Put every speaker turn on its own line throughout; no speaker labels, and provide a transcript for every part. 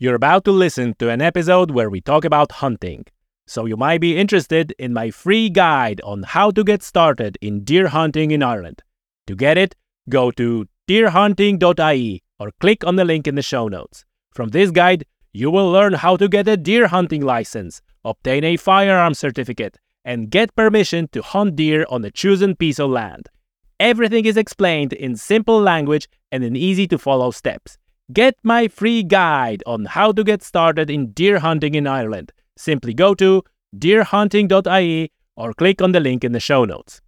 You're about to listen to an episode where we talk about hunting. So you might be interested in my free guide on how to get started in deer hunting in Ireland. To get it, go to deerhunting.ie or click on the link in the show notes. From this guide, you will learn how to get a deer hunting license, obtain a firearm certificate, and get permission to hunt deer on a chosen piece of land. Everything is explained in simple language and in easy to follow steps. Get my free guide on how to get started in deer hunting in Ireland. Simply go to deerhunting.ie or click on the link in the show notes.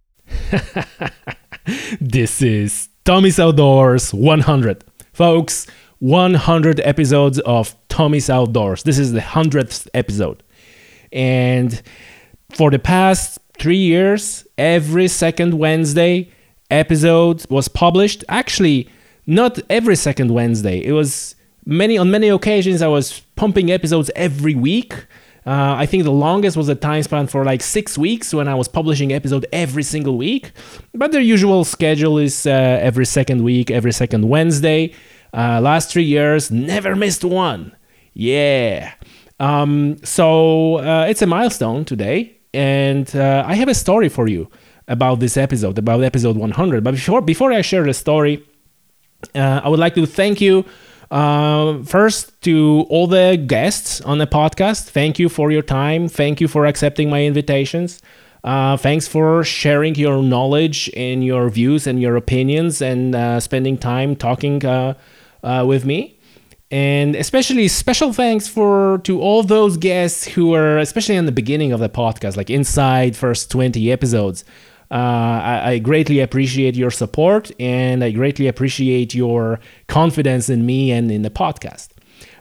this is Tommy's Outdoors 100. Folks, 100 episodes of Tommy's Outdoors. This is the 100th episode. And for the past three years, every second Wednesday episode was published. Actually, not every second Wednesday. It was many on many occasions I was pumping episodes every week. Uh, I think the longest was a time span for like six weeks when I was publishing episode every single week. But their usual schedule is uh, every second week, every second Wednesday. Uh, last three years, never missed one. Yeah. Um, so uh, it's a milestone today, and uh, I have a story for you about this episode, about episode 100. But before before I share the story, uh, I would like to thank you uh, first to all the guests on the podcast. Thank you for your time. Thank you for accepting my invitations. Uh, thanks for sharing your knowledge and your views and your opinions and uh, spending time talking uh, uh, with me. And especially special thanks for to all those guests who were especially in the beginning of the podcast, like inside first 20 episodes. Uh, I, I, greatly appreciate your support and I greatly appreciate your confidence in me and in the podcast.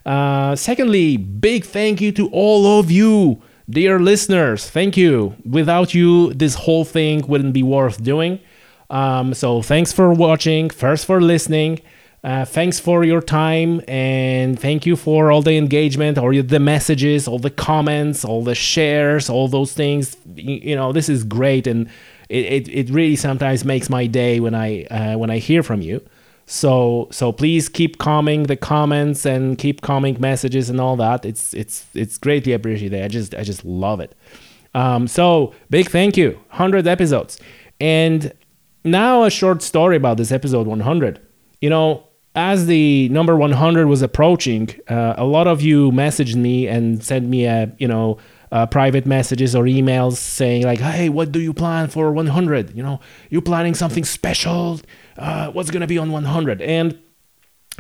Uh, secondly, big thank you to all of you, dear listeners. Thank you. Without you, this whole thing wouldn't be worth doing. Um, so, thanks for watching, first for listening. Uh, thanks for your time and thank you for all the engagement all the messages all the comments all the shares all those things you know this is great and it, it, it really sometimes makes my day when I uh, when I hear from you. So so please keep coming the comments and keep coming messages and all that. It's it's it's greatly appreciated. I just I just love it. Um, so big thank you, hundred episodes, and now a short story about this episode 100. You know, as the number 100 was approaching, uh, a lot of you messaged me and sent me a you know uh, private messages or emails saying like, "Hey, what do you plan for 100? You know, you planning something special? Uh, what's gonna be on 100?" And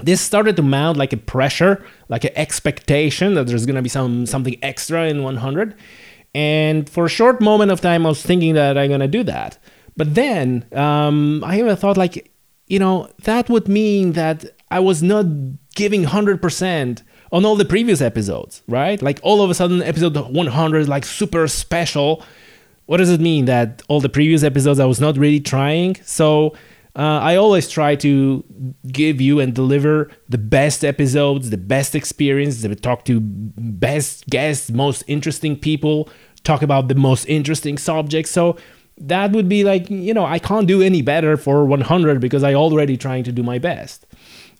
this started to mount like a pressure, like an expectation that there's gonna be some something extra in 100. And for a short moment of time, I was thinking that I'm gonna do that. But then um, I even thought like, you know, that would mean that I was not giving 100% on all the previous episodes, right? Like all of a sudden, episode 100 is like super special. What does it mean that all the previous episodes I was not really trying? So uh, I always try to give you and deliver the best episodes, the best experience, talk to best guests, most interesting people, talk about the most interesting subjects. So that would be like, you know, I can't do any better for 100 because I already trying to do my best.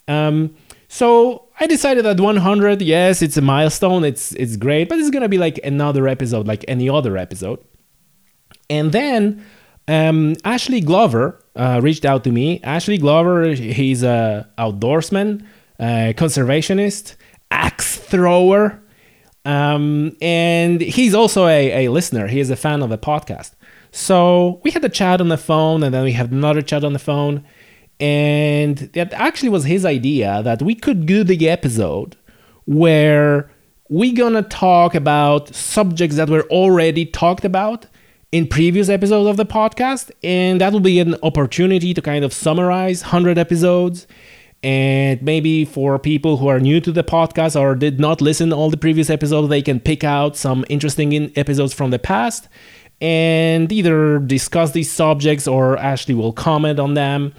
Um, so I decided that 100, yes, it's a milestone, it's it's great, but it's gonna be like another episode, like any other episode. And then um, Ashley Glover uh, reached out to me. Ashley Glover, he's a outdoorsman, a conservationist, axe thrower, um, and he's also a, a listener. He is a fan of the podcast. So we had a chat on the phone, and then we had another chat on the phone and that actually was his idea that we could do the episode where we're gonna talk about subjects that were already talked about in previous episodes of the podcast. And that will be an opportunity to kind of summarize 100 episodes. And maybe for people who are new to the podcast or did not listen to all the previous episodes they can pick out some interesting episodes from the past and either discuss these subjects or actually will comment on them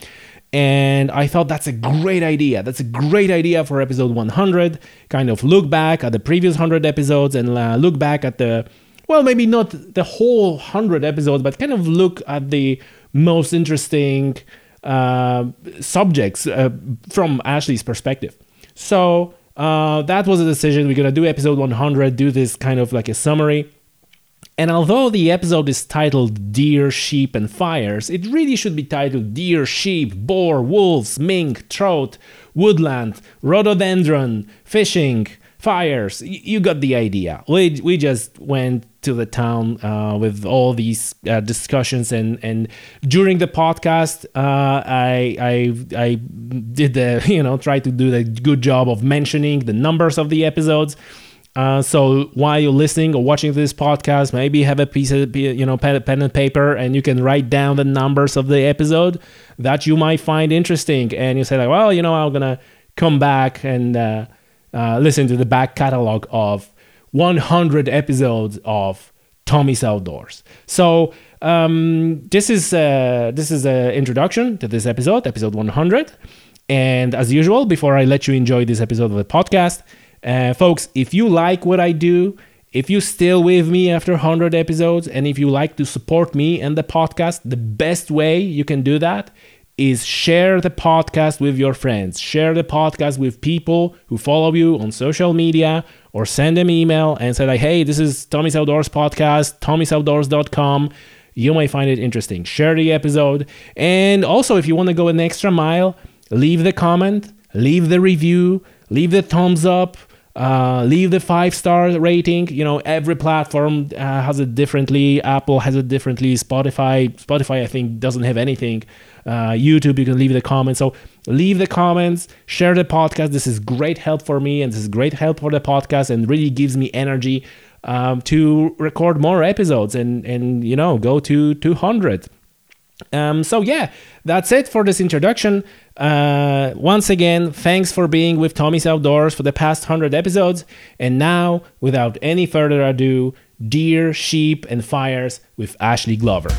and I thought that's a great idea. That's a great idea for episode 100. Kind of look back at the previous 100 episodes and uh, look back at the, well, maybe not the whole 100 episodes, but kind of look at the most interesting uh, subjects uh, from Ashley's perspective. So uh, that was a decision. We're gonna do episode 100, do this kind of like a summary. And although the episode is titled Deer, Sheep, and Fires, it really should be titled Deer, Sheep, Boar, Wolves, Mink, Trout, Woodland, Rhododendron, Fishing, Fires. You got the idea. We, we just went to the town uh, with all these uh, discussions and and during the podcast uh, I I I did the you know try to do the good job of mentioning the numbers of the episodes. Uh, so while you're listening or watching this podcast, maybe have a piece of you know pen, pen and paper, and you can write down the numbers of the episode that you might find interesting. And you say like, well, you know, I'm gonna come back and uh, uh, listen to the back catalog of 100 episodes of Tommy's Outdoors. So um, this is uh, this is an introduction to this episode, episode 100. And as usual, before I let you enjoy this episode of the podcast, uh, folks, if you like what I do, if you're still with me after 100 episodes, and if you like to support me and the podcast, the best way you can do that is share the podcast with your friends. Share the podcast with people who follow you on social media or send them email and say like, hey, this is Tommy's Outdoors podcast, tommysoutdoors.com. You might find it interesting. Share the episode. And also, if you want to go an extra mile, leave the comment, leave the review, leave the thumbs up, uh, leave the five star rating. You know, every platform uh, has it differently. Apple has it differently. Spotify, Spotify, I think, doesn't have anything. Uh, YouTube, you can leave the comments. So leave the comments, share the podcast. This is great help for me, and this is great help for the podcast, and really gives me energy um, to record more episodes and and you know go to 200. Um, so yeah, that's it for this introduction. Uh, once again, thanks for being with Tommy's Outdoors for the past 100 episodes. And now, without any further ado, Deer, Sheep, and Fires with Ashley Glover.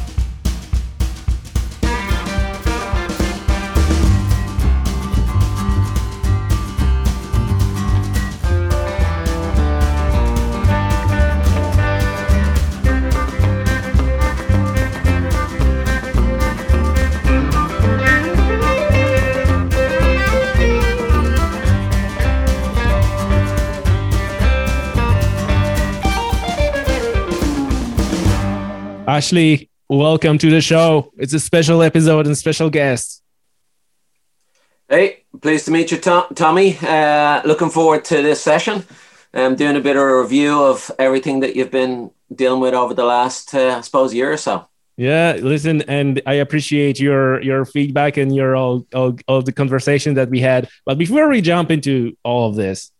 Ashley, welcome to the show. It's a special episode and special guest.
Hey, pleased to meet you, Tom, Tommy. Uh, looking forward to this session. I'm doing a bit of a review of everything that you've been dealing with over the last, uh, I suppose, year or so.
Yeah, listen, and I appreciate your your feedback and your all, all all the conversation that we had. But before we jump into all of this,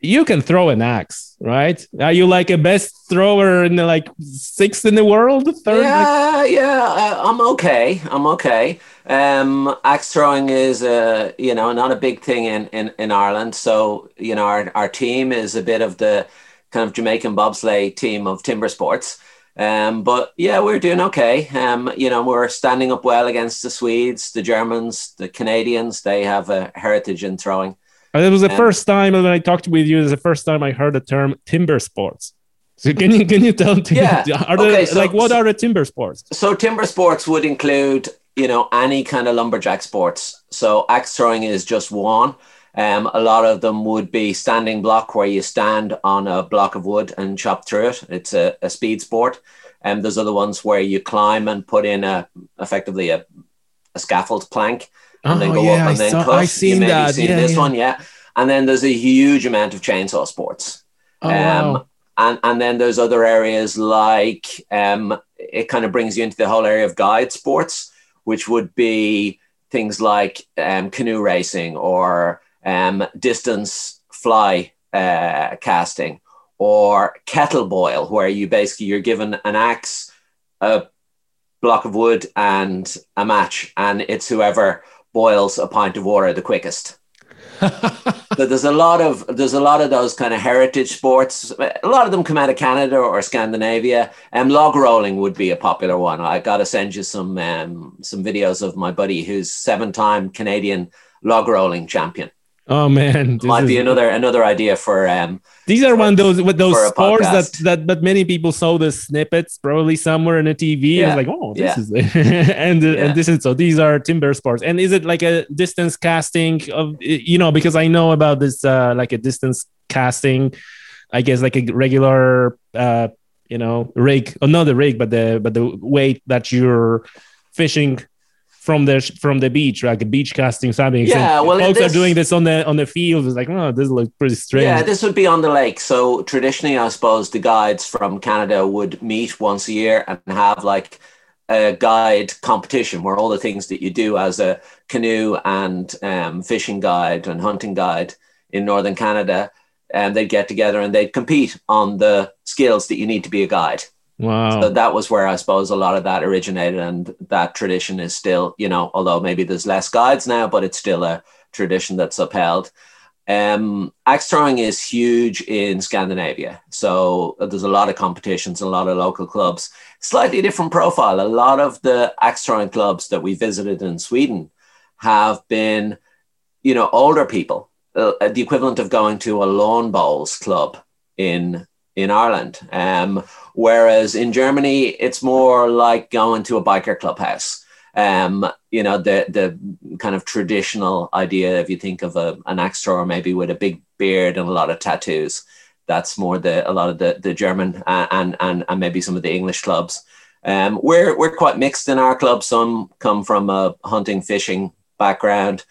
you can throw an axe, right? Are you like a best thrower in the like sixth in the world?
Third? Yeah, yeah, uh, I'm okay. I'm okay. Um, axe throwing is, uh, you know, not a big thing in, in, in Ireland. So, you know, our, our team is a bit of the kind of Jamaican bobsleigh team of timber sports. Um, but yeah, we're doing okay. Um, you know, we're standing up well against the Swedes, the Germans, the Canadians. They have a heritage in throwing.
It was the um, first time when I talked with you. It was the first time I heard the term timber sports. So can you can you tell?
Yeah.
Are okay, there, so, like what are the timber sports?
So timber sports would include you know any kind of lumberjack sports. So axe throwing is just one. Um, a lot of them would be standing block where you stand on a block of wood and chop through it. It's a, a speed sport. And um, there's other ones where you climb and put in a effectively a, a scaffold plank and oh, then go yeah, up and I then saw, cut. I seen you that. Seen yeah, this yeah. one, yeah. And then there's a huge amount of chainsaw sports. Oh, um, wow. and, and then there's other areas like um, it kind of brings you into the whole area of guide sports, which would be things like um, canoe racing or um, distance fly uh, casting or kettle boil, where you basically you're given an axe, a block of wood, and a match, and it's whoever boils a pint of water the quickest. so there's a lot of there's a lot of those kind of heritage sports. A lot of them come out of Canada or Scandinavia. Um, log rolling would be a popular one. I got to send you some um, some videos of my buddy who's seven time Canadian log rolling champion.
Oh man,
might is... be another another idea for um.
These are for, one of those with those sports that that but many people saw the snippets probably somewhere in a TV yeah. and like oh this yeah. is and yeah. and this is so these are timber sports and is it like a distance casting of you know because I know about this uh like a distance casting, I guess like a regular uh you know rig or not the rig but the but the weight that you're fishing from the from the beach, like a beach casting something.
Yeah, well,
folks this, are doing this on the on the field. It's like, oh, this looks pretty strange.
Yeah, this would be on the lake. So traditionally, I suppose the guides from Canada would meet once a year and have like a guide competition where all the things that you do as a canoe and um, fishing guide and hunting guide in northern Canada, and um, they'd get together and they'd compete on the skills that you need to be a guide.
Wow.
So that was where I suppose a lot of that originated, and that tradition is still, you know, although maybe there's less guides now, but it's still a tradition that's upheld. Um, axe throwing is huge in Scandinavia. So there's a lot of competitions, a lot of local clubs. Slightly different profile. A lot of the axe throwing clubs that we visited in Sweden have been, you know, older people, uh, the equivalent of going to a lawn bowls club in in Ireland. Um, whereas in Germany, it's more like going to a biker clubhouse. Um, you know, the the kind of traditional idea, if you think of a, an axe thrower maybe with a big beard and a lot of tattoos, that's more the a lot of the the German and and and maybe some of the English clubs. Um, we're we're quite mixed in our club. Some come from a hunting, fishing background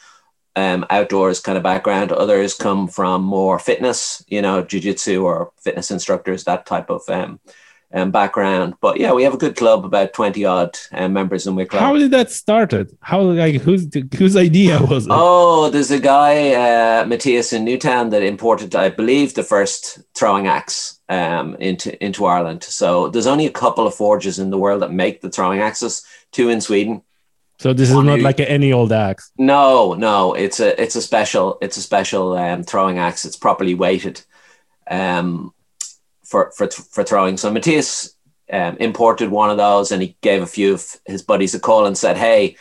um, outdoors kind of background. Others come from more fitness, you know, jujitsu or fitness instructors, that type of um, um, background. But yeah, we have a good club, about twenty odd um, members in Wicklow.
How did that started? How like whose whose idea was it?
Oh, there's a guy, uh, Matthias in Newtown, that imported, I believe, the first throwing axe um, into into Ireland. So there's only a couple of forges in the world that make the throwing axes. Two in Sweden,
so this is not who, like any old axe.
No, no, it's a it's a special it's a special um, throwing axe. It's properly weighted um, for for for throwing. So Matthias um, imported one of those, and he gave a few of his buddies a call and said, "Hey,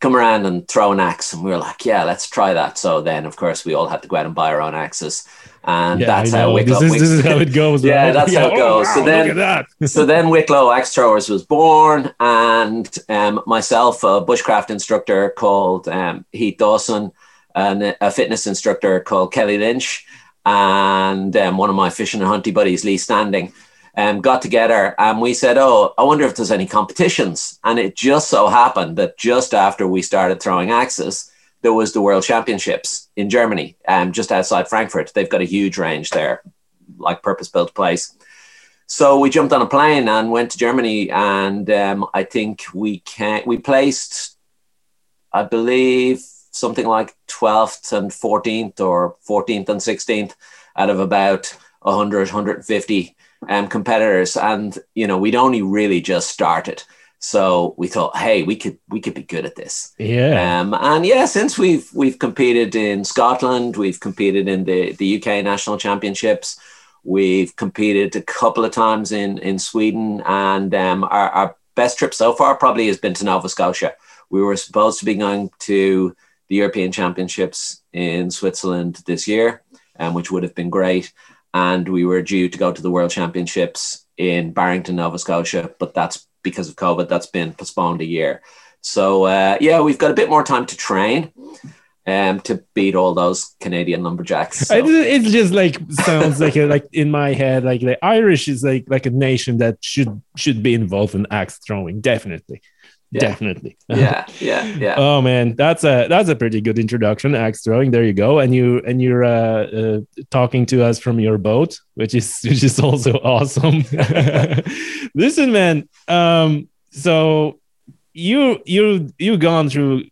come around and throw an axe." And we were like, "Yeah, let's try that." So then, of course, we all had to go out and buy our own axes and yeah, that's how Wicklow.
This is, this is how it goes.
yeah, that's yeah, how it oh, goes. Oh, wow, so then, so then Wicklow Axe Throwers was born, and um, myself, a bushcraft instructor called um, Heath Dawson, and a fitness instructor called Kelly Lynch, and um, one of my fishing and hunting buddies, Lee Standing. Um, got together and we said, Oh, I wonder if there's any competitions. And it just so happened that just after we started throwing axes, there was the World Championships in Germany, um, just outside Frankfurt. They've got a huge range there, like purpose built place. So we jumped on a plane and went to Germany, and um, I think we can we placed, I believe, something like 12th and 14th or 14th and 16th out of about 100 150 um, competitors and you know we'd only really just started so we thought, hey, we could we could be good at this.
Yeah.
Um, and yeah, since we've we've competed in Scotland, we've competed in the the UK national championships. We've competed a couple of times in in Sweden, and um, our, our best trip so far probably has been to Nova Scotia. We were supposed to be going to the European Championships in Switzerland this year, um, which would have been great. And we were due to go to the World Championships in Barrington, Nova Scotia, but that's because of COVID, that's been postponed a year. So uh, yeah, we've got a bit more time to train. Um, to beat all those Canadian lumberjacks. So.
It, just like sounds like a, like in my head, like the Irish is like like a nation that should should be involved in axe throwing, definitely. Yeah. Definitely.
Yeah, yeah, yeah.
oh man, that's a that's a pretty good introduction. Axe throwing. There you go. And you and you're uh, uh, talking to us from your boat, which is which is also awesome. Listen, man. Um, so you you you've gone through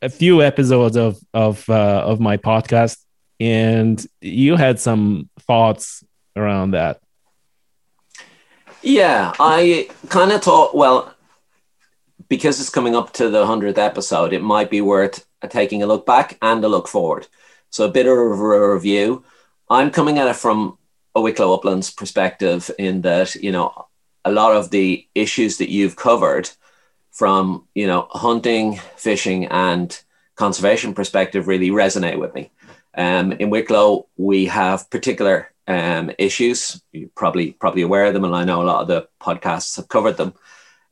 a few episodes of of uh, of my podcast, and you had some thoughts around that.
Yeah, I kind of thought. Well, because it's coming up to the hundredth episode, it might be worth taking a look back and a look forward. So a bit of a review. I'm coming at it from a Wicklow Uplands perspective in that you know a lot of the issues that you've covered from you know hunting, fishing, and conservation perspective really resonate with me. Um, in Wicklow, we have particular um, issues. You're probably probably aware of them, and I know a lot of the podcasts have covered them.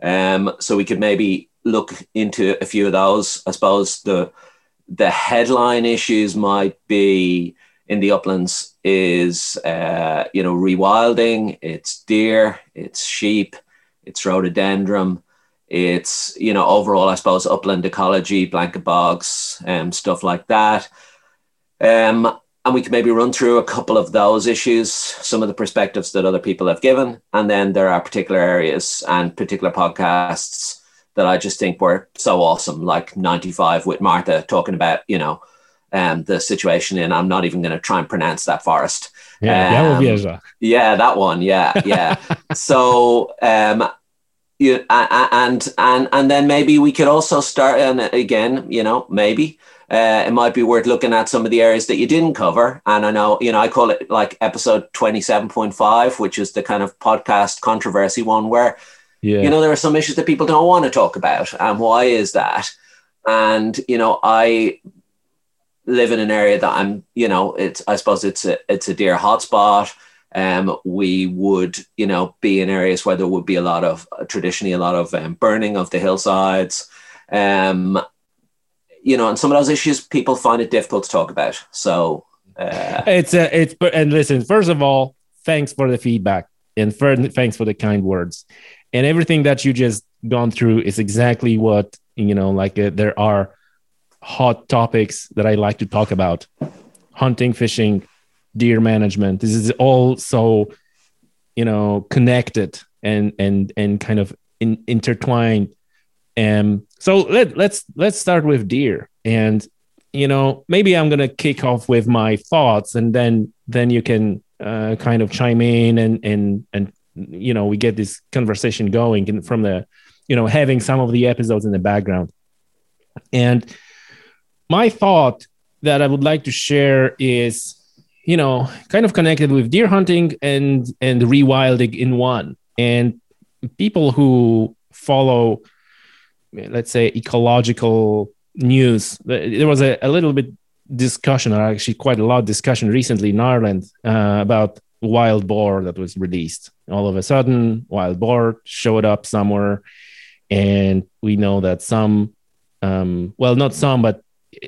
Um, so we could maybe look into a few of those. I suppose the the headline issues might be in the uplands is uh, you know rewilding, it's deer, it's sheep, it's rhododendron, it's you know overall I suppose upland ecology, blanket bogs, and um, stuff like that. Um, and we can maybe run through a couple of those issues, some of the perspectives that other people have given, and then there are particular areas and particular podcasts that I just think were so awesome, like 95 with Martha talking about, you know, um, the situation in, I'm not even going to try and pronounce that forest.
Yeah,
um, yeah, that one. Yeah, yeah. so, um, you, and, and, and then maybe we could also start, and again, you know, maybe uh, it might be worth looking at some of the areas that you didn't cover. And I know, you know, I call it like episode 27.5, which is the kind of podcast controversy one where yeah. You know, there are some issues that people don't want to talk about. And why is that? And, you know, I live in an area that I'm, you know, it's, I suppose it's a, it's a deer hotspot. Um, we would, you know, be in areas where there would be a lot of, traditionally, a lot of um, burning of the hillsides. Um, you know, and some of those issues people find it difficult to talk about. So, uh,
it's a, it's, and listen, first of all, thanks for the feedback and for, thanks for the kind words. And everything that you just gone through is exactly what you know like uh, there are hot topics that i like to talk about. Hunting fishing deer management. This is all so you know connected and and and kind of in, intertwined and so let, let's let's start with deer. And you know maybe i'm gonna kick off with my thoughts and then then you can uh, kind of chime in and and and you know we get this conversation going from the you know having some of the episodes in the background. And my thought that i would like to share is you know kind of connected with deer hunting and and rewilding in one. And people who follow let's say ecological news there was a, a little bit discussion or actually quite a lot of discussion recently in ireland uh, about wild boar that was released. All of a sudden, wild boar showed up somewhere, and we know that some, um, well, not some, but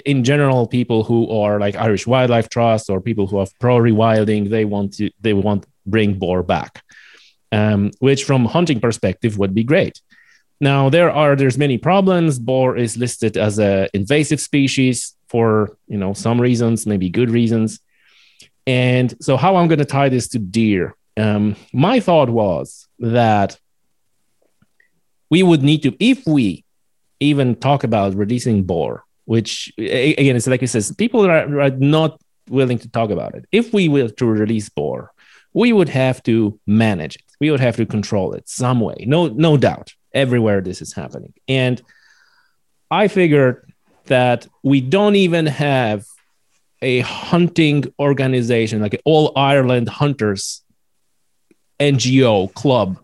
in general, people who are like Irish Wildlife Trust or people who have pro rewilding, they want to they want bring boar back, um, which from hunting perspective would be great. Now there are there's many problems. Boar is listed as a invasive species for you know some reasons, maybe good reasons. And so, how I'm going to tie this to deer? Um, my thought was that we would need to, if we even talk about releasing boar, which again, it's like it says, people are, are not willing to talk about it. If we were to release boar, we would have to manage it. We would have to control it some way. No, no doubt. Everywhere this is happening, and I figured that we don't even have a hunting organization, like All Ireland Hunters NGO club,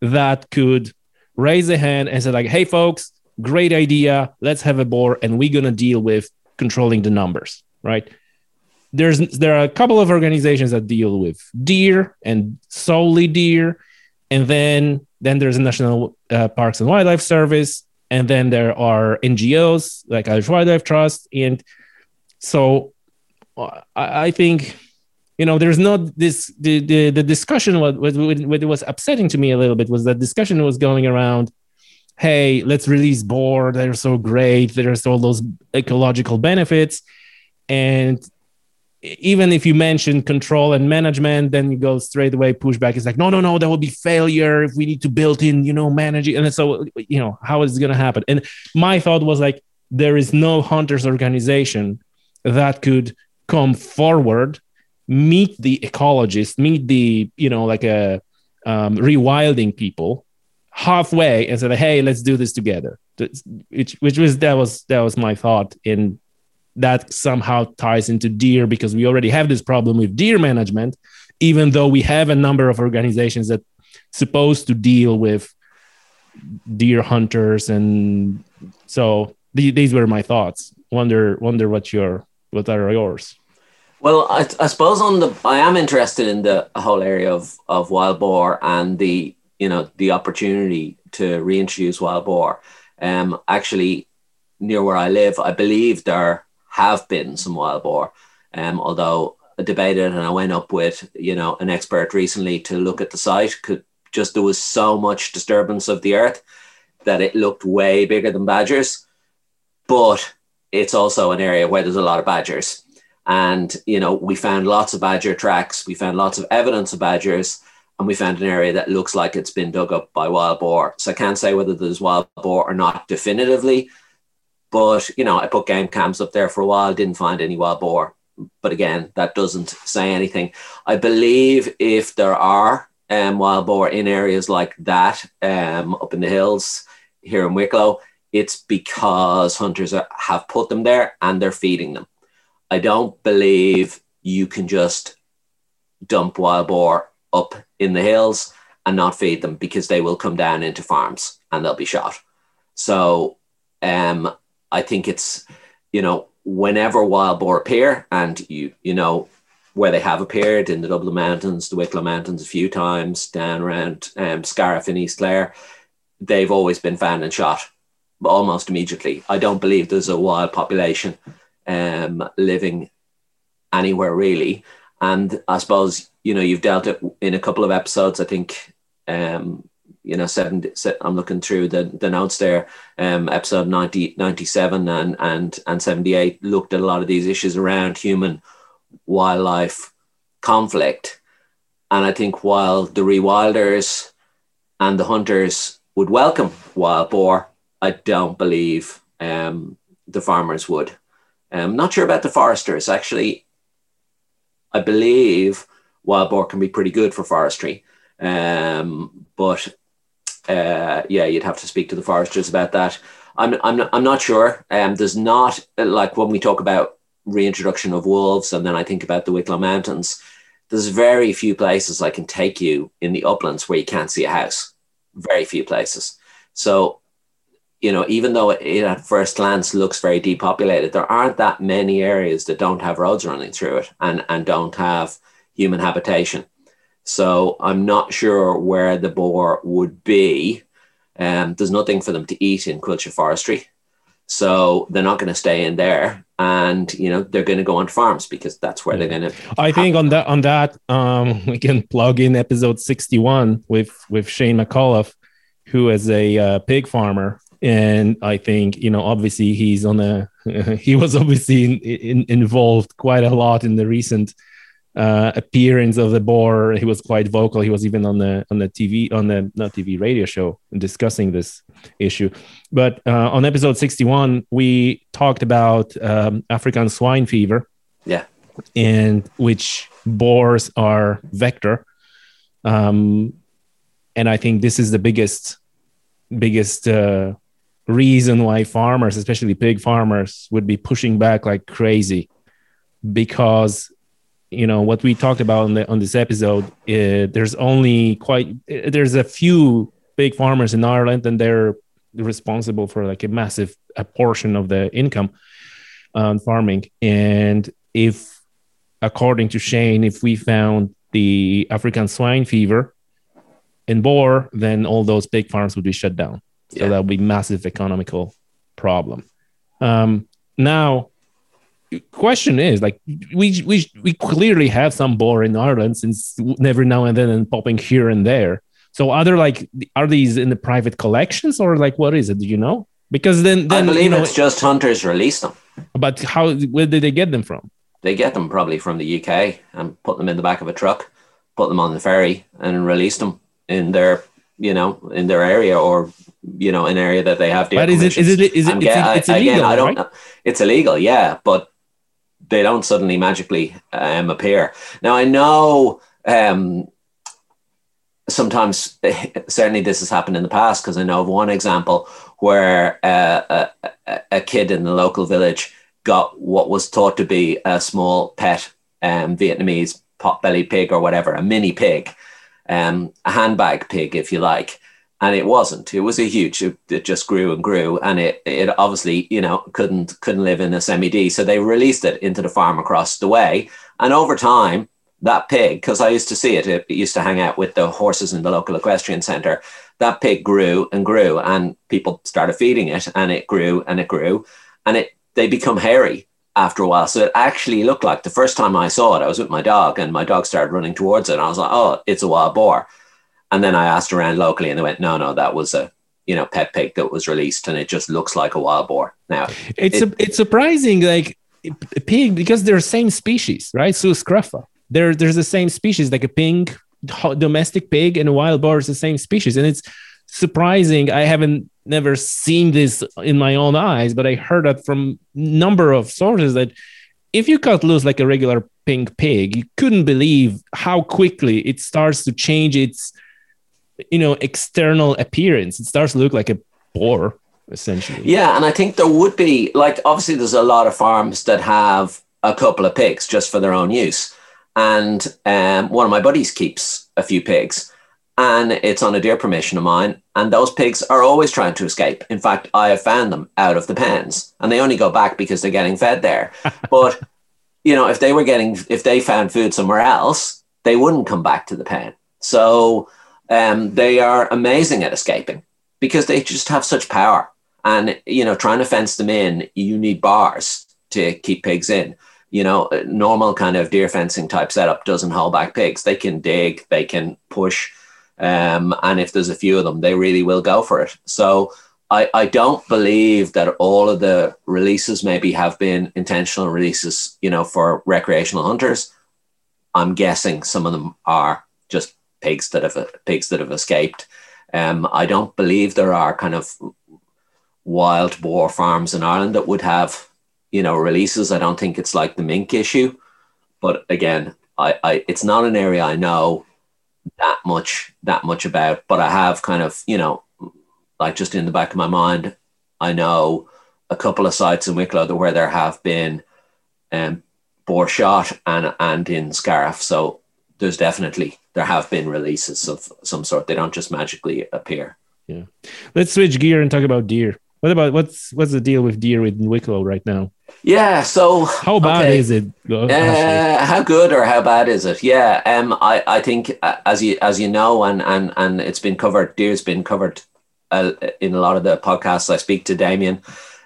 that could raise a hand and say, like, hey, folks, great idea. Let's have a board and we're going to deal with controlling the numbers, right? There's there are a couple of organizations that deal with deer and solely deer, and then then there's a National uh, Parks and Wildlife Service, and then there are NGOs like Irish Wildlife Trust, and so I, think you know there's not this the the, the discussion what, what, what was upsetting to me a little bit was that discussion was going around hey let's release boar they're so great there's all those ecological benefits and even if you mention control and management then you go straight away pushback it's like no no no that will be failure if we need to build in you know managing. And so you know how is it going to happen? And my thought was like there is no hunters organization that could come forward, meet the ecologists, meet the, you know, like a um, rewilding people halfway and said, hey, let's do this together. Which, which was that was that was my thought in that somehow ties into deer because we already have this problem with deer management even though we have a number of organizations that supposed to deal with deer hunters. And so these were my thoughts. Wonder wonder what your what are yours?
Well, I, I, suppose on the I am interested in the whole area of of wild boar and the you know the opportunity to reintroduce wild boar. Um, actually, near where I live, I believe there have been some wild boar. Um, although I debated and I went up with you know an expert recently to look at the site. Could just there was so much disturbance of the earth that it looked way bigger than badgers, but it's also an area where there's a lot of badgers and, you know, we found lots of badger tracks, we found lots of evidence of badgers, and we found an area that looks like it's been dug up by wild boar. So I can't say whether there's wild boar or not definitively. But, you know, I put game cams up there for a while, didn't find any wild boar. But again, that doesn't say anything. I believe if there are um, wild boar in areas like that, um, up in the hills here in Wicklow, it's because hunters are, have put them there and they're feeding them. I don't believe you can just dump wild boar up in the hills and not feed them because they will come down into farms and they'll be shot. So um, I think it's, you know, whenever wild boar appear and you, you know, where they have appeared in the Dublin Mountains, the Wicklow Mountains a few times, down around um, Scariff in East Clare, they've always been found and shot almost immediately. I don't believe there's a wild population um, living anywhere really. And I suppose, you know, you've dealt it in a couple of episodes. I think, um, you know, seven, I'm looking through the, the notes there. Um, episode 90, 97 and, and, and 78 looked at a lot of these issues around human wildlife conflict. And I think while the rewilders and the hunters would welcome wild boar, I don't believe um, the farmers would. I'm um, not sure about the foresters. Actually, I believe wild boar can be pretty good for forestry. Um, but uh, yeah, you'd have to speak to the foresters about that. I'm, I'm, not, I'm not sure. Um, there's not, like when we talk about reintroduction of wolves, and then I think about the Wicklow Mountains, there's very few places I can take you in the uplands where you can't see a house. Very few places. So you know, even though it at first glance looks very depopulated, there aren't that many areas that don't have roads running through it and, and don't have human habitation. So I'm not sure where the boar would be. Um, there's nothing for them to eat in Coillte Forestry. So they're not going to stay in there, and you know they're going to go on farms because that's where they're going to.
I think on that on that um, we can plug in episode sixty one with with Shane McAuliffe, who is a uh, pig farmer and I think you know obviously he's on a he was obviously in, in, involved quite a lot in the recent uh, appearance of the boar. He was quite vocal. He was even on the on the TV on the not TV radio show discussing this issue. But uh, on episode sixty one, we talked about um, African swine fever.
Yeah,
and which boars are vector. Um, and I think this is the biggest biggest uh, reason why farmers, especially pig farmers, would be pushing back like crazy because you know what we talked about on, the, on this episode uh, there's only quite uh, there's a few big farmers in ireland and they're responsible for like a massive a portion of the income on farming and if according to shane if we found the african swine fever in boar then all those big farms would be shut down so yeah. that would be massive economical problem. Um, now, question is like we we we clearly have some boar in Ireland since every now and then and popping here and there. So are there like are these in the private collections or like what is it? Do you know? Because then, then
I believe
you know,
it's just hunters release them.
But how where did they get them from?
They get them probably from the UK and put them in the back of a truck, put them on the ferry and release them in their you know in their area or you know an area that they have
but is it is it is it it's, it's illegal, again, I
don't
right?
know. It's illegal, yeah, but they don't suddenly magically um, appear. Now I know um, sometimes certainly this has happened in the past because I know of one example where uh, a, a, kid in the local village got what was thought to be a small pet um, Vietnamese pot-bellied pig or whatever, a mini pig, um, a handbag pig, if you like and it wasn't. It was a huge. It, it, just grew and grew, and it it obviously you know couldn't couldn't live in a semi D. So they released it into the farm across the way, And over time, that pig, because I used to see it, it used to hang out with the horses in the local equestrian center. That pig grew and grew, and people started feeding it, and it grew and it grew, and it they become hairy after a while. So it actually looked like the first time I saw it, I was with my dog, and my dog started running towards it, and I was like, "Oh, it's a wild boar." And then I asked around locally, and they went, "No, no, that was a you know pet pig that was released, and it just looks like a wild boar." Now
it's
it,
a, it's surprising, like a pig because they're the same species, right? Sus scrofa there there's the same species like a pink domestic pig and a wild boar is the same species and it's surprising i haven't never seen this in my own eyes but i heard that from number of sources that if you cut loose like a regular pink pig you couldn't believe how quickly it starts to change its you know external appearance. It starts to look like a boar essentially.
Yeah and i think there would be like obviously there's a lot of farms that have a couple of pigs just for their own use. And um, one of my buddies keeps a few pigs and it's on a deer permission of mine and those pigs are always trying to escape. In fact i have found them out of the pens and they only go back because they're getting fed there. But you know if they were getting if they found food somewhere else they wouldn't come back to the pen. So um, they are amazing at escaping because they just have such power and you know trying to fence them in you need bars to keep pigs in you know, normal kind of deer fencing type setup doesn't hold back pigs. They can dig, they can push, um, and if there's a few of them, they really will go for it. So I, I don't believe that all of the releases maybe have been intentional releases, you know, for recreational hunters. I'm guessing some of them are just pigs that have pigs that have escaped. Um, I don't believe there are kind of wild boar farms in Ireland that would have you know releases. I don't think it's like the mink issue, but again, I, I it's not an area I know that much that much about. But I have kind of you know like just in the back of my mind, I know a couple of sites in Wicklow where there have been um, boar shot and and in Scariff. So there's definitely there have been releases of some sort. They don't just magically appear.
Yeah. Let's switch gear and talk about deer. What about what's what's the deal with deer in Wicklow right now?
Yeah. So
how bad okay. is it?
Uh, how good or how bad is it? Yeah. Um. I I think uh, as you as you know, and and and it's been covered. Deer's been covered uh, in a lot of the podcasts. I speak to Damien,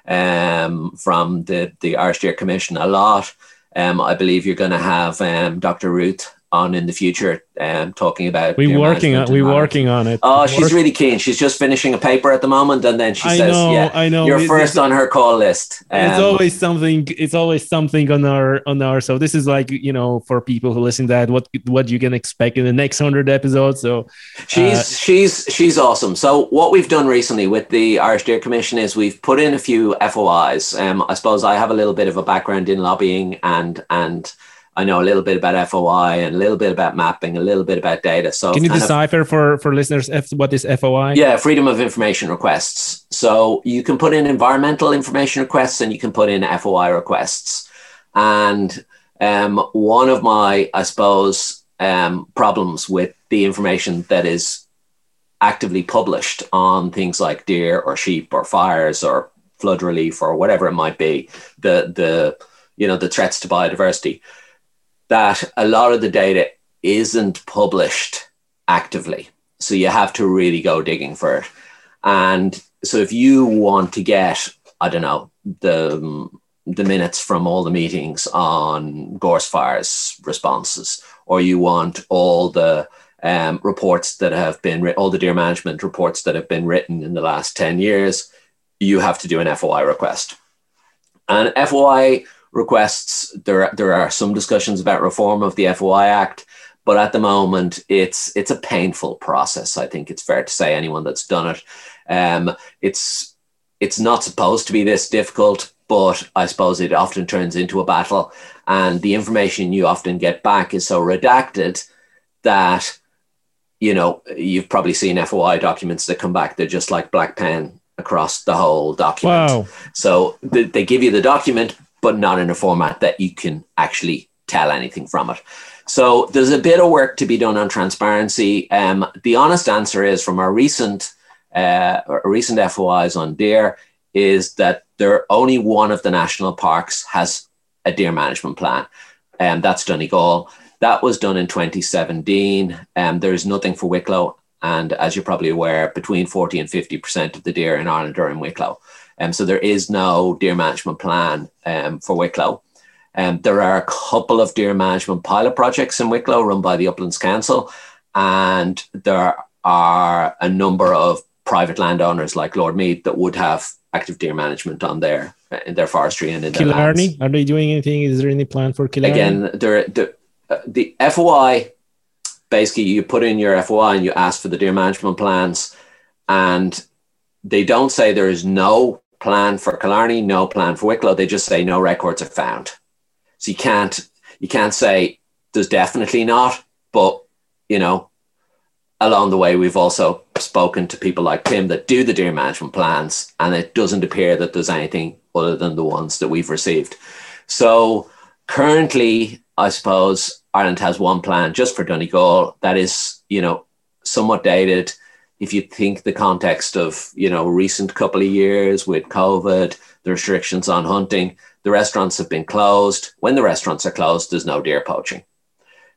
um, from the the Irish Deer Commission a lot. Um, I believe you're going to have um, Dr. Ruth on in the future, um, talking about.
We working on. We working on it.
Oh, she's really keen. She's just finishing a paper at the moment, and then she
I
says,
know,
"Yeah,
I know.
You're
It's-
first on her call list."
it's
Um,
always something. It's always something on our on our. So this is like you know for people who listen to that what what you can expect in the next hundred episodes. So
She's
Uh,
she's she's awesome. So what we've done recently with the Irish Deer Commission is we've put in a few FOIs. Um, I suppose I have a little bit of a background in lobbying and and I know a little bit about FOI and a little bit about mapping, a little bit about data. So
can you
kind of-
decipher for for listeners F, what is FOI?
yeah, freedom of information requests. So you can put in environmental information requests and you can put in FOI requests. And um, one of my, I suppose, um, problems with the information that is actively published on things like deer or sheep or fires or flood relief or whatever it might be, the the you know the threats to biodiversity, that a lot of the data isn't published actively. So you have to really go digging for it. And so if you want to get, I don't know, the the minutes from all the meetings on gorse fires responses, or you want all the um, reports that have been all the deer management reports that have been written in the last 10 years, you have to do an FOI request. And FOI requests, there, there are some discussions about reform of the FOI Act, but at the moment it's it's a painful process. I think it's fair to say anyone that's done it. Um, it's it's not supposed to be this difficult, but I suppose it often turns into a battle, and the information you often get back is so redacted that you know you've probably seen FOI documents that come back. They're just like black pen across the whole document.
Wow.
So th- they give you the document, but not in a format that you can actually tell anything from it. So there's a bit of work to be done on transparency. Um, the honest answer is from our recent uh, recent FOIs on deer is that there only one of the national parks has a deer management plan. and um, that's Donegal. That was done in 2017. Um, there's nothing for Wicklow. And as you're probably aware, between 40 and 50% of the deer in Ireland are in Wicklow. Um, so there is no deer management plan um, for Wicklow. Um, there are a couple of deer management pilot projects in Wicklow run by the Uplands Council, and there are a number of private landowners like Lord Meath that would have active deer management on their in their forestry and in their
Killarney.
lands.
Are they doing anything? Is there any plan for Killarney?
Again, there, the, uh, the FOI basically you put in your FOI and you ask for the deer management plans, and they don't say there is no plan for Killarney, no plan for Wicklow. They just say no records are found. So you can't you can't say there's definitely not, but you know, along the way we've also spoken to people like Tim that do the deer management plans, and it doesn't appear that there's anything other than the ones that we've received. So currently, I suppose Ireland has one plan just for Donegal that is, you know, somewhat dated. If you think the context of, you know, recent couple of years with COVID, the restrictions on hunting, the restaurants have been closed. When the restaurants are closed, there's no deer poaching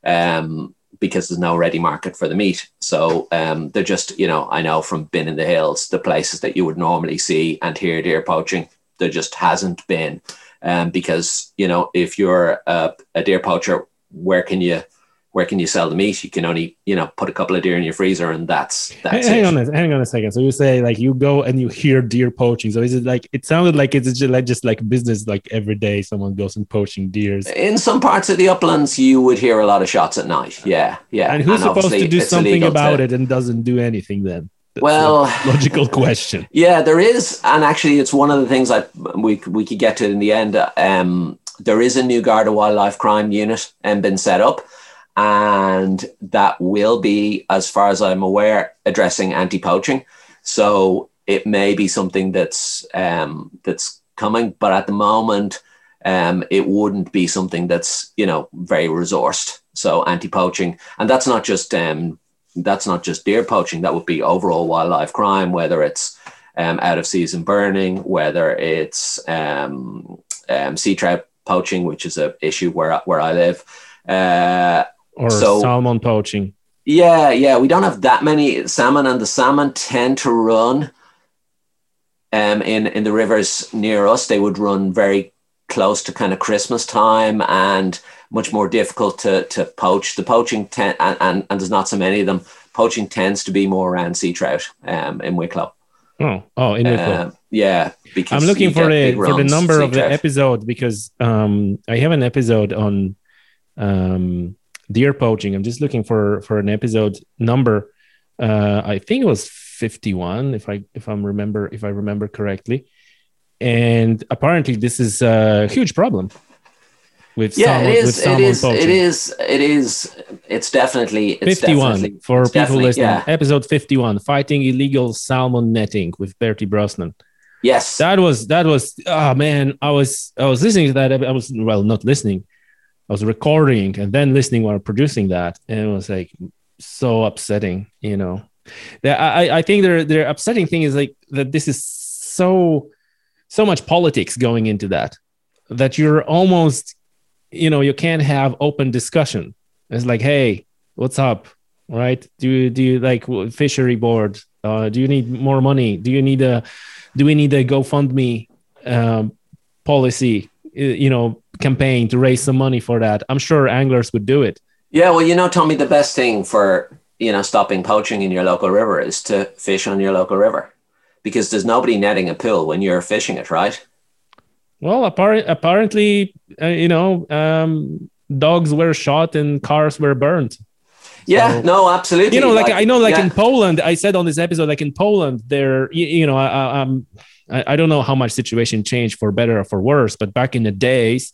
um, because there's no ready market for the meat. So um, they're just, you know, I know from being in the hills, the places that you would normally see and hear deer poaching, there just hasn't been. Um, because, you know, if you're a, a deer poacher, where can you where can you sell the meat? You can only, you know, put a couple of deer in your freezer and that's that's
hang
it.
on a, hang on a second so you say like you go and you hear deer poaching so is it like it sounded like it's just like just like business like every day someone goes and poaching deers
In some parts of the uplands, you would hear a lot of shots at night. Yeah, yeah.
and who's supposed to do something about
to-
it and doesn't do anything then That's
Well-
logical question
Yeah, there is, and actually, it's one of the things that we we could get to in the end. Um, there is a new Garda Wildlife Crime Unit and been set up, and that will be, as far as I'm aware, addressing anti-poaching. So it may be something that's um, that's coming, but at the moment, um, it wouldn't be something that's you know very resourced. So anti-poaching, and that's not just um, that's not just deer poaching. That would be overall wildlife crime, whether it's um, out of season burning, whether it's um, um, sea trout poaching, which is a issue where where I live. Uh,
or
So-
salmon poaching
yeah, yeah, we don't have that many salmon, and the salmon tend to run um, in in the rivers near us. They would run very close to kind of Christmas time, and much more difficult to to poach. The poaching ten, and, and and there's not so many of them. Poaching tends to be more around sea trout um, in Wicklow.
oh oh in Wicklow.
Um, yeah, because
I'm looking for the for the number of the
trout.
episode because um I have an episode on um deer poaching. I'm just looking for for an episode number. Uh I think it was 51 if I if I'm remember if I remember correctly. And apparently this is a huge problem with
Yeah,
salmon,
it
with
is. It is.
poaching.
It is. It is. It's definitely. It's
51
definitely-
for people listening.
Yeah.
Episode 51 Fighting Illegal Salmon Netting with Bertie Brosnan.
Yes.
that was that was oh man i was i was listening to that i was well not listening i was recording and then listening while producing that and it was like so upsetting you know? That i i think their their upsetting thing is like that this is so so much politics going into that that you're almost you know you can't have open discussion. It's like hey what's up right? Do you do you like fishery board uh, do you need more money? Do you need a do we need a GoFundMe um, policy, you know, campaign to raise some money for that? I'm sure anglers would do it.
Yeah, well, you know, Tommy, the best thing for you know stopping poaching in your local river is to fish on your local river, because there's nobody netting a pool when you're fishing it, right?
Well, appar- apparently, uh, you know, um, dogs were shot and cars were burned.
Yeah,
So-
no, absolutely.
You know, like, I know, like
yeah.
in Poland, I said on this episode, like in Poland, there, you, you know, I, I, um, I, I don't know how much situation changed for better or for worse, but back in the days,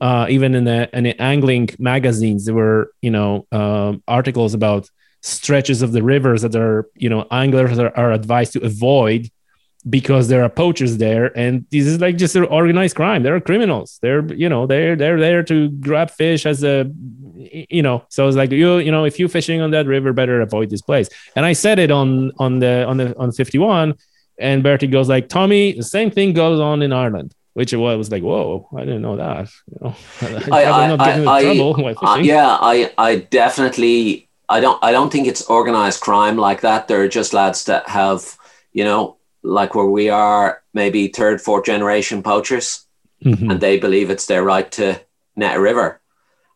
uh, even in the in the angling magazines, there were you know um, articles about stretches of the rivers that are you know anglers are, are advised to avoid because there are poachers there, and this is like just an organized crime. There are criminals. They're you know they're they're there to grab fish as a you know. So it's like you you know if you're fishing on that river, better avoid this place. And I said it on on the on the on 51, and Bertie goes like Tommy, the same thing goes on in Ireland which was like, whoa, I didn't know that. You know,
I, I, not getting I, trouble yeah, I, I definitely, I don't, I don't think it's organized crime like that. There are just lads that have, you know, like where we are, maybe third, fourth generation poachers, mm-hmm. and they believe it's their right to net a river.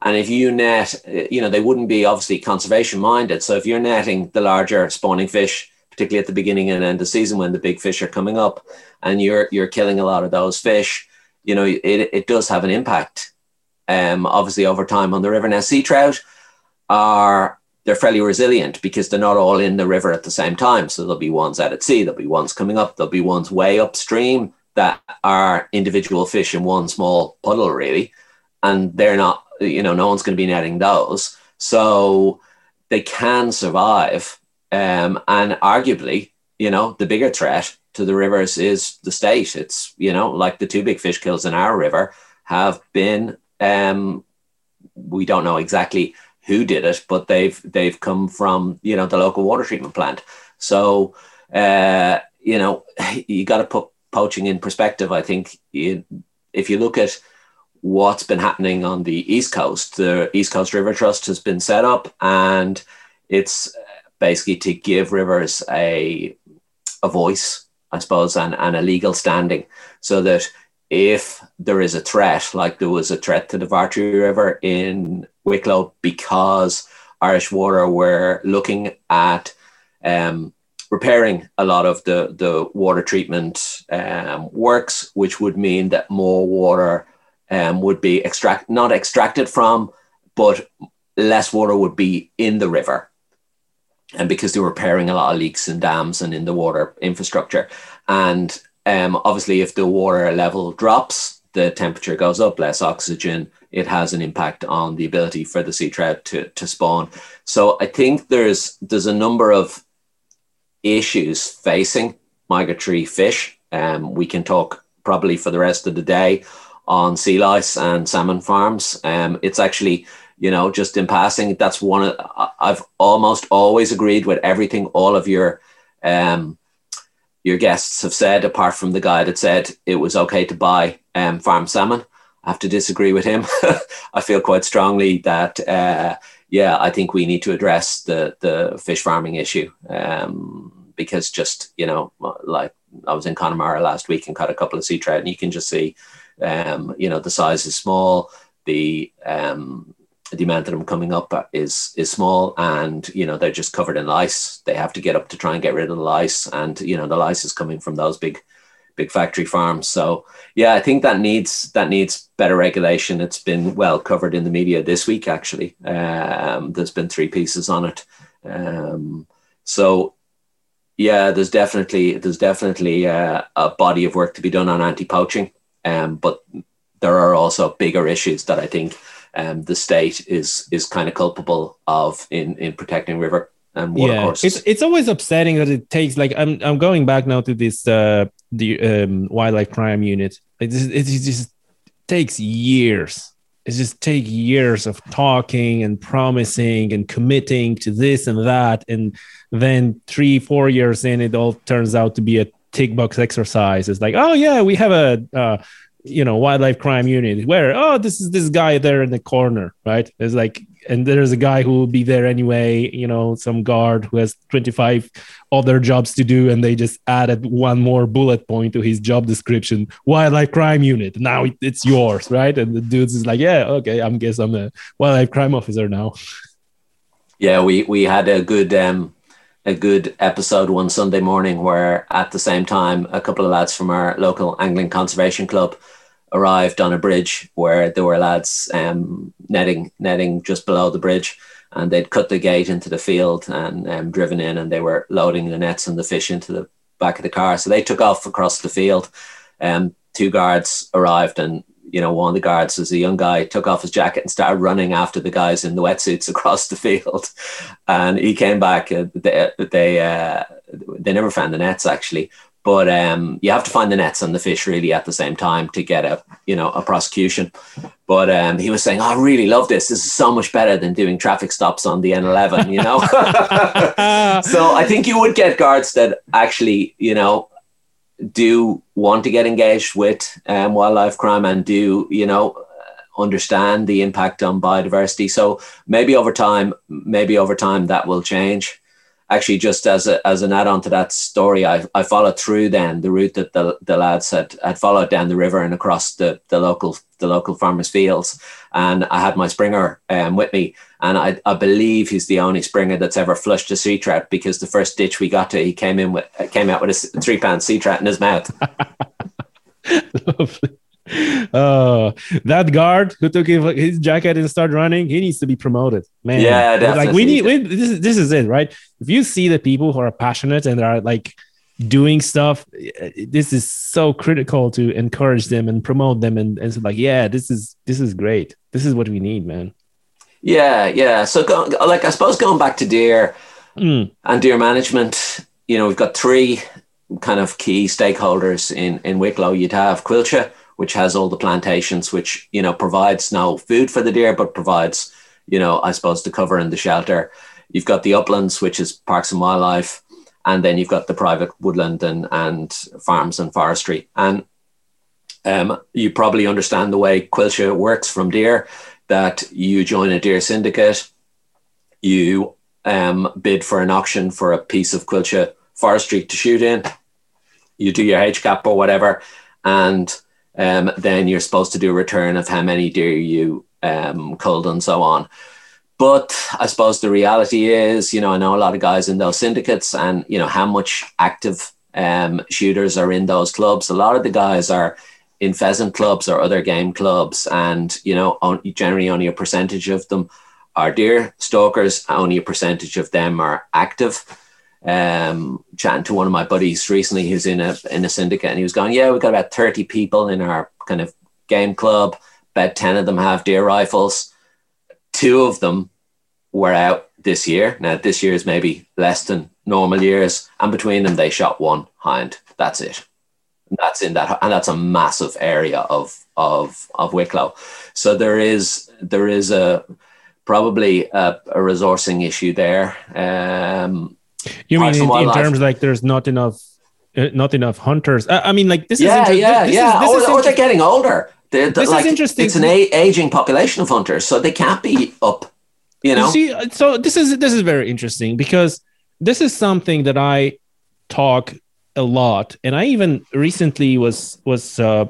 And if you net, you know, they wouldn't be obviously conservation minded. So if you're netting the larger spawning fish, particularly at the beginning and end of season when the big fish are coming up, and you're you're killing a lot of those fish, you know, it, it does have an impact. Um, obviously over time on the river. Now sea trout are they're fairly resilient because they're not all in the river at the same time. So there'll be ones out at sea, there'll be ones coming up, there'll be ones way upstream that are individual fish in one small puddle, really. And they're not, you know, no one's going to be netting those. So they can survive. Um, and arguably, you know, the bigger threat to the rivers is the state. It's, you know, like the two big fish kills in our river have been, um, we don't know exactly who did it, but they've they've come from you know the local water treatment plant. So uh, you know you got to put poaching in perspective. I think you, if you look at what's been happening on the east coast, the East Coast River Trust has been set up, and it's basically to give rivers a a voice, I suppose, and, and a legal standing, so that if there is a threat, like there was a threat to the Vartry River in Wicklow, because Irish Water were looking at um, repairing a lot of the, the water treatment um, works, which would mean that more water um, would be extract not extracted from, but less water would be in the river. And because they were repairing a lot of leaks in dams and in the water infrastructure. And um, obviously, if the water level drops, the temperature goes up, less oxygen, it has an impact on the ability for the sea trout to, to spawn. So I think there's there's a number of issues facing migratory fish. Um, we can talk probably for the rest of the day on sea lice and salmon farms. Um, it's actually, you know, just in passing, that's one of, I've almost always agreed with everything all of your um, your guests have said, apart from the guy that said it was okay to buy um, farm salmon. I have to disagree with him. I feel quite strongly that, uh, yeah, I think we need to address the the fish farming issue um, because just you know, like I was in Connemara last week and caught a couple of sea trout, and you can just see, um, you know, the size is small, the um, the amount of them coming up is is small and you know they're just covered in lice. They have to get up to try and get rid of the lice and you know the lice is coming from those big big factory farms. So yeah i think that needs that needs better regulation. It's been well covered in the media this week actually. Um, there's been three pieces on it. Um, so yeah there's definitely there's definitely uh, a body of work to be done on anti-poaching. Um, but there are also bigger issues that i think um, the state is is kind of culpable of in in protecting river and water yeah,
It's it's always upsetting that it takes like I'm I'm going back now to this uh, the um, wildlife crime unit. It just, it just takes years. It just takes years of talking and promising and committing to this and that, and then three four years in, it all turns out to be a tick box exercise. It's like, oh yeah, we have a uh, you know wildlife crime unit where oh this is this guy there in the corner right? It's like and there's a guy who will be there anyway you know some guard who has 25 other jobs to do and they just added one more bullet point to his job description. Wildlife crime unit. Now it's yours right? And the dudes is like yeah okay i'm guess i'm a wildlife crime officer now.
Yeah we we had a good um a good episode one Sunday morning where at the same time a couple of lads from our local angling conservation club arrived on a bridge where there were lads um, netting netting just below the bridge, and they'd cut the gate into the field and um, driven in, and they were loading the nets and the fish into the back of the car. So they took off across the field. Um, two guards arrived, and you know one of the guards was a young guy. Took off his jacket and started running after the guys in the wetsuits across the field, and he came back. Uh, they they, uh, they never found the nets actually, but um, you have to find the nets and the fish really at the same time to get a you know a prosecution. But um, he was saying, oh, "I really love this. This is so much better than doing traffic stops on the N11." You know, so I think you would get guards that actually you know do want to get engaged with um, wildlife crime and do you know understand the impact on biodiversity. So maybe over time, maybe over time that will change. Actually, just as a, as an add on to that story, I, I followed through then the route that the, the lads had, had followed down the river and across the, the local the local farmers' fields. And I had my springer um, with me, and I, I believe he's the only springer that's ever flushed a sea trout because the first ditch we got to, he came in with came out with a three pound sea trout in his mouth.
Lovely. Uh, that guard who took his jacket and started running, he needs to be promoted, man.
Yeah, definitely.
Like we need, we, this is this is it, right? If you see the people who are passionate and are like doing stuff, this is so critical to encourage them and promote them, and and so like, yeah, this is this is great. This is what we need, man.
Yeah, yeah. So, go, like, I suppose going back to deer mm. and deer management, you know, we've got three kind of key stakeholders in in Wicklow. You'd have Coillte which has all the plantations, which you know provides no food for the deer, but provides you know I suppose the cover and the shelter. You've got the uplands, which is parks and wildlife, and then you've got the private woodland and and farms and forestry. And um, you probably understand the way Coillte works from deer. That you join a deer syndicate, you um, bid for an auction for a piece of Coillte forestry to shoot in. You do your HCAP or whatever, and um, then you're supposed to do a return of how many deer you um, culled and so on. But I suppose the reality is, you know, I know a lot of guys in those syndicates and, you know, how much active um, shooters are in those clubs. A lot of the guys are in pheasant clubs or other game clubs, and, you know, generally only a percentage of them are deer stalkers, only a percentage of them are active um, chatting to one of my buddies recently who's in a in a syndicate, and he was going, "Yeah, we've got about thirty people in our kind of game club. About ten of them have deer rifles. Two of them were out this year. Now this year is maybe less than normal years, and between them they shot one hind. That's it. And that's in that, and that's a massive area of of of Wicklow. So there is there is a probably a, a resourcing issue there. Um,
you mean in, in terms like there's not enough, uh, not enough hunters? I, I mean, like this
yeah,
is
yeah,
this
yeah.
Is,
or, or they're getting older. They're,
this
like,
is interesting.
It's an a- aging population of hunters, so they can't be up. You know.
You see, uh, so this is this is very interesting because this is something that I talk a lot, and I even recently was was uh,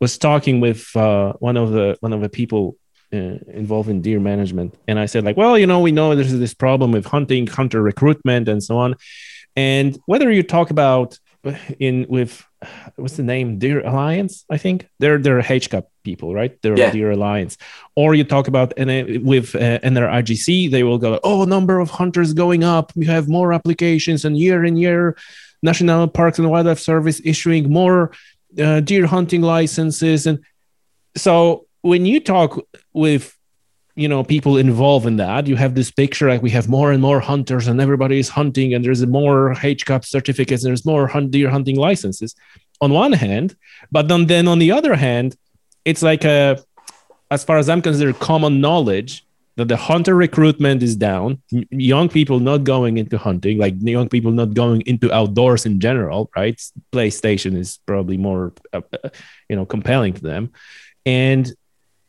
was talking with uh, one of the one of the people uh, involved in deer management. And i said like well you know we know there's this problem with hunting hunter recruitment and so on. And whether you talk about uh, in with what's the name? Deer alliance i think? They're they're hcap people right? They're yeah. deer alliance. Or you talk about and uh, with uh, NARGC they will go oh number of hunters going up. We have more applications and year in year national parks and wildlife service issuing more uh, deer hunting licenses. And so when you talk with you know people involved in that you have this picture like we have more and more hunters and everybody is hunting and there's more HCAP certificates and there's more hunt, deer hunting licenses on one hand but then then on the other hand it's like a as far as i'm concerned common knowledge that the hunter recruitment is down young people not going into hunting like young people not going into outdoors in general right? Playstation is probably more uh, uh you know compelling to them. And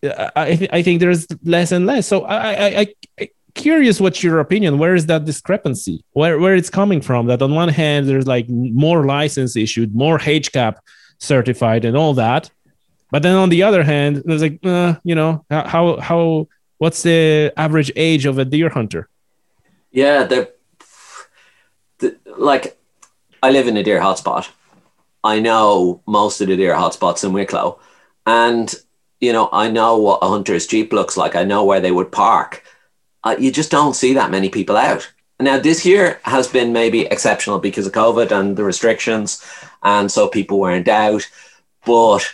I, th- I think there's less and less. So I, I, I, curious what's your opinion. Where is that discrepancy? Where where it's coming from? That on one hand there's like more license issued, more HCAP certified, and all that, but then on the other hand, there's like uh, you know how how what's the average age of a deer hunter?
Yeah, the, the like I live in a deer hotspot. I know most of the deer hotspots in Wicklow, and you know, I know what a hunter's Jeep looks like. I know where they would park. Uh, you just don't see that many people out. Now, this year has been maybe exceptional because of COVID and the restrictions, and so people weren't out. But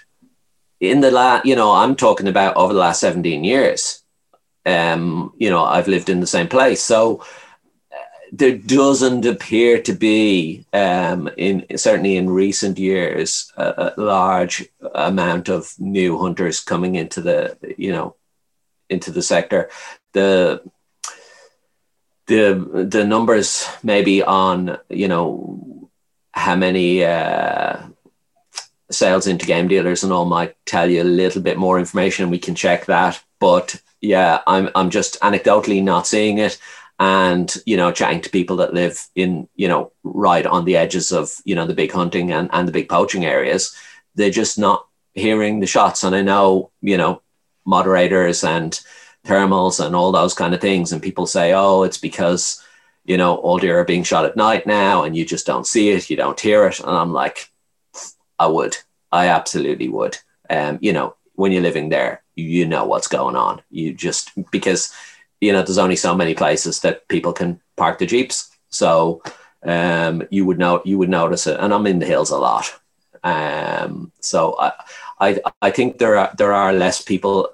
in the last, you know, I'm talking about over the last 17 years. Um, you know, I've lived in the same place, so there doesn't appear to be, um, in certainly in recent years, a, a, large amount of new hunters coming into the you know into the sector. The the the numbers maybe on you know how many uh, sales into game dealers and all might tell you a little bit more information. We can check that, but yeah, I'm I'm just anecdotally not seeing it, and you know, chatting to people that live in you know right on the edges of you know the big hunting and and the big poaching areas. They're just not hearing the shots, and I know you know moderators and thermals and all those kind of things, and people say, oh, it's because you know all deer are being shot at night now, and you just don't see it, you don't hear it, and I'm like, I would, I absolutely would. Um, you know, when you're living there, you know what's going on. You just because you know there's only so many places that people can park the jeeps, so um, you would know you would notice it. And I'm in the hills a lot, um, so I, I I think there are there are less people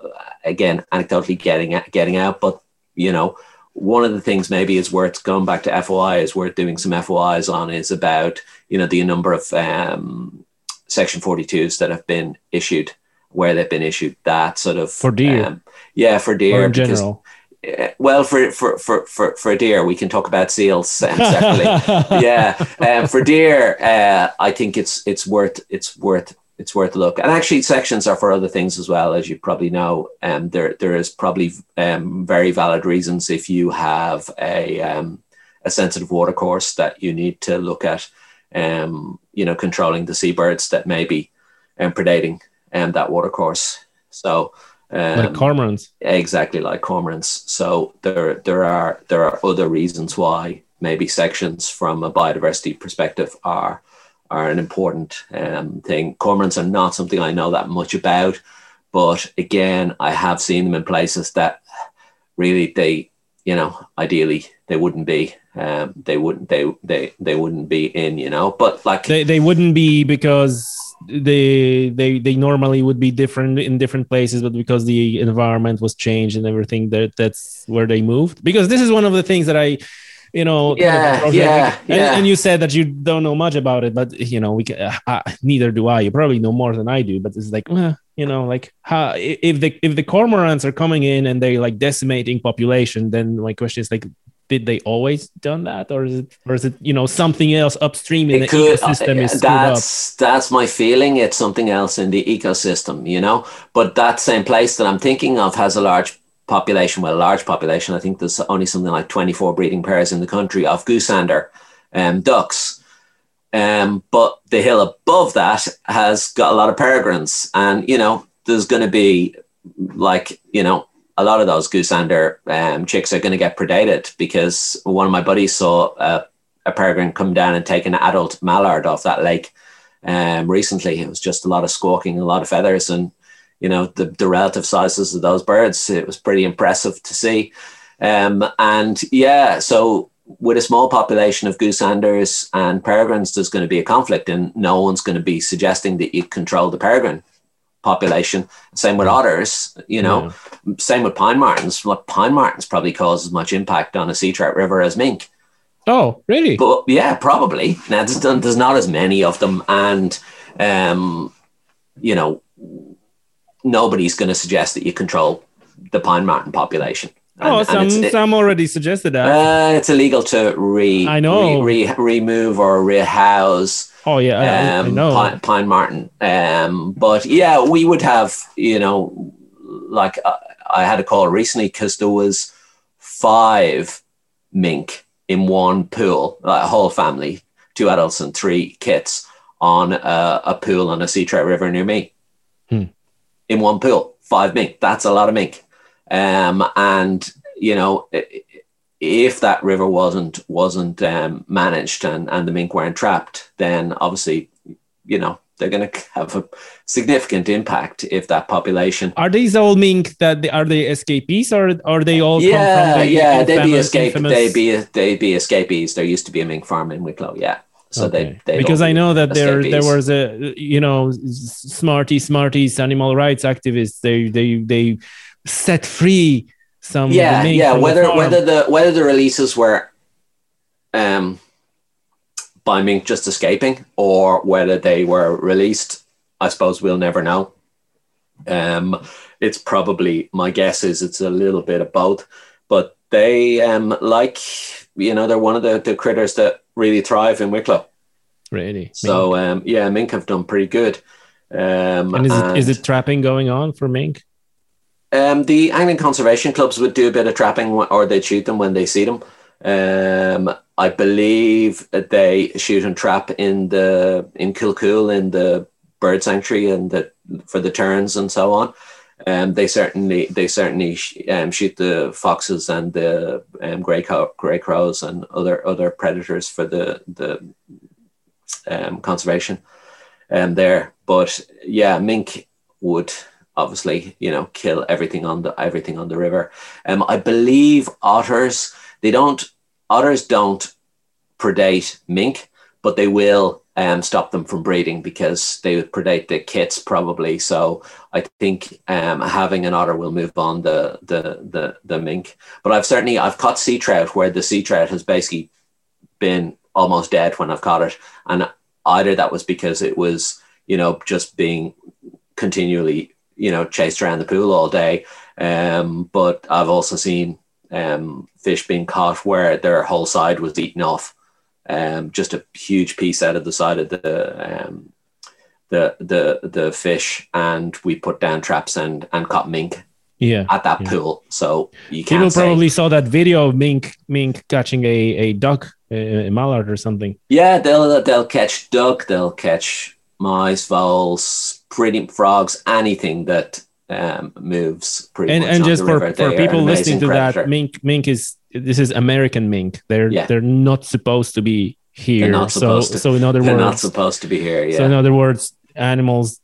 again anecdotally getting getting out, but you know one of the things maybe is worth going back to FOI is worth doing some FOIs on is about you know the number of um, section 42s that have been issued where they've been issued that sort of
for deer. Um,
yeah, for deer.
Or in because, general.
Uh, well, for, for for for for deer, we can talk about seals um, separately. yeah, um, for deer, uh, I think it's it's worth it's worth it's worth a look. And actually, sections are for other things as well, as you probably know. Um, there there is probably um, very valid reasons if you have a um, a sensitive water course that you need to look at. Um, you know, controlling the seabirds that may be um, predating um, that water course. So
um, like cormorants,
exactly like cormorants. So there there are there are other reasons why maybe sections from a biodiversity perspective are are an important um, thing. Cormorants are not something I know that much about, but again, I have seen them in places that really they you know ideally they wouldn't be um, they wouldn't they they they wouldn't be in you know but like
they, they wouldn't be because they they they normally would be different in different places but because the environment was changed and everything that that's where they moved. Because this is one of the things that i you know
yeah kind of yeah,
and, yeah. and you said that you don't know much about it but you know we can, uh, uh, neither do i. You probably know more than i do but it's like well, you know like how if the if the cormorants are coming in and they're like decimating population then my question is like did they always done that? Or is it or is it you know something else upstream in it the could, ecosystem uh, is
that's that's my feeling. It's something else in the ecosystem you know? But that same place that i'm thinking of has a large population well a large population. I think there's only something like 24 breeding pairs in the country of goosander um, ducks um, but the hill above that has got a lot of peregrines and you know there's going to be like you know a lot of those goosander um, chicks are going to get predated because one of my buddies saw a, a peregrine come down and take an adult mallard off that lake um, recently. It was just a lot of squawking, a lot of feathers, and you know the, the relative sizes of those birds. It was pretty impressive to see. Um, and yeah, so with a small population of goosanders and peregrines, there's going to be a conflict, and no one's going to be suggesting that you control the peregrine population. Same with otters, you know, yeah. same with pine martens. What pine martens probably cause as much impact on a sea trout river as mink.
Oh, really?
But yeah, probably. Now there's, there's not as many of them, and um, you know, nobody's going to suggest that you control the pine marten population.
And, oh, some it, some already suggested that.
Uh, it's illegal to re
I know
re, re, remove or rehouse
Oh yeah, I,
um,
I know
Pine, Pine Marten. Um, but yeah, we would have, you know, like uh, I had a call recently because there was five mink in one pool, like a whole family, two adults and three kits on a, a pool on a sea trout river near me.
Hmm.
In one pool, five mink. That's a lot of mink. Um, and you know, if that river wasn't wasn't um, managed and, and the mink weren't trapped, then obviously, you know, they're going to have a significant impact if that population.
Are these all mink that they, are they escapees or are they all?
Yeah, the yeah, they'd be escape. They be they be escapees. There used to be a mink farm in Wicklow. Yeah. So okay. they,
because I know that there there was a you know smarty smarties animal rights activists they they they set free some
yeah yeah whether whether the whether the releases were um by mink just escaping or whether they were released i suppose we'll never know. Um it's probably my guess is it's a little bit of both but they um like you know they're one of the, the critters that really thrive in wicklow.
Really?
So um yeah mink have done pretty good. Um,
And is it is it trapping going on for mink?
Um, the angling conservation clubs would do a bit of trapping, or they'd shoot them when they see them. Um, I believe they shoot and trap in the in Kilcool in the bird sanctuary and the for the terns and so on. Um, they certainly they certainly sh- um, shoot the foxes and the um, gray cow, gray crows and other other predators for the the um, conservation um, there. But yeah, mink would obviously you know kill everything on the everything on the river. Um, I believe otters they don't otters don't predate mink, but they will um, stop them from breeding because they would predate the kits probably. So I think um, having an otter will move on the the the the mink. But I've certainly I've caught sea trout where the sea trout has basically been almost dead when I've caught it, and either that was because it was you know just being continually you know chased around the pool all day, um, but I've also seen um, fish being caught where their whole side was eaten off, um, just a huge piece out of the side of the um, the the the fish, and we put down traps and and caught mink
Yeah.
at that
Yeah.
pool. So you can't
People
say-
probably saw that video of mink mink catching a, a duck, a, a mallard or something.
Yeah, they'll they'll catch duck, they'll catch mice, voles, pretty frogs, anything that um, moves. Pretty
And
much
and just for,
river.
for
They
people listening to
amazing
that, mink mink is this is American mink. They're
Yeah.
they're not supposed to be here.
not
so
to.
so in other
They're not
words,
supposed to be here.
so in other words, animals,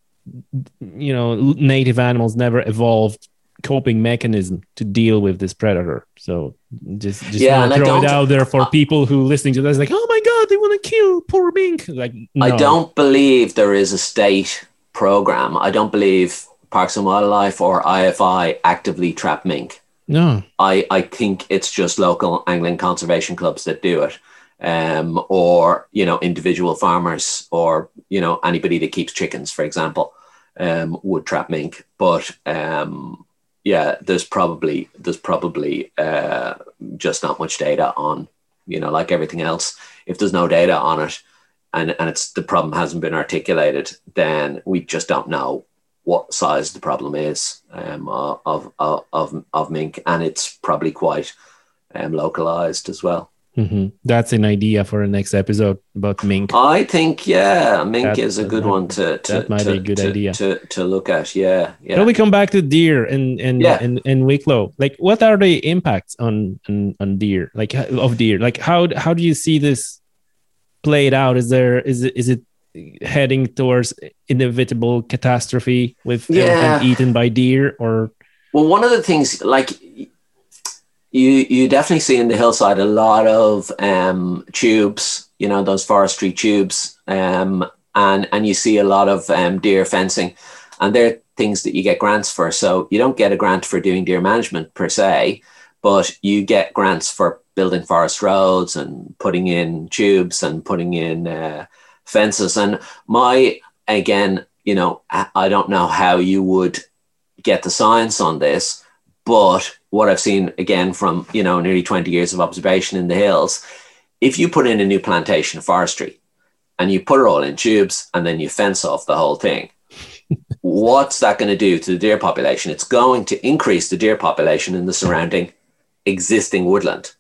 you know, native animals never evolved coping mechanism to deal with this predator. So just just
Yeah,
throw it out there for people who listening to this, like, oh my god, they want to kill poor mink. Like,
I don't believe there is a state program. I don't believe Parks and Wildlife or IFI actively trap mink.
No.
I, I think it's just local angling conservation clubs that do it. Um, or you know individual farmers or you know anybody that keeps chickens for example um, would trap mink but um, yeah there's probably there's probably uh, just not much data on you know like everything else if there's no data on it and and it's the problem hasn't been articulated then we just don't know what size the problem is um, of, of, of, of mink and it's probably quite um, localized as well
hmm That's an idea for the next episode about mink.
I think yeah, mink
That-
is a good
that-
one to, to
that might be
to-
a good
to-
idea.
to, to look at. Yeah, yeah.
Can we come back to deer and and
Yeah.
and, and Wicklow? Like, what are the impacts on on, on deer? Like of deer? Like how how do you see this played out? Is there is it is it heading towards inevitable catastrophe with
Yeah.
eaten by deer or
Well, one of the things like you you definitely see in the hillside a lot of um, tubes, you know, those forestry tubes, um, and and you see a lot of um, deer fencing, and they're things that you get grants for. So you don't get a grant for doing deer management per se, but you get grants for building forest roads and putting in tubes and putting in uh, fences. And my again, you know, I don't know how you would get the science on this, but what I've seen again from you know nearly 20 years of observation in the hills, if you put in a new plantation of forestry and you put it all in tubes and then you fence off the whole thing, what's that going to do to the deer population? It's going to increase the deer population in the surrounding existing woodland.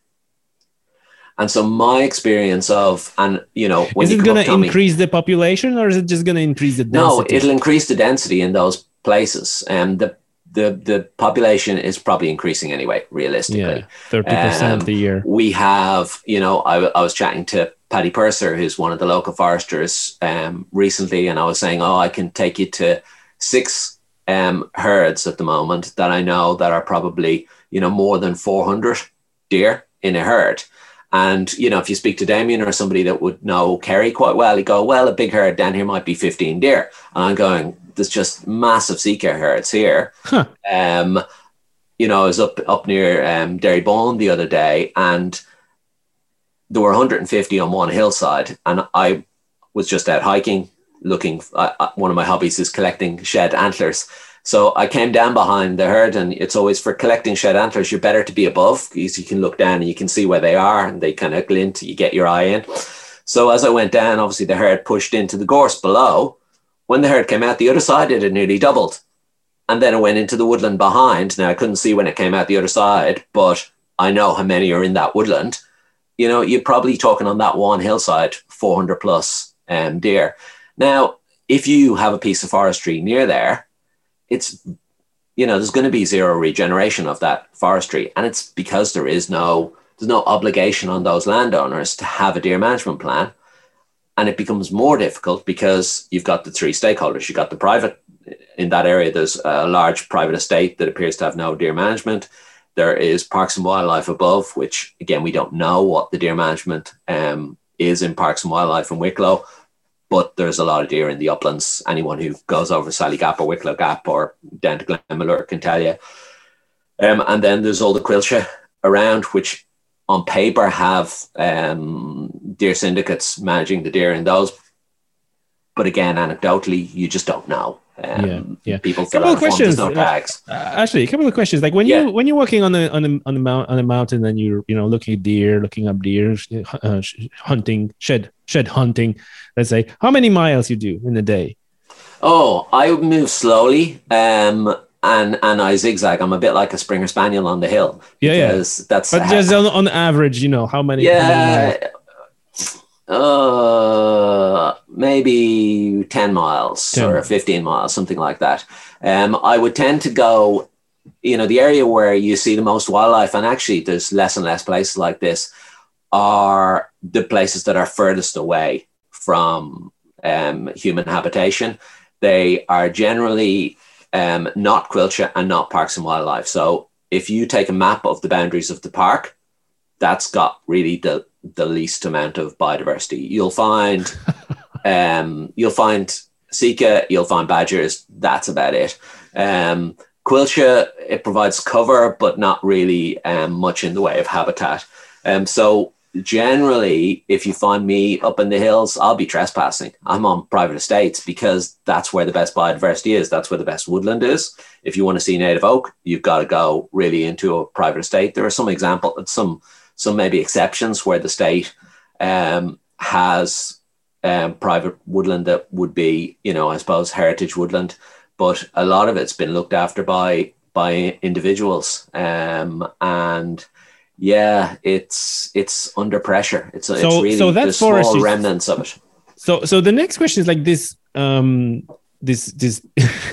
And so my experience of, and you know, when
is it going to increase the population or is it just going to increase the density?
no, it'll increase the density in those places. And the, the, the population is probably increasing anyway, realistically.
yeah, thirty percent
Um,
a year.
We have, you know, I, I was chatting to Paddy Purser, who's one of the local foresters, um, recently, and I was saying, oh, I can take you to six um, herds at the moment that I know that are probably, you know, more than 400 deer in a herd. And, you know, if you speak to Damien or somebody that would know Kerry quite well, he'd go, well, a big herd down here might be 15 deer. And I'm going, there's just massive Sika herds here.
Huh.
Um, you know, I was up up near um, Derrybawn the other day, and there were 150 on one hillside, and I was just out hiking, looking. I, I, one of my hobbies is collecting shed antlers. So I came down behind the herd, and it's always for collecting shed antlers. You're better to be above because you can look down and you can see where they are, and they kind of glint. You get your eye in. So as I went down, obviously the herd pushed into the gorse below, when the herd came out the other side, it had nearly doubled. And then it went into the woodland behind. Now I couldn't see when it came out the other side, but I know how many are in that woodland. You know, you're probably talking on that one hillside, 400 plus um, deer. Now, if you have a piece of forestry near there, it's you know there's going to be zero regeneration of that forestry, and it's because there is no there's no obligation on those landowners to have a deer management plan, and it becomes more difficult because you've got the three stakeholders. You've got the private in that area. There's a large private estate that appears to have no deer management. There is Parks and Wildlife above, which again we don't know what the deer management um, is in Parks and Wildlife in Wicklow but there's a lot of deer in the uplands. Anyone who goes over Sally Gap or Wicklow Gap or down to Glenmalure can tell you. Um, and then there's all the Coillte around, which on paper have um, deer syndicates managing the deer in those. But again, anecdotally, you just don't know. Um,
yeah, yeah.
People
couple of questions. Uh, actually, a couple of questions. Like when yeah. you when you're walking on the on the on the mount on the mountain and you're you know looking at deer, looking up deer, uh, hunting, shed shed hunting. Let's say how many miles you do in a day.
Oh, I move slowly. Um, and and I zigzag. I'm a bit like a Springer Spaniel on the hill.
Yeah, yeah.
That's
but just on, on average, you know, how many?
Yeah,
how many
uh, maybe 10 miles 10. or 15 miles, something like that. Um, I would tend to go, you know, the area where you see the most wildlife, and actually there's less and less places like this, are the places that are furthest away from um, human habitation. They are generally um, not Coillte and not parks and wildlife. So if you take a map of the boundaries of the park, that's got really the the least amount of biodiversity. You'll find um, you'll find sika, you'll find badgers. That's about it. Um, Coillte it provides cover, but not really um, much in the way of habitat. Um, so generally, if you find me up in the hills, I'll be trespassing. I'm on private estates because that's where the best biodiversity is. That's where the best woodland is. If you want to see native oak, you've got to go really into a private estate. There are some example, some some maybe exceptions where the state um, has um, private woodland that would be, you know, I suppose heritage woodland, but a lot of it's been looked after by by individuals, um, and yeah, it's it's under pressure. It's, so, it's really so that forest small is, remnants of it.
So so the next question is like this um this this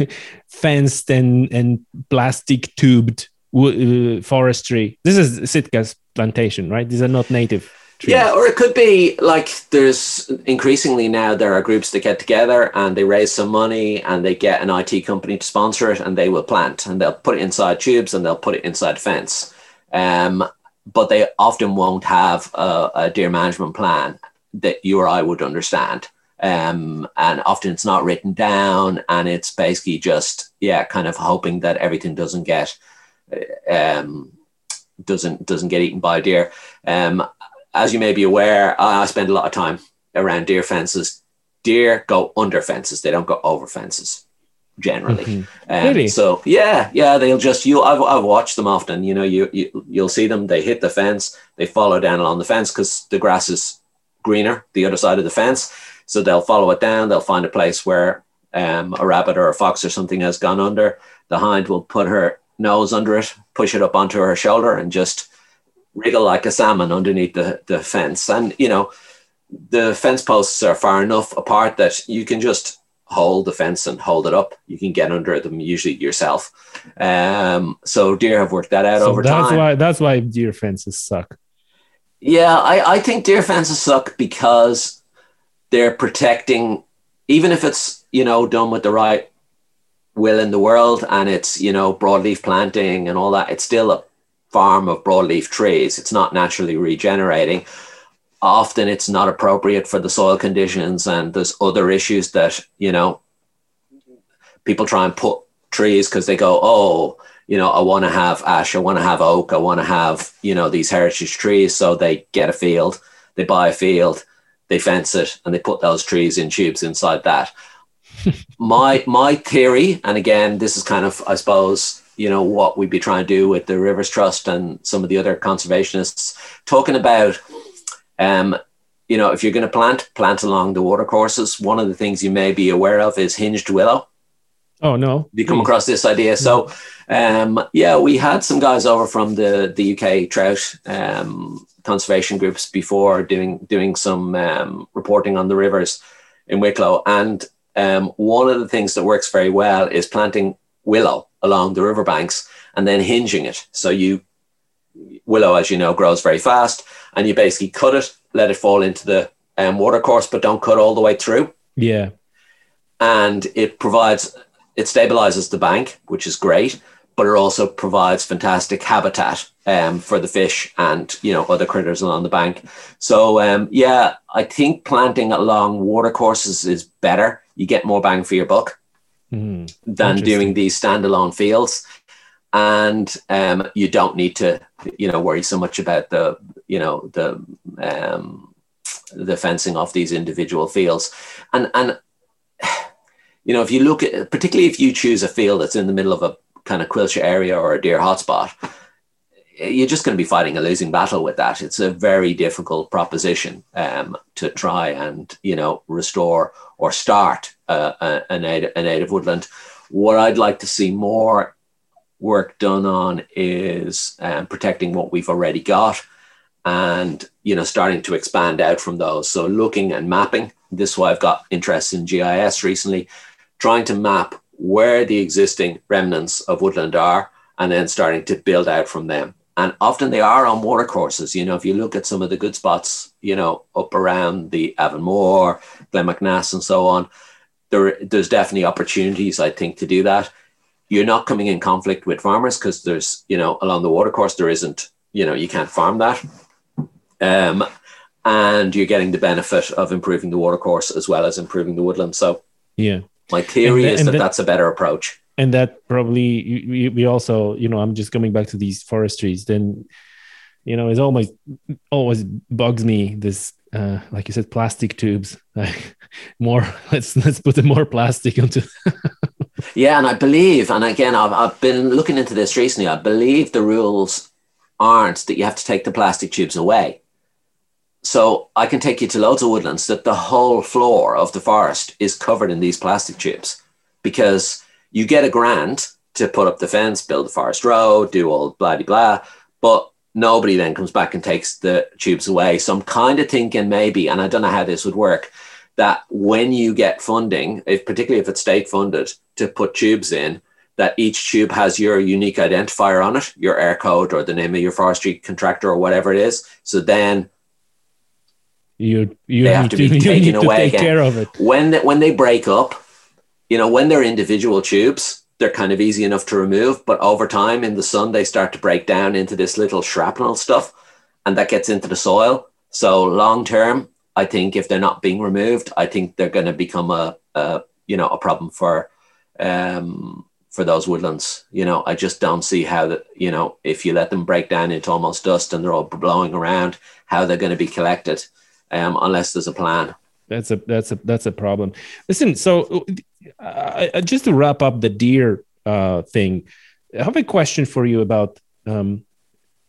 fenced and and plastic tubed uh, forestry. This is Sitka's plantation, right? These are not native. Trees.
Yeah, or it could be like there's increasingly now there are groups that get together and they raise some money and they get an IT company to sponsor it and they will plant and they'll put it inside tubes and they'll put it inside fence. Um, but they often won't have a, a deer management plan that you or I would understand. Um, and often it's not written down and it's basically just yeah kind of hoping that everything doesn't get um, doesn't doesn't get eaten by a deer. Um, as you may be aware, I spend a lot of time around deer fences. Deer go under fences; they don't go over fences generally.
Mm-hmm. Um, really?
So yeah, yeah, they'll just you. I've, I've watched them often. You know, you, you you'll see them. They hit the fence. They follow down along the fence because the grass is greener the other side of the fence. So they'll follow it down. They'll find a place where um, a rabbit or a fox or something has gone under. The hind will put her nose under it, push it up onto her shoulder, and just wriggle like a salmon underneath the, the fence. And, you know, the fence posts are far enough apart that you can just hold the fence and hold it up. You can get under them usually yourself. Um, so deer have worked that out so over
that's
time.
Why, that's why deer fences suck.
Yeah, I, I think deer fences suck because they're protecting, even if it's, you know, done with the right will in the world and it's you know broadleaf planting and all that it's still a farm of broadleaf trees. It's not naturally regenerating. Often it's not appropriate for the soil conditions and there's other issues that you know people try and put trees because they go oh you know i want to have ash i want to have oak i want to have you know these heritage trees. So they get a field they buy a field they fence it and they put those trees in tubes inside that my my theory, and again, this is kind of, I suppose, you know, what we'd be trying to do with the Rivers Trust and some of the other conservationists, talking about um, you know, if you're going to plant, plant along the watercourses. One of the things you may be aware of is hinged willow.
Oh no!
You come across this idea. So, um, yeah, we had some guys over from the the UK trout um, conservation groups before doing doing some um, reporting on the rivers in Wicklow, and um, one of the things that works very well is planting willow along the riverbanks and then hinging it. So you willow, as you know, grows very fast, and you basically cut it, let it fall into the um, watercourse, but don't cut all the way through.
Yeah,
and it provides it stabilizes the bank, which is great, but it also provides fantastic habitat um, for the fish and you know other critters along the bank. So um, yeah, I think planting along watercourses is better. You get more bang for your buck
Mhm.
than doing these standalone fields, and um, you don't need to you know worry so much about the you know the um, the fencing off these individual fields, and and you know if you look at particularly if you choose a field that's in the middle of a kind of Coillte area or a deer hotspot you're just going to be fighting a losing battle with that. It's a very difficult proposition um, to try and you know restore or start uh, a, native, a native woodland. What I'd like to see more work done on is um, protecting what we've already got, and you know starting to expand out from those. So looking and mapping. This is why I've got interest in GIS recently, trying to map where the existing remnants of woodland are, and then starting to build out from them and often they are on watercourses. You know, if you look at some of the good spots, you know, up around the Avonmore, Glenmacnass, and so on, there there's definitely opportunities, I think, to do that. You're not coming in conflict with farmers because there's, you know, along the watercourse there isn't, you know, you can't farm that, um, and you're getting the benefit of improving the watercourse as well as improving the woodland. So,
yeah,
my theory
And
is
and
that
the-
that's a better approach.
And that probably we, we also you know i'm just coming back to these forestries then you know it always always bugs me this uh like you said plastic tubes like more let's let's put more plastic onto
Yeah, and I believe, and again, I've, I've been looking into this recently. I believe the rules aren't that you have to take the plastic tubes away. So I can take you to loads of woodlands that the whole floor of the forest is covered in these plastic tubes because you get a grant to put up the fence, build the forest road, do all blah blah blah, but nobody then comes back and takes the tubes away. So I'm kind of thinking maybe, and I don't know how this would work, that when you get funding, if particularly if it's state funded, to put tubes in, that each tube has your unique identifier on it, your Eircode or the name of your forestry contractor or whatever it is. So then
you you
They have to
to,
be taken away
take
again.
care of it
when they, when they break up, you know, when they're individual tubes, they're kind of easy enough to remove. But over time in the sun, they start to break down into this little shrapnel stuff, and that gets into the soil. So long term, I think if they're not being removed, I think they're going to become a, a you know a problem for um, for those woodlands. You know, I just don't see how that you know if you let them break down into almost dust and they're all blowing around, how they're going to be collected, um, unless there's a plan.
that's a that's a that's a problem listen so uh, just to wrap up the deer uh thing i have a question for you about um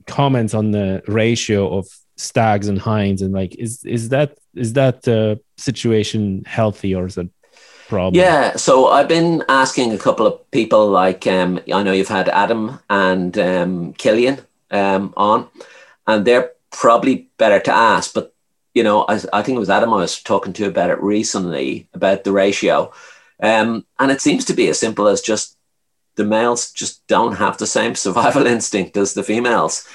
comments on the ratio of stags and hinds and like is is that is that uh, situation healthy or is it a problem
Yeah, so I've been asking a couple of people, like um, I know you've had Adam and um, Kilian um, on, and they're probably better to ask. But you know, I, I think it was Adam I was talking to about it recently about the ratio, um, and it seems to be as simple as just the males just don't have the same survival instinct as the females.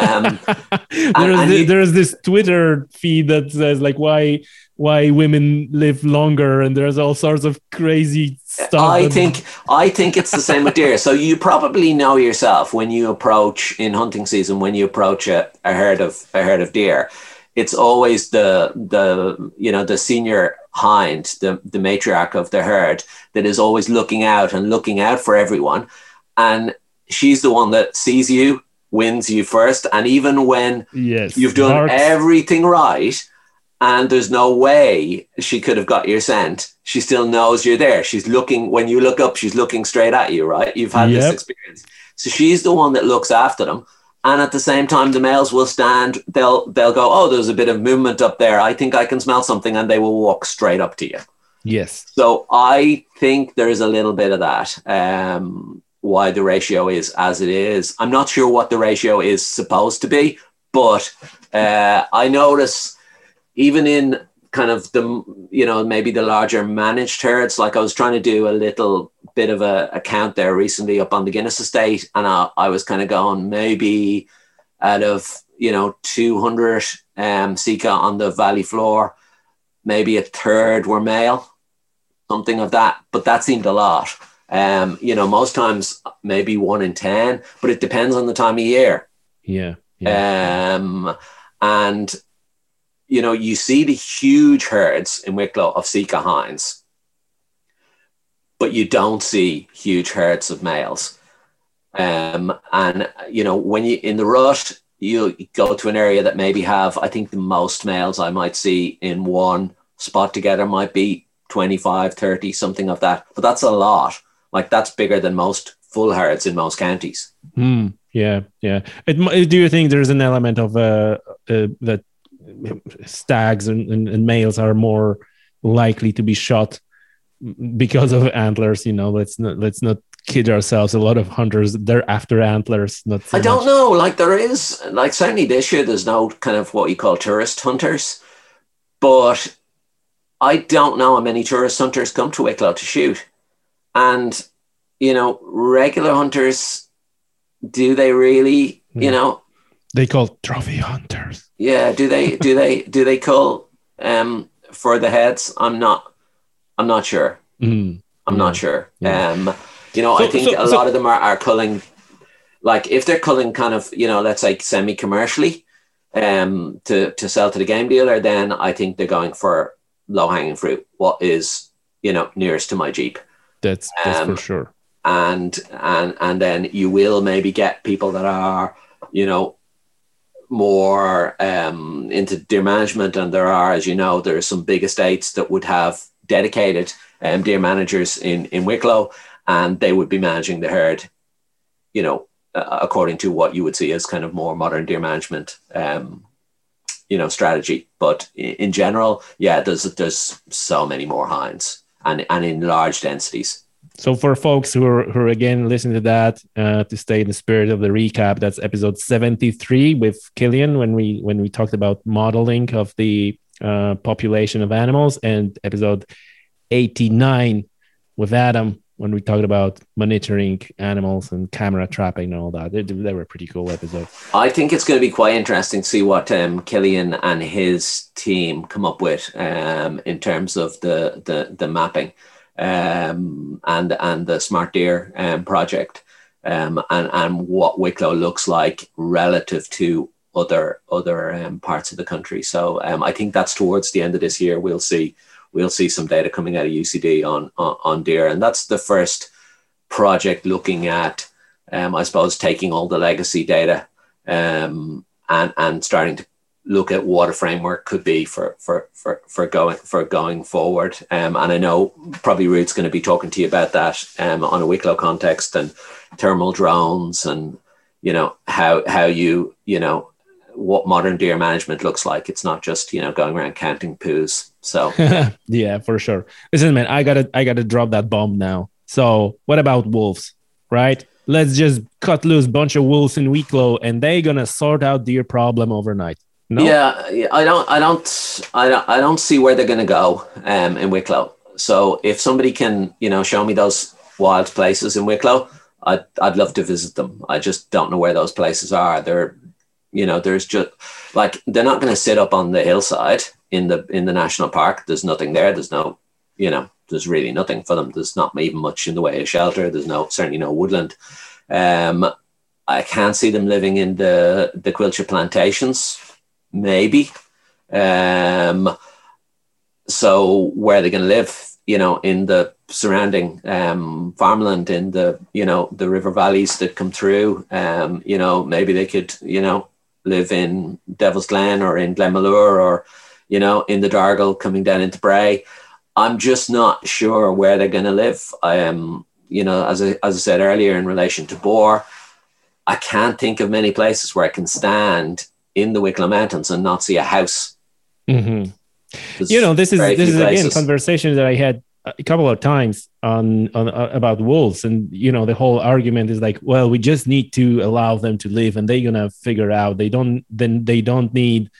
Um,
there's,
and
thi-
you-
there's this Twitter feed that says like why why women live longer, and there's all sorts of crazy stuff.
I think I think it's the same with deer. So you probably know yourself when you approach in hunting season when you approach a, a herd of a herd of deer, it's always the the you know the senior hind, the the matriarch of the herd that is always looking out and looking out for everyone, and she's the one that sees you, wins you first, and even when
yes,
You've done everything right, and there's no way she could have got your scent. She still knows you're there. She's looking when you look up. She's looking straight at you, right? You've had
Yep.
this experience, so she's the one that looks after them. And at the same time the males will stand they'll they'll go oh there's a bit of movement up there. I think i can smell something and they will walk straight up to you.
Yes.
So i think there's a little bit of that um, why the ratio is as it is. I'm not sure what the ratio is supposed to be but uh, i notice even in kind of the you know maybe the larger managed herds. Like i was trying to do a little bit of a, a count there recently up on the guinness estate and i, I was kind of going maybe out of you know 200 um sika on the valley floor maybe a third were male something of that but that seemed a lot. Um you know most times maybe one in ten but it depends on the time of year.
Yeah, yeah.
um and you know, you see the huge herds in Wicklow of Sika hinds, but you don't see huge herds of males. Um, and you know, when you in the rush, you go to an area that maybe have, I think the most males I might see in one spot together might be 25, 30, something of that. But that's a lot. Like that's bigger than most full herds in most counties.
Mm, yeah, yeah. It, do you think there's an element of uh, uh, that stags and, and, and, males are more likely to be shot because of antlers you know let's not let's not kid ourselves a lot of hunters they're after antlers not so
i don't
much.
know like there is like certainly this year there's no kind of what you call tourist hunters but i don't know how many tourist hunters come to wicklow to shoot and you know regular hunters do they really you hmm. know
they call trophy hunters.
Yeah, do they do they do they call um for the heads? I'm not I'm not sure.
Mm.
I'm yeah. not sure. Yeah. Um you know, so, I think so, a so, lot of them are, are culling like if they're culling kind of, you know, let's say semi commercially um to to sell to the game dealer, then I think they're going for low hanging fruit. What is, you know, nearest to my Jeep.
That's that's um, for sure.
And and and then you will maybe get people that are, you know, more um, into deer management, and there are, as you know, there are some big estates that would have dedicated um, deer managers in in Wicklow, and they would be managing the herd, you know, uh, according to what you would see as kind of more modern deer management, um, you know, strategy. But in, in general, yeah, there's there's so many more hinds, and and in large densities.
So for folks who are who are again listening to that uh, to stay in the spirit of the recap, that's episode seventy three with Kilian when we when we talked about modeling of the uh, population of animals, and episode eighty nine with Adam when we talked about monitoring animals and camera trapping and all that. They, they were pretty cool episodes.
I think it's going to be quite interesting to see what um, Kilian and his team come up with um, in terms of the the, the mapping um, and and the Smart Deer um, project, um, and and what Wicklow looks like relative to other other um, parts of the country. So um, I think that's towards the end of this year. We'll see we'll see some data coming out of UCD on on, on deer, and that's the first project looking at, um, I suppose, taking all the legacy data and and starting to look at what a framework could be for for for, for going for going forward. Um, and I know probably Ruth's going to be talking to you about that um, on a Wicklow context and thermal drones and you know how how you you know what modern deer management looks like. It's not just you know going around counting poos. So
yeah, for sure. Listen, man, I gotta I gotta drop that bomb now. So what about wolves, right? Let's just cut loose bunch of wolves in Wicklow, and they're gonna sort out deer problem overnight.
No? Yeah, I don't, I don't, I don't, I don't see where they're going to go um, in Wicklow. So if somebody can, you know, show me those wild places in Wicklow, I'd, I'd love to visit them. I just don't know where those places are. They're, you know, there's just like they're not going to sit up on the hillside in the in the national park. There's nothing there. There's no, you know, there's really nothing for them. There's not even much in the way of shelter. There's no certainly no woodland. Um, I can't see them living in the the Coillte plantations maybe. Um, so where are they going to live? You know, in the surrounding um, farmland, in the you know the river valleys that come through. Um, you know, maybe they could you know live in Devil's Glen or in Glenmalure or you know in the Dargle coming down into Bray. I'm just not sure where they're going to live. I am, you know, as I, as I said earlier in relation to boar, I can't think of many places where I can stand in the Wicklow Mountains and not see a house.
Mhm. You know, this is this is again conversation that I had a couple of times on, on uh, about wolves, and you know, the whole argument is like, well, we just need to allow them to live, and they're gonna figure out. They don't then they don't need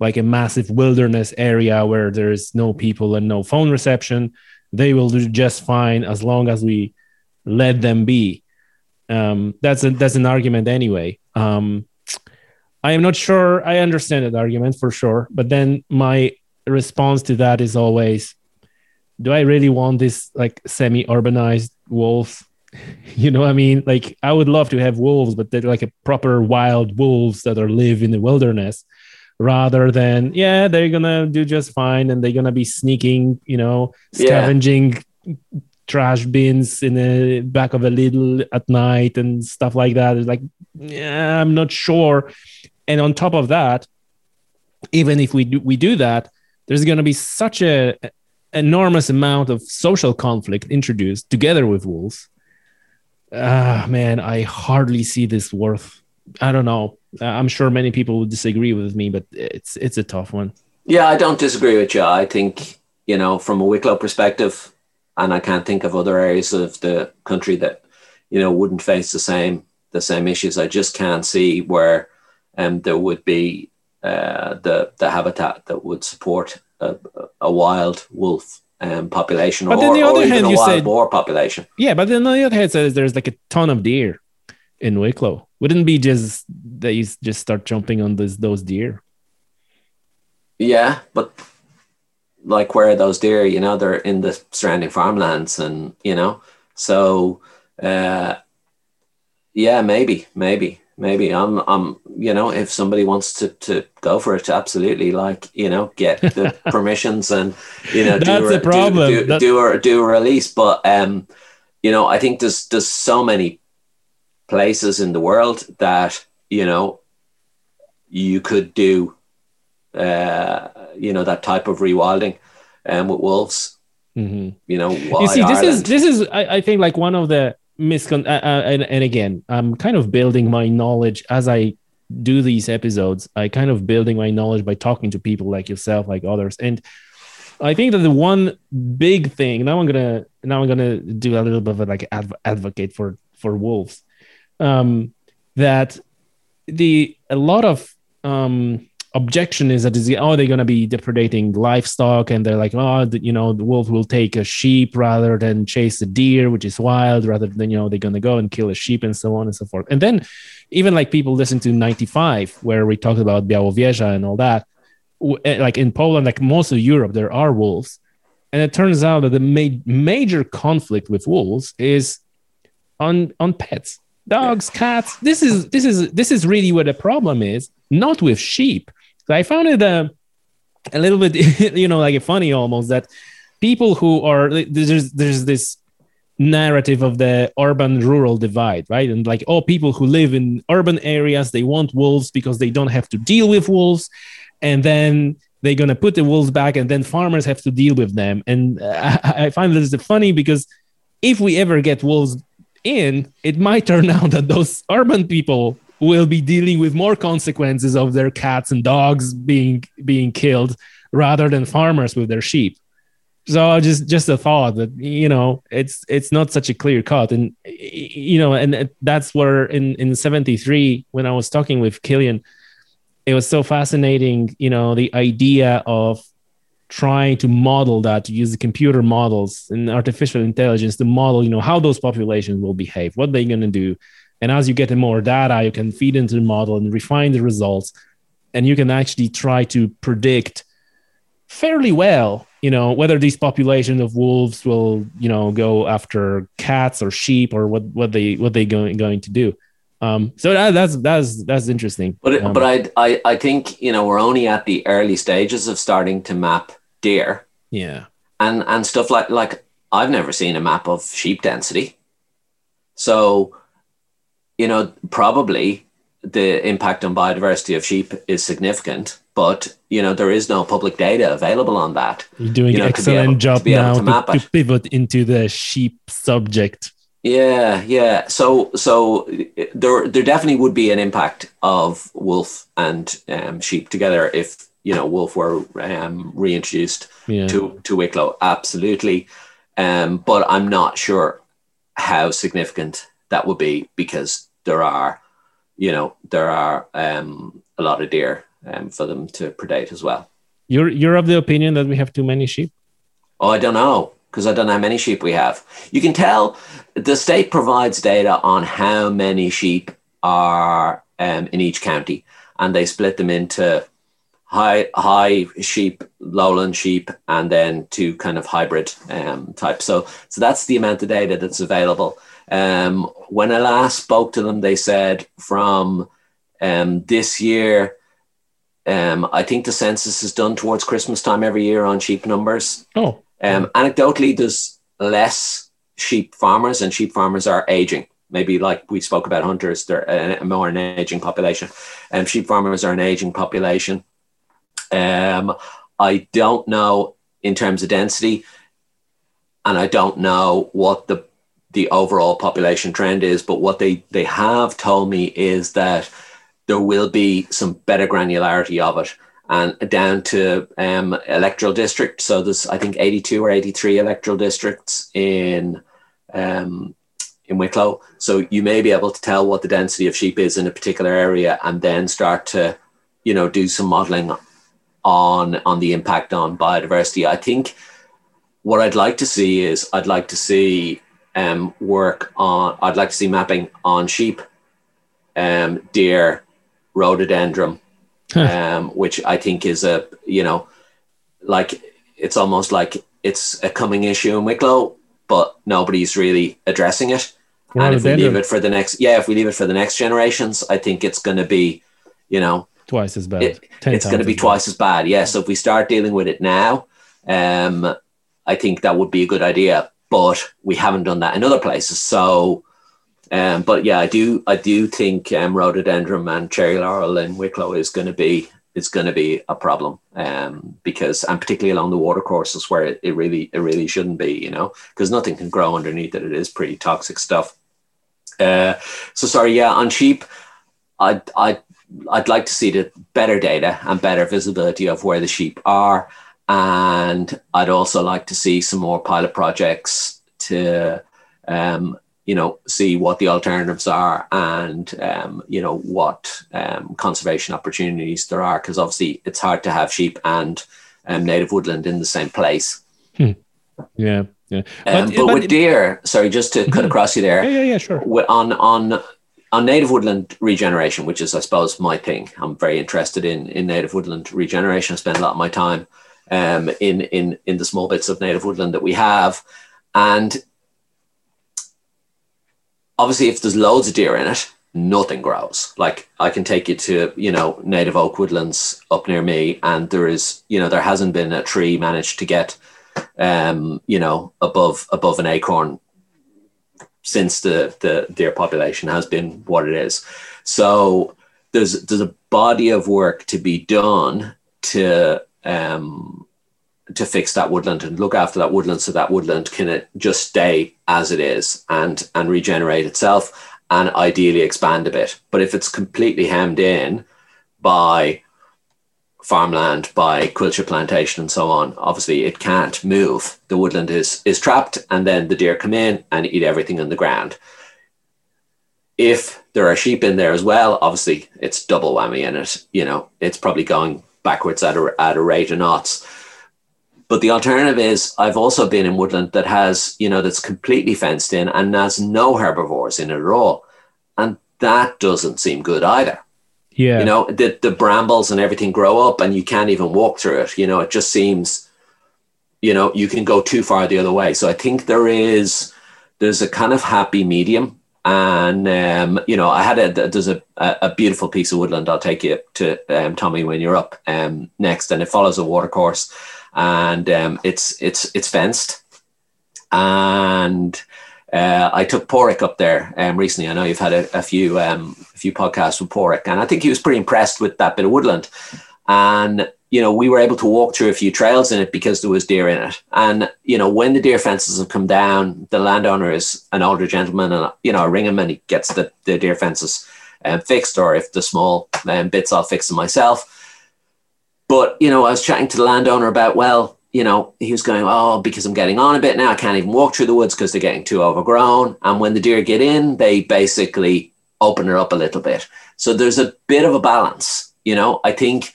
like a massive wilderness area where there's no people and no phone reception. They will do just fine as long as we let them be. Um, that's a, that's an argument anyway. Um, I am not sure. I understand that argument for sure, but then my response to that is always, do I really want this like semi-urbanized wolves? You know, what I mean, like I would love to have wolves, but they're like a proper wild wolves that are live in the wilderness, rather than yeah, they're gonna do just fine and they're gonna be sneaking, you know,
Yeah.
scavenging trash bins in the back of a little at night and stuff like that. It's like, yeah, I'm not sure. And on top of that, even if we do we do that, there's going to be such a enormous amount of social conflict introduced together with wolves. Ah, man, I hardly see this worth. I don't know. Uh, I'm sure many people would disagree with me, but it's it's a tough one.
Yeah, I don't disagree with you. I think, you know, from a Wicklow perspective, and I can't think of other areas of the country that, you know, wouldn't face the same the same issues. I just can't see where um, there would be uh, the the habitat that would support a, a wild wolf um, population
But
or,
on the other hand,
a
you
wild
said-
boar population.
Yeah, but then on the other hand, says there's like a ton of deer in Wicklow. Wouldn't it be just they just start jumping on those those deer?
Yeah, but like where are those deer? You know, they're in the surrounding farmlands, and you know, so uh, yeah, maybe, maybe, maybe. I'm, I'm, you know, if somebody wants to to go for it, absolutely, like you know, get the permissions and you know,
That's
do, a- do-
problem.
Do,
That-
do, a do a release, but um, you know, I think there's there's so many places in the world that you know you could do uh, you know that type of rewilding um, with wolves.
hmm
You know,
you see this is this is I, I think like one of the miscon uh, uh, and, and again i'm kind of building my knowledge as i do these episodes i kind of building my knowledge by talking to people like yourself like others. And i think that the one big thing now i'm gonna now i'm gonna do a little bit of a, like adv- advocate for for wolves um that the a lot of um objection is that is oh they're to be depredating livestock and they're like oh the, you know the wolf will take a sheep rather than chase a deer which is wild rather than you know they're to go and kill a sheep and so on and so forth. And then even like people listen to 95 where we talked about Białowieża and all that eh, like in Poland like most of Europe there are wolves. And it turns out that the ma- major conflict with wolves is on on pets. Dogs cats this is this is this is really where the problem is not with sheep i found it uh, a little bit you know like funny almost that people who are there's there's this narrative of the urban rural divide right? And like oh people who live in urban areas they want wolves because they don't have to deal with wolves. And then they're going to put the wolves back and then farmers have to deal with them. And uh, i I find this funny because if we ever get wolves in it might turn out that those urban people will be dealing with more consequences of their cats and dogs being being killed rather than farmers with their sheep. So just just a thought that you know it's it's not such a clear cut. And you know and that's where in in 73 when i was talking with kilian it was so fascinating you know the idea of trying to model that to use the computer models and artificial intelligence to model you know how those populations will behave what they're going to do and as you get more data you can feed into the model and refine the results. And you can actually try to predict fairly well you know whether these populations of wolves will you know go after cats or sheep or what what they what they going going to do. Um so that, that's that's that's interesting.
But
Um,
but I, I I think you know we're only at the early stages of starting to map deer.
Yeah.
And and stuff like like I've never seen a map of sheep density. So, you know, probably the impact on biodiversity of sheep is significant, but you know there is no public data available on that.
you're doing
you know,
an
to be
excellent
able- to
job
be
now
to
to,
map
to
it.
pivot into the sheep subject
Yeah, yeah. So, so there, there definitely would be an impact of wolf and um, sheep together if you know wolf were um, reintroduced
Yeah.
to to Wicklow. Absolutely, um, but I'm not sure how significant that would be because there are, you know, there are um, a lot of deer um, for them to predate as well.
You're you're of the opinion that we have too many sheep.
Oh, I don't know because I don't know how many sheep we have. You can tell the state provides data on how many sheep are um, in each county, and they split them into high high sheep, lowland sheep, and then two kind of hybrid um, types. So, so that's the amount of data that's available. Um, when I last spoke to them, they said from um, this year. Um, I think the census is done towards Christmas time every year on sheep numbers.
Oh,
Um, anecdotally, there's less sheep farmers, and sheep farmers are aging. Maybe like we spoke about hunters, they're more an aging population. Um, sheep farmers are an aging population. Um, I don't know in terms of density, and I don't know what the the overall population trend is. But what they they have told me is that there will be some better granularity of it and down to um, electoral district. So there's, I think, 82 or 83 electoral districts in um, in Wicklow. So you may be able to tell what the density of sheep is in a particular area, and then start to, you know, do some modelling on on the impact on biodiversity. I think what I'd like to see is I'd like to see um, work on. I'd like to see mapping on sheep, um, deer, rhododendron, um, which I think is a you know, like it's almost like it's a coming issue in Wicklow, but nobody's really addressing it. And if we leave it for the next, yeah, if we leave it for the next generations, I think it's going to be, you know,
twice as bad.
It- it's going to be
as
twice as bad. Yeah. So if we start dealing with it now, um, I think that would be a good idea. But we haven't done that in other places. So, um, but yeah, I do, I do think um, rhododendron and cherry laurel in Wicklow is going to be is going to be a problem um, because, and particularly along the watercourses where it, it really, it really shouldn't be, you know, because nothing can grow underneath it. It is pretty toxic stuff. Uh, so sorry, yeah, on sheep, I'd, I'd, I'd like to see the better data and better visibility of where the sheep are. And I'd also like to see some more pilot projects to, um, you know, see what the alternatives are and, um, you know, what um, conservation opportunities there are. Because obviously it's hard to have sheep and um, native woodland in the same place.
Yeah, yeah.
Um, but, with deer, sorry, just to cut across you there,
yeah, yeah, yeah, sure.
on on on native woodland regeneration, which is I suppose my thing. I'm very interested in in native woodland regeneration. I spend a lot of my time um, in in in the small bits of native woodland that we have, and obviously, if there's loads of deer in it, nothing grows. Like I can take you to you know native oak woodlands up near me, and there is you know there hasn't been a tree managed to get um, you know above above an acorn since the the deer population has been what it is. So there's there's a body of work to be done to um, to fix that woodland and look after that woodland so that woodland can just stay as it is and and regenerate itself and ideally expand a bit. But if it's completely hemmed in by farmland by Coillte plantation and so on obviously it can't move. The woodland is is trapped and then the deer come in and eat everything on the ground. If there are sheep in there as well obviously it's double whammy in it you know it's probably going backwards at a, at a rate of knots but the alternative is i've also been in woodland that has you know that's completely fenced in and has no herbivores in it at all. And that doesn't seem good either.
Yeah,
you know the, the brambles and everything grow up and you can't even walk through it. You know it just seems you know you can go too far the other way. So i think there is there's a kind of happy medium and um, you know i had a there's a, a beautiful piece of woodland i'll take you to um, tommy when you're up um, next and it follows a water course and um, it's it's it's fenced and uh, I took Pádraic up there um, recently. I know you've had a, a few um, a few podcasts with Pádraic, and I think he was pretty impressed with that bit of woodland. And you know, we were able to walk through a few trails in it because there was deer in it. And, you know, when the deer fences have come down, the landowner is an older gentleman and, you know, I ring him and he gets the, the deer fences um, fixed, or if the small um, bits, I'll fix them myself. But, you know, I was chatting to the landowner about, well, you know, he was going, oh, because I'm getting on a bit now, I can't even walk through the woods because they're getting too overgrown. And when the deer get in, they basically open it up a little bit. So there's a bit of a balance, you know, I think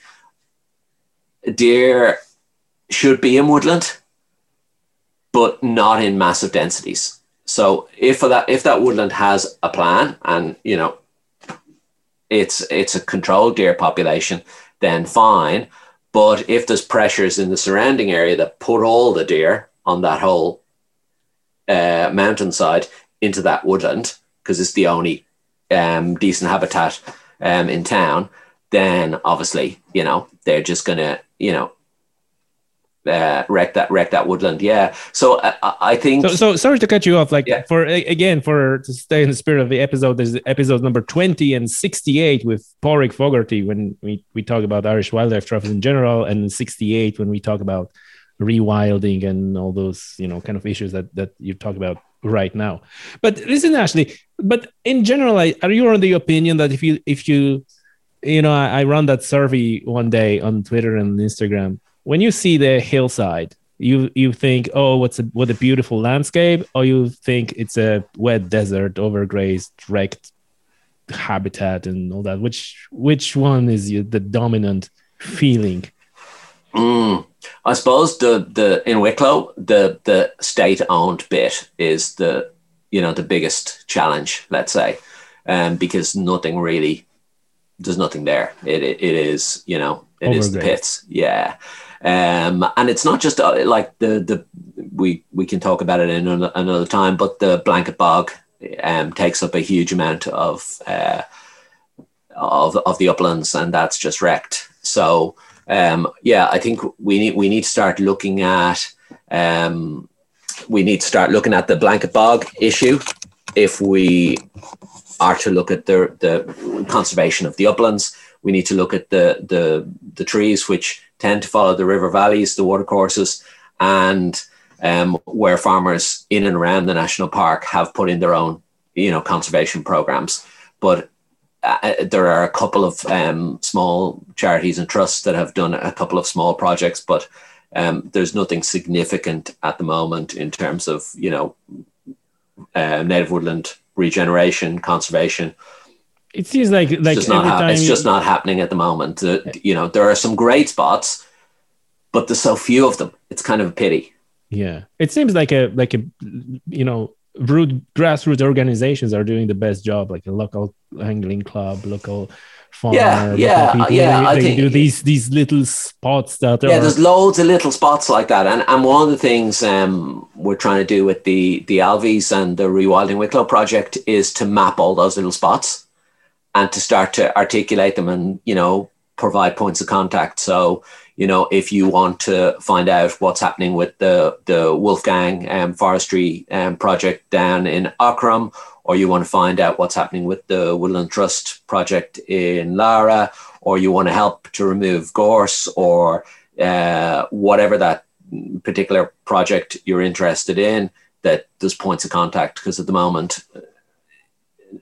deer should be in woodland, but not in massive densities. So if that if that woodland has a plan and you know it's it's a controlled deer population, then fine. But if there's pressures in the surrounding area that put all the deer on that whole uh, mountainside into that woodland, because it's the only um, decent habitat um, in town, then obviously you know they're just gonna you know uh, wreck that wreck that woodland. Yeah. So uh, I think.
So, so sorry to cut you off. Like yeah. for again for to stay in the spirit of the episode, there's episode number twenty and sixty eight with Pádraic Fogarty when we we talk about Irish Wildlife Trust in general, and sixty eight when we talk about rewilding and all those you know kind of issues that that you talk about right now. But listen, Ashley. But in general, are you on the opinion that if you if you you know I, I run that survey one day on Twitter and Instagram when you see the hillside, you you think, oh, what's a what a beautiful landscape, or you think it's a wet desert, overgrazed, wrecked habitat, and all that. Which which one is the dominant feeling?
Mm, I suppose the the in Wicklow, the the state owned bit is the you know the biggest challenge. Let's say, um, because nothing really, there's nothing there. It it, it is you know it is the pits. Yeah. Um, and it's not just uh, like the the we we can talk about it in another time, but the blanket bog um, takes up a huge amount of uh, of of the uplands, and that's just wrecked. So um, yeah, I think we need we need to start looking at um, we need to start looking at the blanket bog issue if we are to look at the the conservation of the uplands. We need to look at the the the trees which tend to follow the river valleys, the watercourses, and um, where farmers in and around the national park have put in their own, you know, conservation programs. But uh, there are a couple of um, small charities and trusts that have done a couple of small projects, but um, there's nothing significant at the moment in terms of, you know, uh, native woodland regeneration, conservation,
it seems like like
it's, just not, ha- it's just not happening at the moment. Uh, you know, there are some great spots, but there's so few of them. It's kind of a pity.
Yeah, it seems like a like a you know root grassroots organizations are doing the best job, like a local angling club, local farm.
Yeah, yeah, yeah.
They, they do these these little spots that
yeah. Are... Yeah, there's loads of little spots like that, and and one of the things um, we're trying to do with the the Alvies and the Rewilding Wicklow project is to map all those little spots and to start to articulate them and you know provide points of contact. So you know if you want to find out what's happening with the the wolfgang um, forestry um, project down in Aughrim or you want to find out what's happening with the woodland trust project in Laragh or you want to help to remove gorse or uh, whatever that particular project you're interested in that there's points of contact because at the moment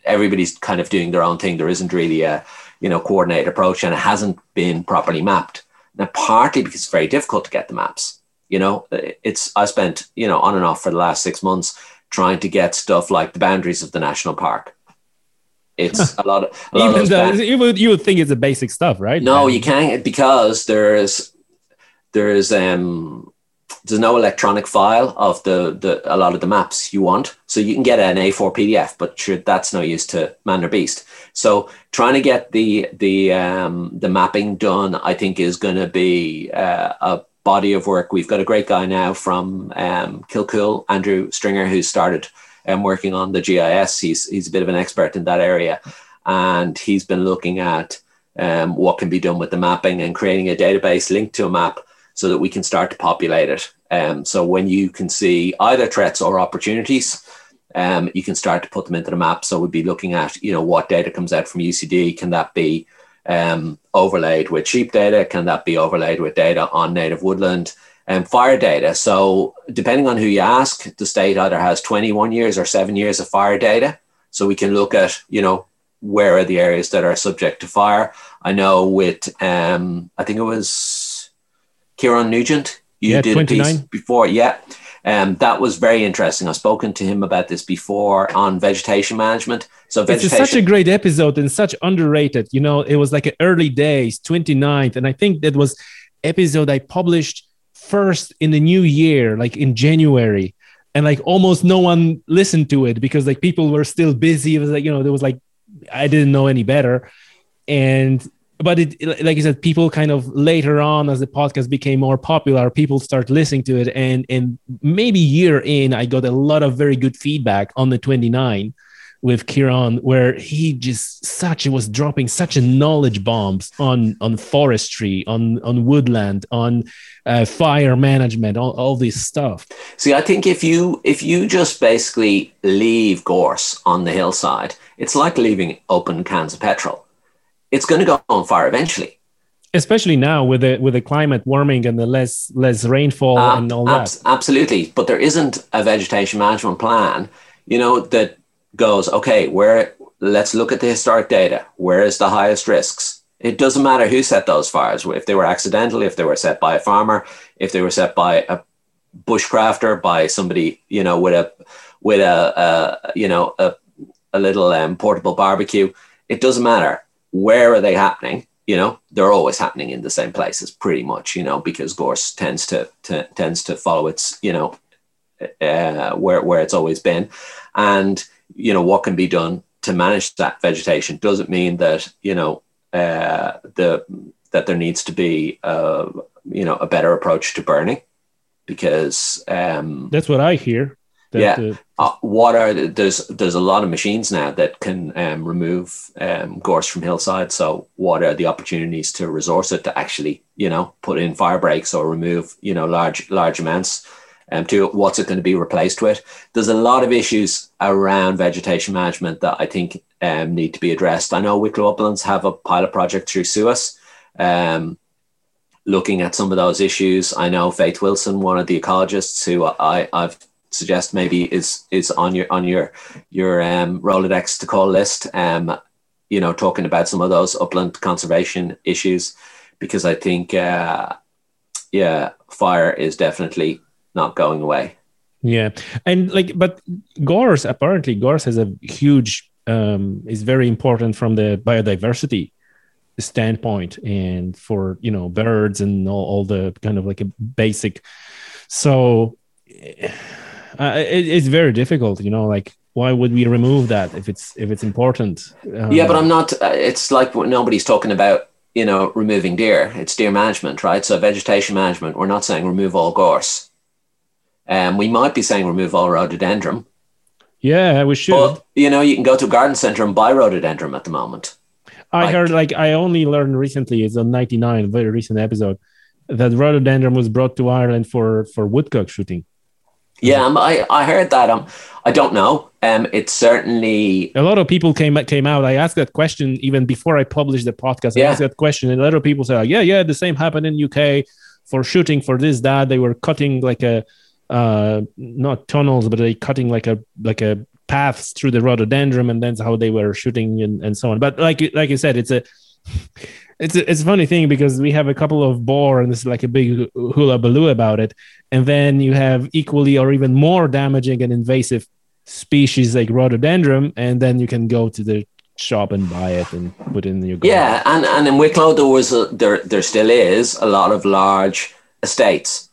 everybody's kind of doing their own thing. There isn't really a you know coordinated approach, and it hasn't been properly mapped. Now, partly because it's very difficult to get the maps. You know, it's I spent you know on and off for the last six months trying to get stuff like the boundaries of the national park. It's a lot of a lot
even of though you would you would think it's a basic stuff, right?
No, you can't because there's there's um there's no electronic file of the, the a lot of the maps you want. So you can get an A4 PDF, but sure, that's no use to man or beast. So trying to get the the um, the mapping done, I think, is going to be uh, a body of work. We've got a great guy now from um, Kilcoole, Andrew Stringer, who started um, working on the GIS. He's he's a bit of an expert in that area, and he's been looking at um, what can be done with the mapping and creating a database linked to a map so that we can start to populate it. Um, so when you can see either threats or opportunities, um, you can start to put them into the map. So we'd be looking at, you know, what data comes out from UCD. Can that be um, overlaid with sheep data? Can that be overlaid with data on native woodland and fire data? So, depending on who you ask, the state either has 21 years or seven years of fire data. So, we can look at, you know, where are the areas that are subject to fire. I know with, um, I think it was Ciaran Nugent, you
Yeah,
did a piece before. Yeah. Um, that was very interesting. I've spoken to him about this before on vegetation management. So
It's such a great episode and such underrated. You know, it was like an early days, 29th. And I think that was episode I published first in the new year, like in January. And like almost no one listened to it because like people were still busy. It was like, you know, there was like, I didn't know any better. And but it like I said, people kind of later on as the podcast became more popular, people start listening to it. And and maybe year in, I got a lot of very good feedback on the 29 with Ciaran, where he just such was dropping such a knowledge bombs on on forestry, on on woodland, on uh, fire management, all, all this stuff.
See, I think if you if you just basically leave gorse on the hillside, it's like leaving open cans of petrol. It's going to go on fire eventually.
Especially now with the with the climate warming and the less less rainfall
Ab-
and all
abs-
that.
Absolutely, but there isn't a vegetation management plan, you know, that goes okay. Where let's look at the historic data. Where is the highest risks? It doesn't matter who set those fires. If they were accidental, if they were set by a farmer, if they were set by a bushcrafter, by somebody, you know, with a with a, a you know a, a little um, portable barbecue. It doesn't matter where are they happening. You know, they're always happening in the same places, pretty much. You know, because gorse tends to, to tends to follow its you know uh, where where it's always been, and you know what can be done to manage that vegetation doesn't mean that you know uh, the that there needs to be uh, you know a better approach to burning because um,
That's what I hear.
Yeah.
uh,
uh, what are the, there's there's a lot of machines now that can um, remove um, gorse from hillside. So what are the opportunities to resource it to actually you know put in fire breaks or remove you know large large amounts um, to? What's it going to be replaced with? There's a lot of issues around vegetation management that I think um, need to be addressed. I know Wicklow Uplands have a pilot project through SUAS. Um, looking at some of those issues. I know Faith Wilson, one of the ecologists who I, I've suggest maybe is is on your on your your um, Rolodex to call list. Um, you know, talking about some of those upland conservation issues, because I think, uh, yeah, fire is definitely not going away.
Yeah, and like, but gorse apparently gorse has a huge um, is very important from the biodiversity standpoint and for you know birds and all, all the kind of like a basic. So uh, it, it's very difficult, you know. Like, why would we remove that if it's if it's important? Um,
yeah, but I'm not. Uh, it's like what nobody's talking about. You know, removing deer. It's deer management, right? So vegetation management. We're not saying remove all gorse. Um, we might be saying remove all rhododendron,
yeah, we should.
but you know, you can go to a garden center and buy rhododendron at the moment.
I
Like-
heard like I only learned recently, it's on 99, very recent episode, that rhododendron was brought to Ireland for for woodcock shooting.
Yeah, um, I, I heard that. Um, I don't know. Um, it's certainly
A lot of people came came out. I asked that question even before I published the podcast. I
Yeah.
asked that question, and a lot of people say, "Yeah, yeah, the same happened in UK for shooting for this that they were cutting like a uh not tunnels, but they cutting like a like a paths through the rhododendron, and that's how they were shooting and, and so on." But like like you said, it's a it's a, it's a funny thing because we have a couple of boar and it's like a big hula baloo about it, and then you have equally or even more damaging and invasive species like rhododendron, and then you can go to the shop and buy it and put it in your garden.
yeah, and, and in Wicklow there was a, there there still is a lot of large estates,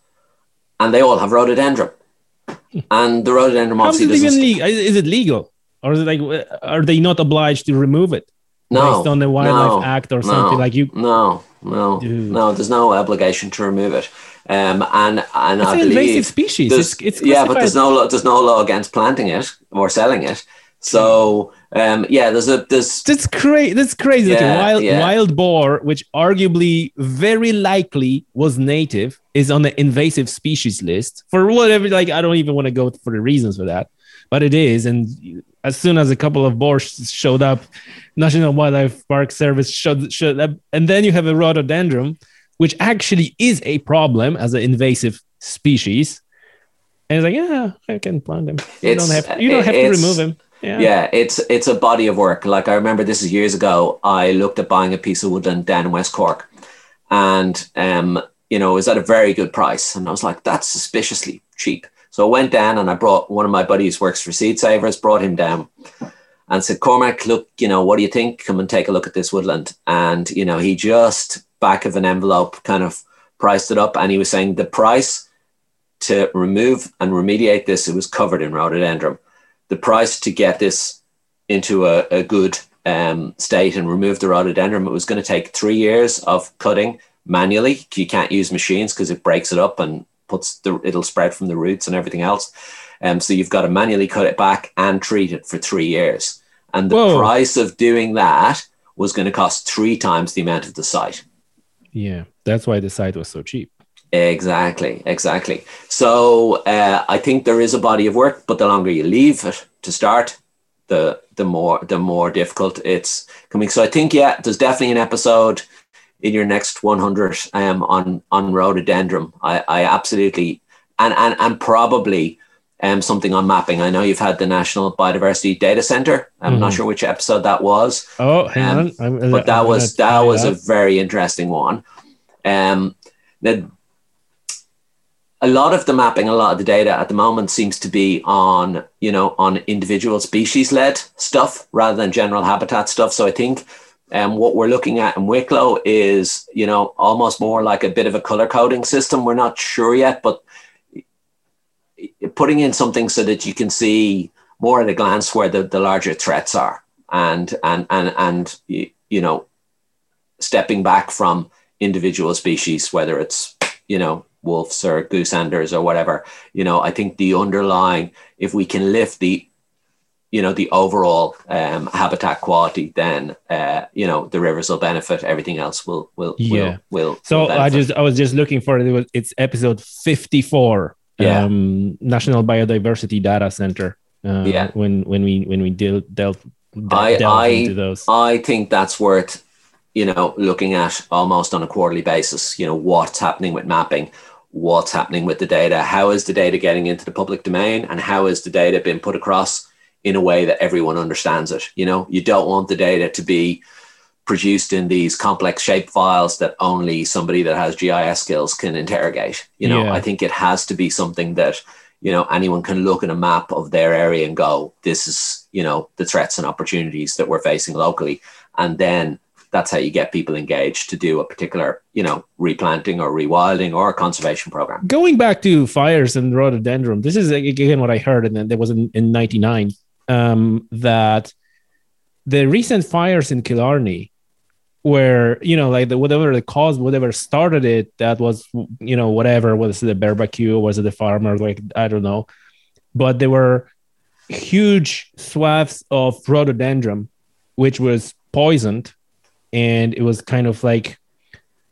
and they all have rhododendron, and the rhododendron
How is
obviously
it even legal? Is it legal, or is it like are they not obliged to remove it
no,
based on the Wildlife
no,
Act or
no,
something like you?
No, no,
Dude.
no. There's no obligation to remove it. Um, and and
It's
I
an invasive species. It's, it's
yeah, but there's no law, there's no law against planting it or selling it. So Um, yeah, there's a there's
That's crazy. That's crazy. Like wild
yeah.
wild boar, which arguably very likely was native, is on the invasive species list for whatever. Like I don't even want to go for the reasons for that, but it is. And as soon as a couple of boars showed up, National Wildlife Park Service showed showed up, and then you have a rhododendron, which actually is a problem as an invasive species. And it's like, yeah, I can plant them. You
It's-
don't have you don't have to remove them. Yeah.
yeah, it's it's a body of work. Like I remember this is years ago. I looked at buying a piece of woodland down in West Cork, and um, you know, it was at a very good price, and I was like, that's suspiciously cheap. So I went down and I brought one of my buddies works for Seed Savers, brought him down, and said, Cormac, look, you know, what do you think? Come and take a look at this woodland. And you know, he just back of an envelope kind of priced it up, and he was saying the price to remove and remediate this, it was covered in rhododendron the price to get this into a, a good um, state and remove the rhododendron, it was going to take three years of cutting manually. You can't use machines because it breaks it up and puts the it'll spread from the roots and everything else. Um, so you've got to manually cut it back and treat it for three years. And the
Whoa.
price of doing that was going to cost three times the amount of the site.
Yeah, that's why the site was so cheap.
Exactly, exactly. So uh, I think there is a body of work, but the longer you leave it to start, the the more the more difficult it's coming. So I think yeah, there's definitely an episode in your next 100 um, on on rhododendron. I, I absolutely and and and probably um, something on mapping. I know you've had the National Biodiversity Data Center. I'm not
Mhm.
sure which episode that was
Oh, hang
Um,
on. I'm,
but that
I'm
was that was a very interesting one. Um, the, a lot of the mapping, a lot of the data at the moment seems to be on you know on individual species led stuff rather than general habitat stuff. So I think um, what we're looking at in Wicklow is you know almost more like a bit of a color coding system. We're not sure yet, but putting in something so that you can see more at a glance where the, the larger threats are and and and and you know stepping back from individual species whether it's you know wolves or goosanders or whatever you know i think the underlying if we can lift the you know the overall um, habitat quality then uh, you know the rivers will benefit everything else will will
Yeah.
will, will
So
will
I just I was just looking for it. was, it's episode 54.
Yeah.
Um, National Biodiversity Data Center. Uh,
Yeah.
When when we when we deal dealt de-
I- I-
into those.
I think that's worth, you know, looking at almost on a quarterly basis. You know, what's happening with mapping, what's happening with the data, how is the data getting into the public domain, and how is the data being put across in a way that everyone understands it. You know, you don't want the data to be produced in these complex shape files that only somebody that has GIS skills can interrogate. You know,
Yeah.
I think it has to be something that you know anyone can look at a map of their area and go this is you know the threats and opportunities that we're facing locally and then that's how you get people engaged to do a particular you know replanting or rewilding or a conservation program
Going back to fires and rhododendron, this is again what I heard, and then there was in, in '99 um, that the recent fires in Killarney, where you know, like the, whatever the cause, whatever started it, that was you know whatever was it the barbecue, was it the farmer, like I don't know, but there were huge swaths of rhododendron, which was poisoned, and it was kind of like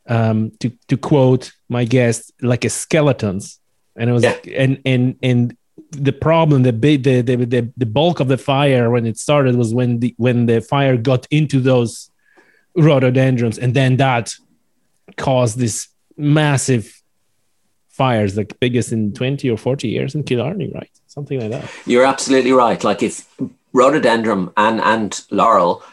um, to to quote my guest, like a skeletons, and it was
Yeah.
and and and the problem, the big, the, the the the bulk of the fire when it started was when the when the fire got into those rhododendrons, and then that caused this massive fires, like biggest in twenty or forty years in Killarney, right? Something like that.
you're absolutely right like if rhododendron and and laurel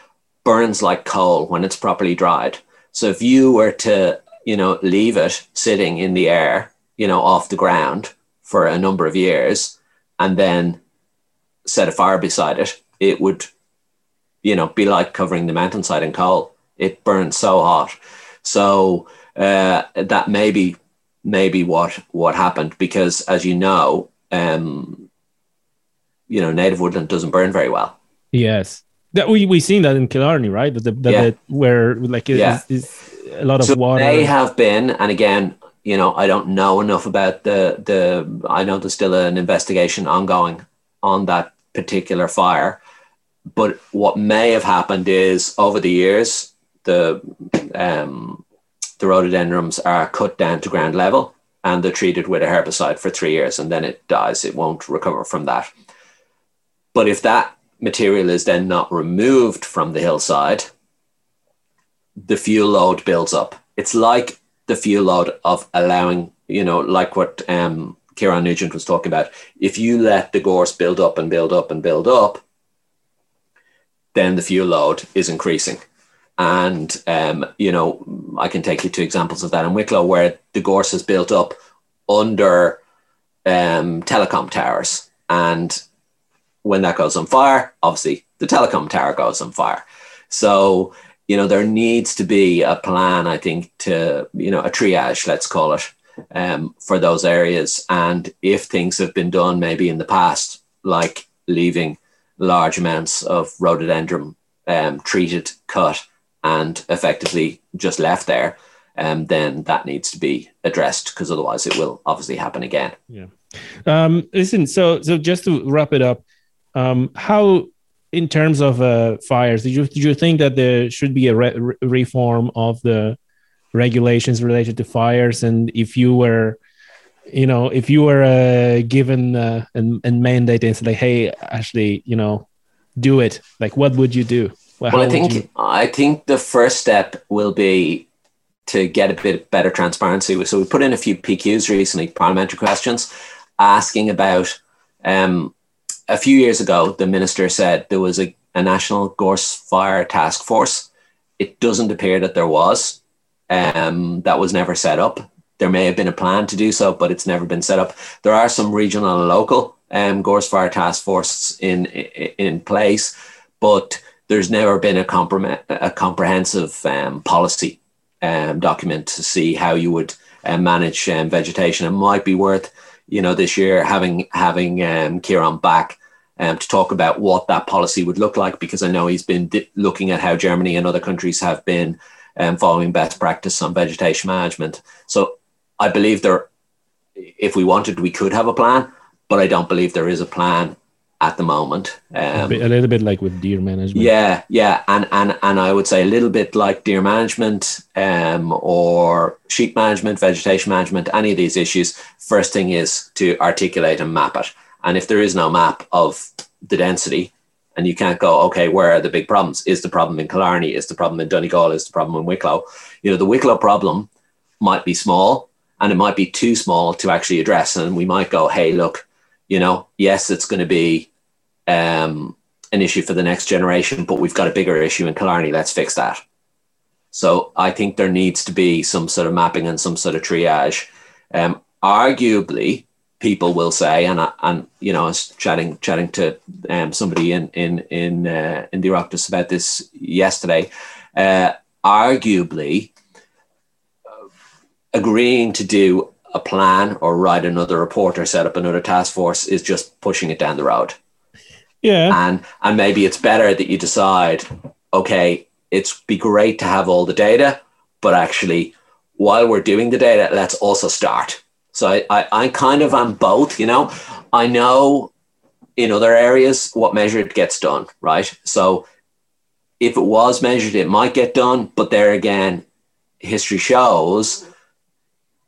burns like coal when it's properly dried so if you were to you know leave it sitting in the air you know off the ground for a number of years and then set a fire beside it it would you know be like covering the mountainside in coal it burns so hot so uh, that may be maybe what what happened because as you know um you know native woodland doesn't burn very well
Yes, that we we seen that in Killarney, right? That the, that
Yeah.
the- where like it
Yeah.
is, is a lot of
so
water.
they have been and again you know i don't know enough about the the i know there's still an investigation ongoing on that particular fire but what may have happened is over the years, the um, the rhododendrons are cut down to ground level and they're treated with a herbicide for three years and then it dies. It won't recover from that. But if that material is then not removed from the hillside, the fuel load builds up. It's like the fuel load of allowing, you know, like what um, Ciaran Nugent was talking about. If you let the gorse build up and build up and build up, then the fuel load is increasing. And, um, you know, I can take you to examples of that in Wicklow where the gorse is built up under um, telecom towers. And when that goes on fire, obviously the telecom tower goes on fire. So, you know, there needs to be a plan, I think, to, you know, a triage, let's call it, um, for those areas. And if things have been done maybe in the past, like leaving large amounts of rhododendron um, treated, cut, and effectively just left there, um, then that needs to be addressed because otherwise it will obviously happen again.
Yeah. Um, listen, so so just to wrap it up, um, how in terms of uh, fires, did you did you think that there should be a re- reform of the regulations related to fires? And if you were, you know, if you were uh, given uh, and, and mandate and say, like, hey, actually, you know, do it, like, what would you do?
Well, well I think you... I think the first step will be to get a bit better transparency. So we put in a few PQs recently, parliamentary questions, asking about. Um, a few years ago, the minister said there was a, a national gorse fire task force. It doesn't appear that there was. Um, that was never set up. There may have been a plan to do so, but it's never been set up. There are some regional and local um, gorse fire task forces in, in, in place, but there's never been a, compre- a comprehensive um, policy um, document to see how you would uh, manage um, vegetation. It might be worth, you know, this year having having um, Ciaran back um, to talk about what that policy would look like, because I know he's been di- looking at how Germany and other countries have been um, following best practice on vegetation management. So I believe there, if we wanted, we could have a plan, but I don't believe there is a plan at the moment.
Um, a, bit, a, little bit like with deer management.
Yeah, yeah, and and and I would say a little bit like deer management um, or sheep management, vegetation management, any of these issues. First thing is to articulate and map it. And if there is no map of the density, and you can't go, okay, where are the big problems? Is the problem in Killarney? Is the problem in Donegal? Is the problem in Wicklow? You know, the Wicklow problem might be small and it might be too small to actually address. And we might go, hey, look, you know, yes, it's going to be um, an issue for the next generation, but we've got a bigger issue in Killarney. Let's fix that. So I think there needs to be some sort of mapping and some sort of triage. Um, arguably, people will say, and I, and you know, I was chatting chatting to um, somebody in in in uh, in the Oireachtas about this yesterday. Uh, arguably, agreeing to do a plan or write another report or set up another task force is just pushing it down the road.
Yeah,
and and maybe it's better that you decide, okay, it's be great to have all the data, but actually, while we're doing the data, let's also start so I, I, I kind of am both, you know. I know in other areas what measured gets done, right? So if it was measured, it might get done. But there again, history shows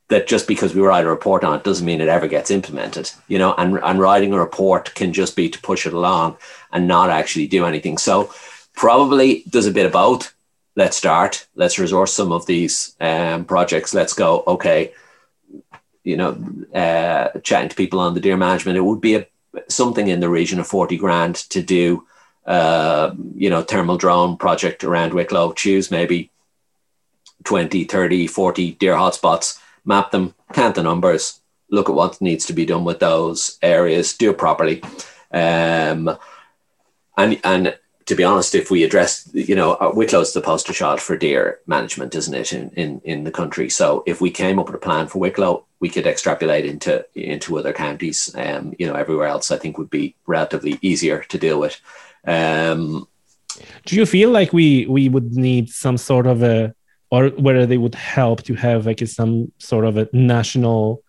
that just because we write a report on it doesn't mean it ever gets implemented, you know, and, and writing a report can just be to push it along and not actually do anything. So probably does a bit of both. Let's start. Let's resource some of these um, projects. Let's go, okay, you know, uh, chatting to people on the deer management, it would be a, something in the region of 40 grand to do, uh, you know, thermal drone project around Wicklow, choose maybe 20, 30, 40 deer hotspots, map them, count the numbers, look at what needs to be done with those areas, do it properly. Um, and, and to be honest, if we address, you know, uh, Wicklow's the poster child for deer management, isn't it, in, in, in the country? So if we came up with a plan for Wicklow, we could extrapolate into into other counties. Um, you know, everywhere else, I think would be relatively easier to deal with. Um,
Do you feel like we we would need some sort of a, or whether they would help to have like some sort of a national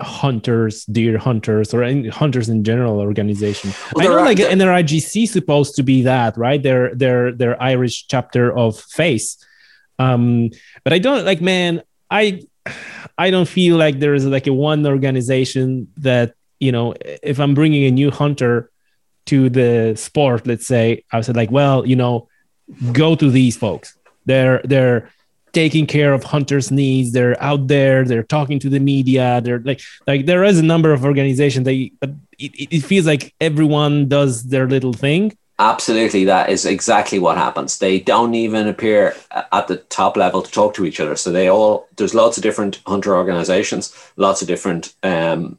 hunters, deer hunters, or any hunters in general organization.
Well,
I know
are-
like NARGC supposed to be that, right? Their their their Irish chapter of Face. Um, but I don't like, man. I I don't feel like there is like a one organization that you know. If I'm bringing a new hunter to the sport, let's say, I said like, well, you know, go to these folks. They're they're taking care of hunters' needs. They're out there. They're talking to the media. They're like like there is a number of organizations. They it it feels like everyone does their little thing.
Absolutely, that is exactly what happens. They don't even appear at the top level to talk to each other. So they all there's lots of different hunter organizations, lots of different um,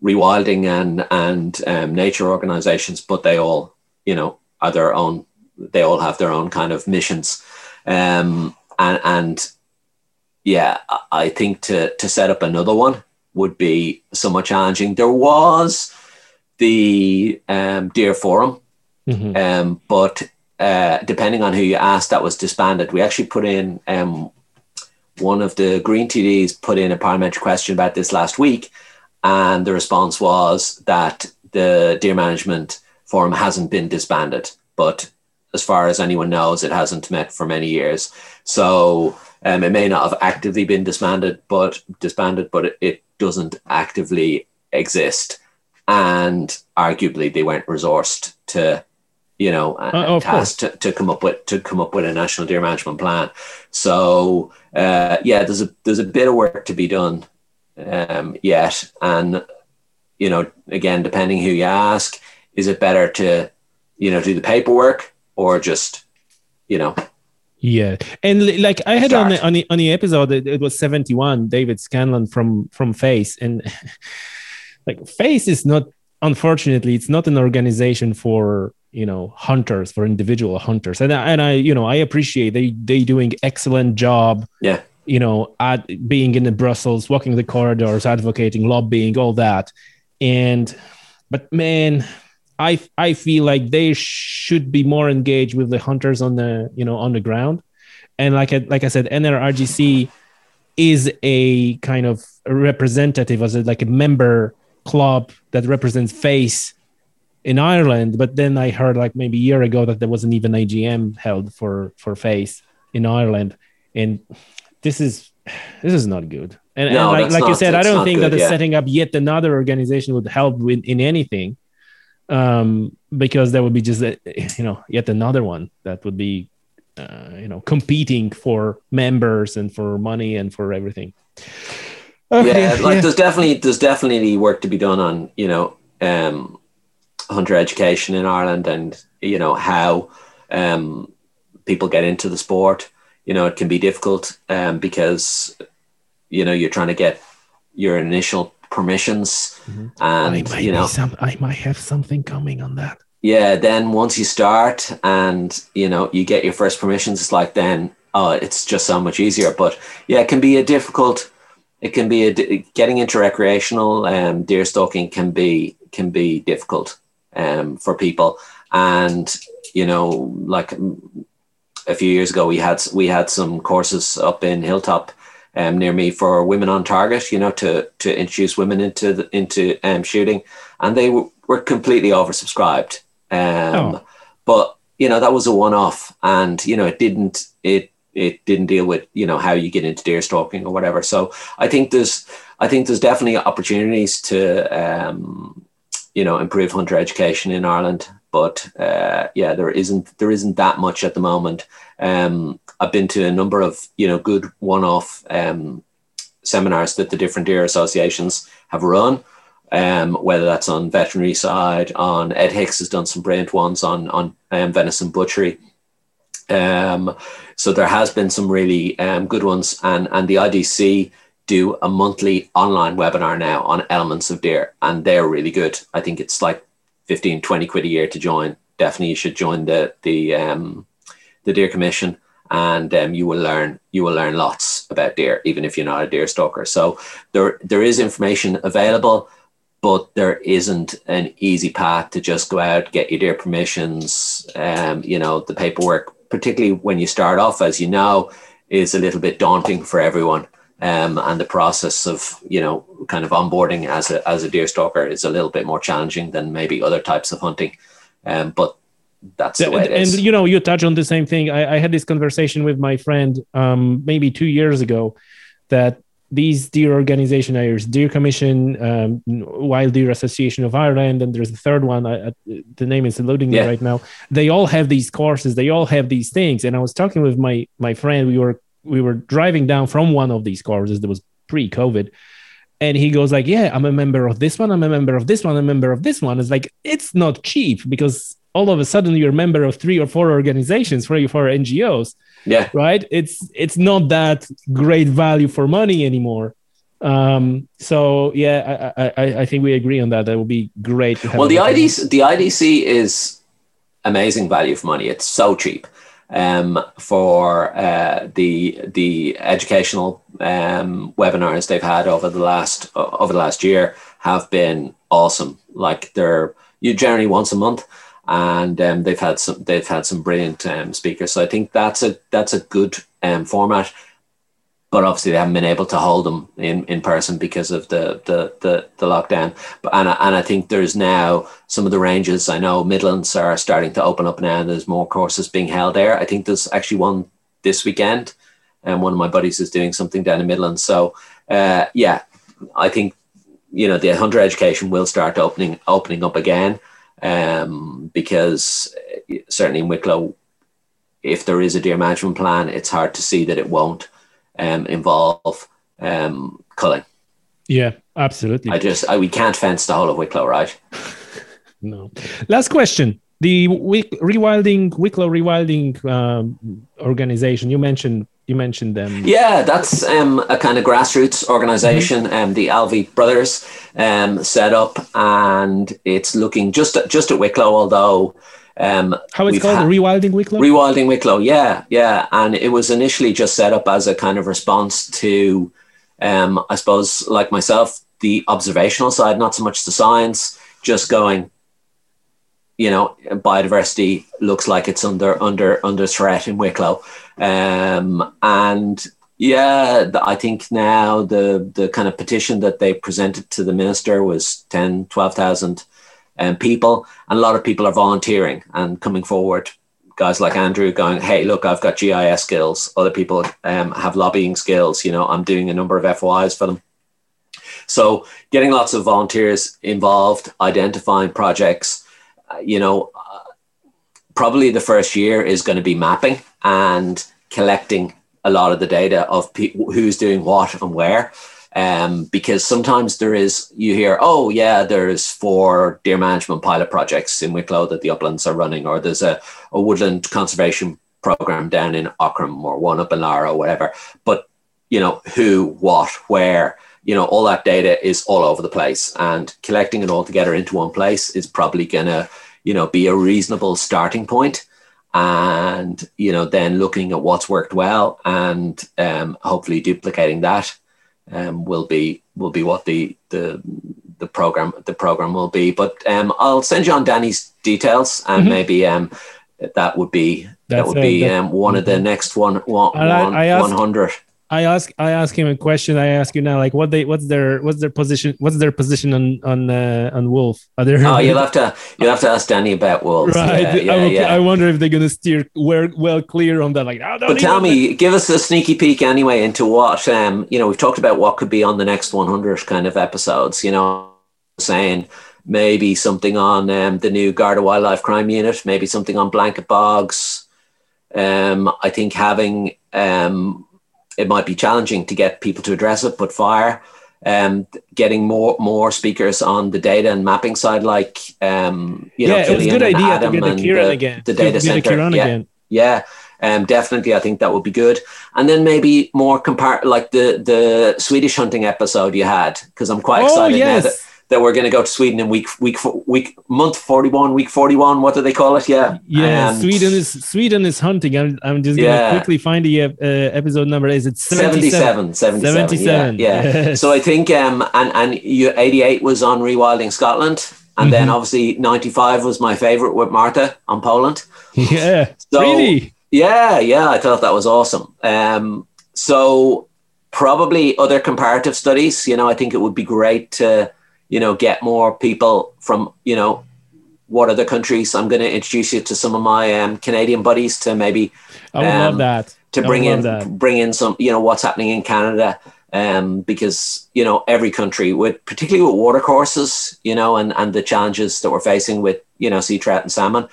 rewilding and and um, nature organizations, but they all you know are their own. They all have their own kind of missions, um, and and yeah, I- think to to set up another one would be somewhat challenging. There was the um, Deer Forum
Mhm.
um, but uh, depending on who you asked, that was disbanded. We actually put in um, one of the Green TDs put in a parliamentary question about this last week, and the response was that the Deer Management Forum hasn't been disbanded, but as far as anyone knows, it hasn't met for many years. So um, it may not have actively been disbanded, but disbanded, but it, it doesn't actively exist, and arguably they weren't resourced to you know,
of
tasked to, to come up with to come up with a national deer management plan. So uh, yeah, there's a there's a bit of work to be done um, yet, and you know, again, depending who you ask, is it better to you know do the paperwork or just you know
Yeah, and like I had on the, on the on the episode, it, it was seventy one. David Scallan from from Face, and like Face is not. Unfortunately, it's not an organization for you know hunters for individual hunters, and and I you know I appreciate they they doing excellent job.
Yeah.
you know, at being in the Brussels, walking the corridors, advocating, lobbying, all that, and but man, I I feel like they should be more engaged with the hunters on the you know on the ground, and like I, like I said, NARGC is a kind of representative as like a member club that represents face in Ireland. But then I heard like maybe a year ago that there wasn't even an AGM held for for face in Ireland, and this is this is not good. And,
No,
and like, like you said, I don't
not
think
good,
that
yeah.
setting up yet another organization would help with in anything um, because that would be just a, you know yet another one that would be uh, you know competing for members and for money and for everything. Okay,
yeah, like
yeah.
there's definitely there's definitely work to be done on you know um, hunter education in Ireland and you know how um, people get into the sport. You know, it can be difficult um, because you know you're trying to get your initial permissions,
Mhm. I
and
might
you know
some, I might have something coming on that.
yeah then once you start and you know you get your first permissions it's like then oh it's just so much easier but yeah it can be a difficult it can be a getting into recreational um, deer stalking can be can be difficult um, for people and you know like mm, a few years ago we had we had some courses up in hilltop um, near me for women on target you know to to introduce women into the, into um, shooting. And they w- were completely oversubscribed. Um,
Oh.
but you know that was a one-off. And you know it didn't it it didn't deal with you know how you get into deer stalking or whatever. So i think there's i think there's definitely opportunities to um, you know improve hunter education in ireland but uh, yeah there isn't there isn't that much at the moment um, i've been to a number of you know good one-off um, seminars that the different deer associations have run um, whether that's on veterinary side, on Ed Hicks has done some brilliant ones on on um, venison butchery. Um, so there has been some really um, good ones, and and the IDC do a monthly online webinar now on elements of deer, and they're really good. I think it's like 15, 20 quid a year to join. Definitely, you should join the the um, the Deer Commission, and um, you will learn you will learn lots about deer, even if you're not a deer stalker. So there there is information available but there isn't an easy path to just go out, get your deer permissions. Um, you know, the paperwork, particularly when you start off, as you know, is a little bit daunting for everyone. Um, and the process of you know kind of onboarding as a as a deer stalker is a little bit more challenging than maybe other types of hunting. Um, but that's the way
and, and you know, you touch on the same thing. I, I had this conversation with my friend um, maybe two years ago that these deer organization there's deer commission um, wild deer association of ireland and there's a third one I, I, the name is eluding yeah. me right now they all have these courses they all have these things and i was talking with my my friend we were we were driving down from one of these courses that was pre-covid and he goes like yeah i'm a member of this one i'm a member of this one i'm a member of this one. It's like it's not cheap because all of a sudden you're a member of three or four organizations three or four ngos
yeah.
right? It's it's not that great value for money anymore. Um so yeah i i i think we agree on that. That would be great
well the idc the idc is amazing value for money. It's so cheap um, for uh, the the educational um, webinars they've had over the last over the last year have been awesome. Like they're you generally once a month, and um, they've had some they've had some brilliant um, speakers. So I think that's a that's a good um, format. But obviously they haven't been able to hold them in, in person because of the the the, the lockdown. But and I, and I think there's now some of the ranges. I know Midlands are starting to open up now. And there's more courses being held there. I think there's actually one this weekend, and one of my buddies is doing something down in Midlands. So uh, yeah, I think you know the hunter education will start opening opening up again um, because uh, certainly in Wicklow, if there is a deer management plan, it's hard to see that it won't um, involve um, culling.
Yeah, absolutely.
I just I, we can't fence the whole of Wicklow, right?
no. Last question: the rewilding Wicklow rewilding um, organization. You mentioned you mentioned them.
Yeah, that's um, a kind of grassroots organization, mm-hmm. um, the Alvey brothers um, set up, and it's looking just at, just at Wicklow, although. Um,
How it's called, Rewilding Wicklow?
Rewilding Wicklow, yeah, yeah. And it was initially just set up as a kind of response to, um, I suppose, like myself, the observational side, not so much the science, just going, you know, biodiversity looks like it's under under under threat in Wicklow. Um, and yeah, I think now the the kind of petition that they presented to the minister was 10, 12,000 um, people, and a lot of people are volunteering and coming forward. Guys like Andrew going, hey, look, I've got GIS skills. Other people um, have lobbying skills. You know, I'm doing a number of FOIs for them. So getting lots of volunteers involved, identifying projects. Uh, you know, uh, probably the first year is going to be mapping and collecting a lot of the data of pe- who's doing what and where. Um, because sometimes there is, you hear, oh, yeah, there's four deer management pilot projects in Wicklow that the uplands are running, or there's a, a woodland conservation program down in Aughrim or one up in Laragh or whatever. But, you know, who, what, where, you know, all that data is all over the place. And collecting it all together into one place is probably going to, you know, be a reasonable starting point and you know then looking at what's worked well and um, hopefully duplicating that um, will be will be what the the the program the program will be but um, I'll send you on Danny's details and mm-hmm. maybe um, that would be That's that would be um, one of the mm-hmm. next one one, I, I 100
I ask I ask him a question. I ask you now, like what they what's their what's their position what's their position on on uh, on Wolf?
Are there oh, you'll have to you'll have to ask Danny about Wolves.
Right. Yeah, yeah, I, yeah. I wonder if they're gonna steer well, well clear on that. Like, oh,
but tell me, give us a sneaky peek anyway into what um you know we've talked about what could be on the next 100 kind of episodes. You know, saying maybe something on um, the new Garda Wildlife Crime Unit, maybe something on blanket bogs. Um, I think having um it might be challenging to get people to address it, but fire. Um, getting more more speakers on the data and mapping side, like um, you
yeah,
know,
it's a good idea Adam to get the Kieran the, again.
The data center,
yeah,
again. yeah. Um, definitely, I think that would be good. And then maybe more compare like the the Swedish hunting episode you had, because I'm quite
oh,
excited
yes.
now that that we're going to go to Sweden in week week week month forty one, week forty one. What do they call it? Yeah,
yeah. Sweden is Sweden is hunting. I'm, I'm just going to yeah. quickly find the uh, episode number. Is it
77? 77. 77. Yeah. yeah. So I think um and and you eighty eight was on rewilding Scotland. And mm-hmm. then obviously 95 was my favorite with Martha on Poland.
Yeah.
So,
really?
Yeah, yeah. I thought that was awesome. Um, so probably other comparative studies. You know, I think it would be great to, you know, get more people from, you know, what other countries. I'm going to introduce you to some of my um, Canadian buddies to maybe.
I would
um,
love that.
To bring in,
that.
bring in some, you know, what's happening in Canada. Um, because you know every country, with particularly with water courses, you know, and and the challenges that we're facing with you know sea trout and salmon,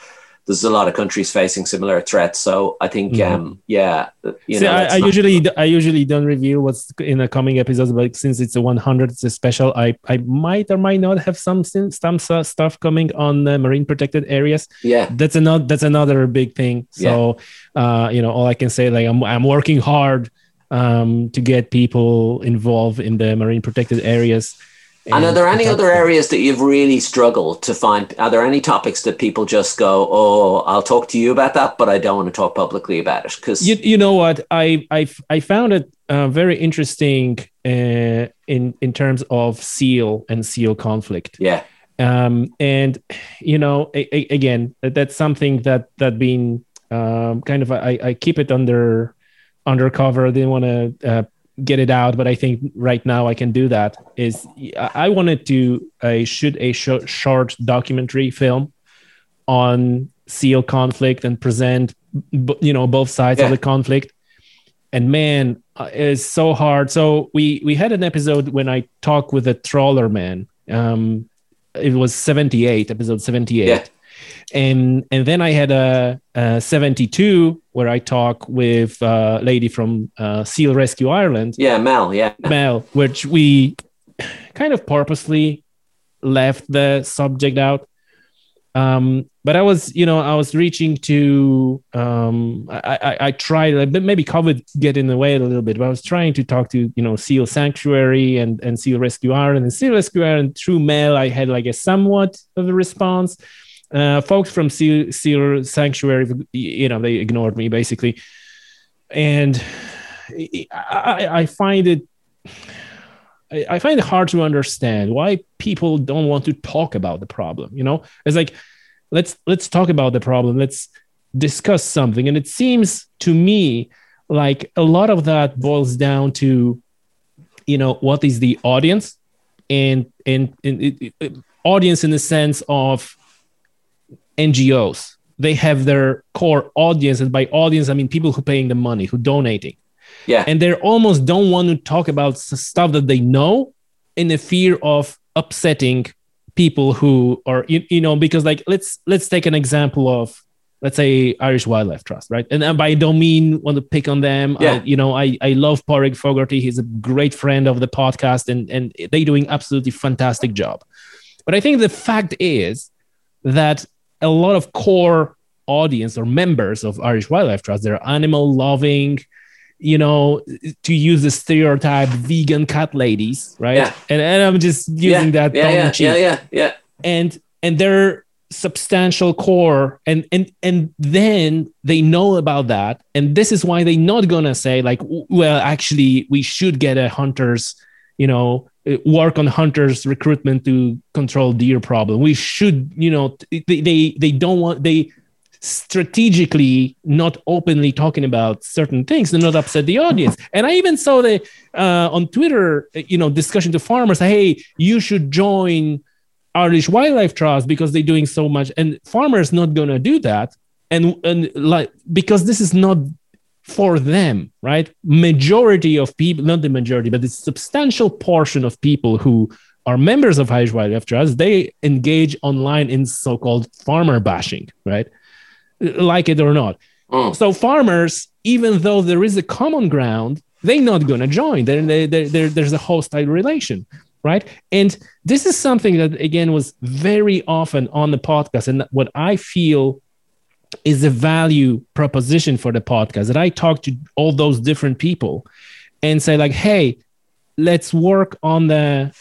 there's a lot of countries facing similar threats. So I think,
Mhm.
um, yeah, you
See,
know,
I, I usually I usually don't reveal what's in the coming episodes, but since it's a 100, it's a special. I I might or might not have some some stuff coming on the marine protected areas.
yeah,
That's another that's another big thing. So, uh, you know, all I can say like I'm I'm working hard um to get people involved in the marine protected areas.
And are there any other areas that you've really struggled to find? Are there any topics that people just go, "Oh, I'll talk to you about that, but I don't want to talk publicly about it"? Because
you, you know what I I I found it uh, very interesting uh, in in terms of seal and seal conflict.
yeah,
Um, and you know, a, a- again, that's something that that been um, kind of I, I keep it under undercover. I didn't want to uh, get it out, but I think right now I can do that. Is I wanted to uh, shoot a short, short documentary film on seal conflict and present b- you know both sides
Yeah.
of the conflict and man uh, it's so hard so we we had an episode when i talked with a trawler man um it was 78 episode 78
Yeah.
And and then i had a, a 72 where i talk with a lady from uh, seal rescue ireland
yeah, Mel, yeah,
Mel, which we kind of purposely left the subject out. Um, but I was, you know, I was reaching to, um, I, I, I tried, but maybe COVID get in the way a little bit, but I was trying to talk to, you know, Seal Sanctuary and, and Seal Rescue Ireland and Seal Rescue Ireland through mail. I had like a somewhat of a response. Uh, folks from Seal, Seal Sanctuary, you know, they ignored me basically. And I, I find it I I find it hard to understand why people don't want to talk about the problem. You know, it's like let's let's talk about the problem. Let's discuss something. And it seems to me like a lot of that boils down to, you know, what is the audience, and and, and it, it- audience in the sense of NGOs. They have their core audience, and by audience I mean people who paying the money, who donating.
Yeah,
and they almost don't want to talk about stuff that they know in the fear of upsetting people who are you, you know because like let's let's take an example of let's say irish wildlife trust right? And, and i don't mean want to pick on them.
Yeah.
I, you know i i love Pádraic Fogarty. He's a great friend of the podcast and and they doing absolutely fantastic job. But i think the fact is that a lot of core audience or members of irish wildlife trust. They're animal loving you know, to use the stereotype vegan cat ladies, right?
Yeah.
And, and I'm just using
yeah,
that
yeah, yeah, yeah, yeah, yeah,
And and they're substantial core and and and then they know about that. And this is why they're not gonna say like well actually we should get a hunters you know work on hunters recruitment to control deer problem. We should you know they they, they don't want they strategically not openly talking about certain things to not upset the audience. And I even saw the uh, on Twitter, you know, discussion to farmers, hey, you should join Irish Wildlife Trust because they're doing so much, and farmers not gonna do that, and and like because this is not for them, right? Majority of people, not the majority, but the substantial portion of people who are members of Wildlife Trust, they engage online in so-called farmer bashing, right? Like it or not.
Mm.
So farmers, even though there is a common ground, they're not going to join. There, there, there- there's a hostile relation, right? And this is something that again was very often on the podcast, and what I feel is a value proposition for the podcast that I talk to all those different people and say like, hey, let's work on the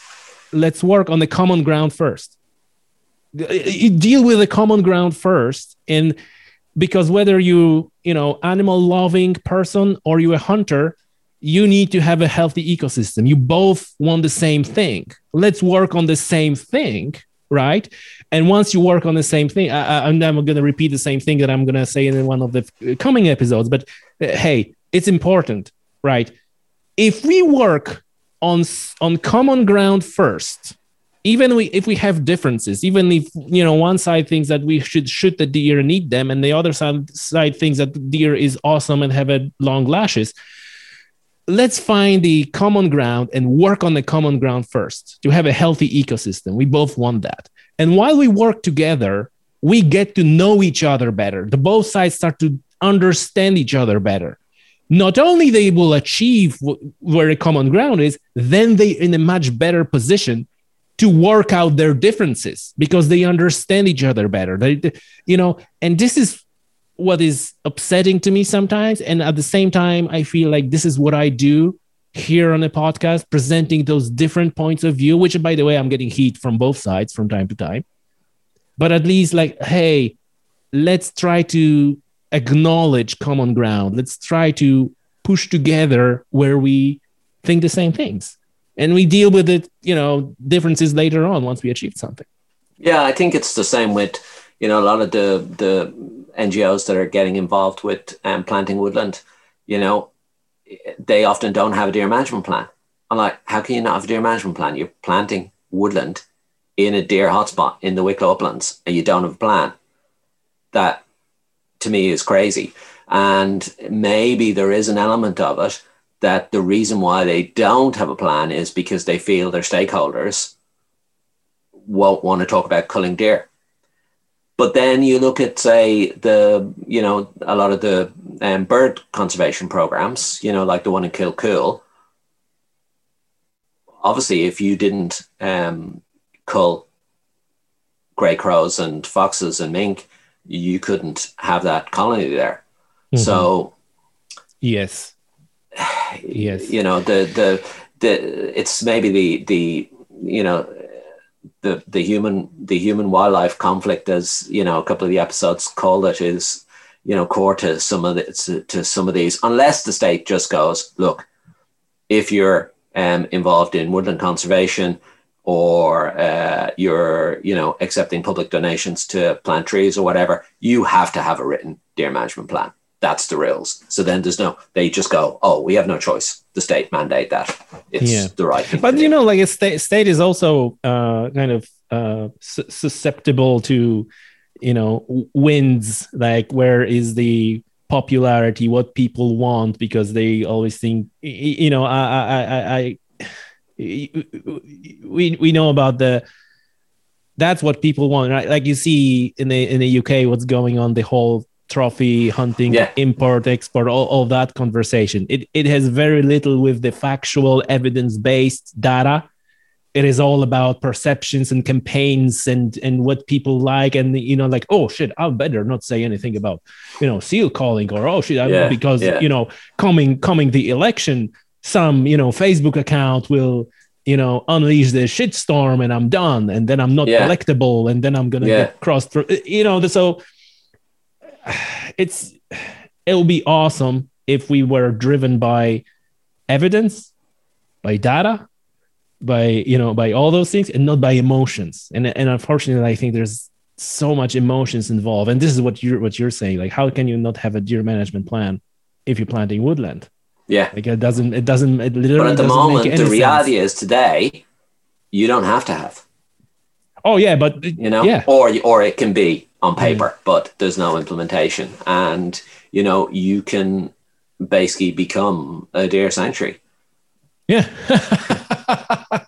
let's work on the common ground first. You deal with the common ground first, and because whether you you know animal loving person or you a hunter, you need to have a healthy ecosystem. You both want the same thing. Let's work on the same thing, right? And once you work on the same thing, I, I'm going to repeat the same thing that I'm going to say in one of the coming episodes. But uh, hey, it's important, right? if we work on on common ground first even we, if we have differences even if you know one side thinks that we should shoot the deer and eat them and the other side, side thinks that the deer is awesome and have a long lashes let's find the common ground and work on the common ground first to have a healthy ecosystem. We both want that. And while we work together we get to know each other better. The both sides start to understand each other better. Not only they will achieve where a common ground is then they in a much better position to work out their differences because they understand each other better. They, you know and this is what is upsetting to me sometimes and at the same time i feel like this is what i do here on the podcast presenting those different points of view which by the way i'm getting heat from both sides from time to time but at least like hey let's try to acknowledge common ground. Let's try to push together where we think the same things. And we deal with it, you know, differences later on once we achieve something.
Yeah, I think it's the same with, you know, a lot of the the NGOs that are getting involved with um, planting woodland, you know, they often don't have a deer management plan. I'm like, how can you not have a deer management plan? You're planting woodland in a deer hotspot in the Wicklow uplands and you don't have a plan. That to me is crazy. And maybe there is an element of it that the reason why they don't have a plan is because they feel their stakeholders won't want to talk about culling deer. But then you look at, say, the, you know, a lot of the um, bird conservation programs, you know, like the one in Kilcoole. Obviously, if you didn't um, cull grey crows and foxes and mink, you couldn't have that colony there. Mm-hmm. So,
yes, yes,
you know the the the it's maybe the the you know the the human the human wildlife conflict as you know a couple of the episodes called it is you know core to some of the, to, to some of these unless the state just goes look if you're um, involved in woodland conservation or uh, you're you know accepting public donations to plant trees or whatever you have to have a written deer management plan that's the rules. So then there's no they just go oh we have no choice. The state mandate that. It's yeah. the right thing
but you know like a state state is also uh, kind of uh, su- susceptible to you know wins like where is the popularity what people want because they always think you know i i i, I we we know about the that's what people want right? Like you see in the in the uk what's going on the whole trophy hunting yeah. import export all, all that conversation it, it has very little with the factual evidence based data it is all about perceptions and campaigns and and what people like and you know like oh shit i better not say anything about you know seal calling or oh shit yeah, because yeah. you know coming coming the election some you know facebook account will you know unleash the shitstorm and i'm done and then i'm not yeah. collectible and then i'm gonna yeah. get crossed through you know so it's it'll be awesome if we were driven by evidence by data by you know by all those things and not by emotions and and unfortunately i think there's so much emotions involved and this is what you're what you're saying like how can you not have a deer management plan if you're planting woodland
yeah.
Like it doesn't, it doesn't, it literally But
at the moment, the reality sense. is today, you don't have to have.
Oh yeah, but
you know,
yeah.
or or it can be on paper, mm. but there's no implementation, and you know, you can basically become a deer sanctuary.
Yeah.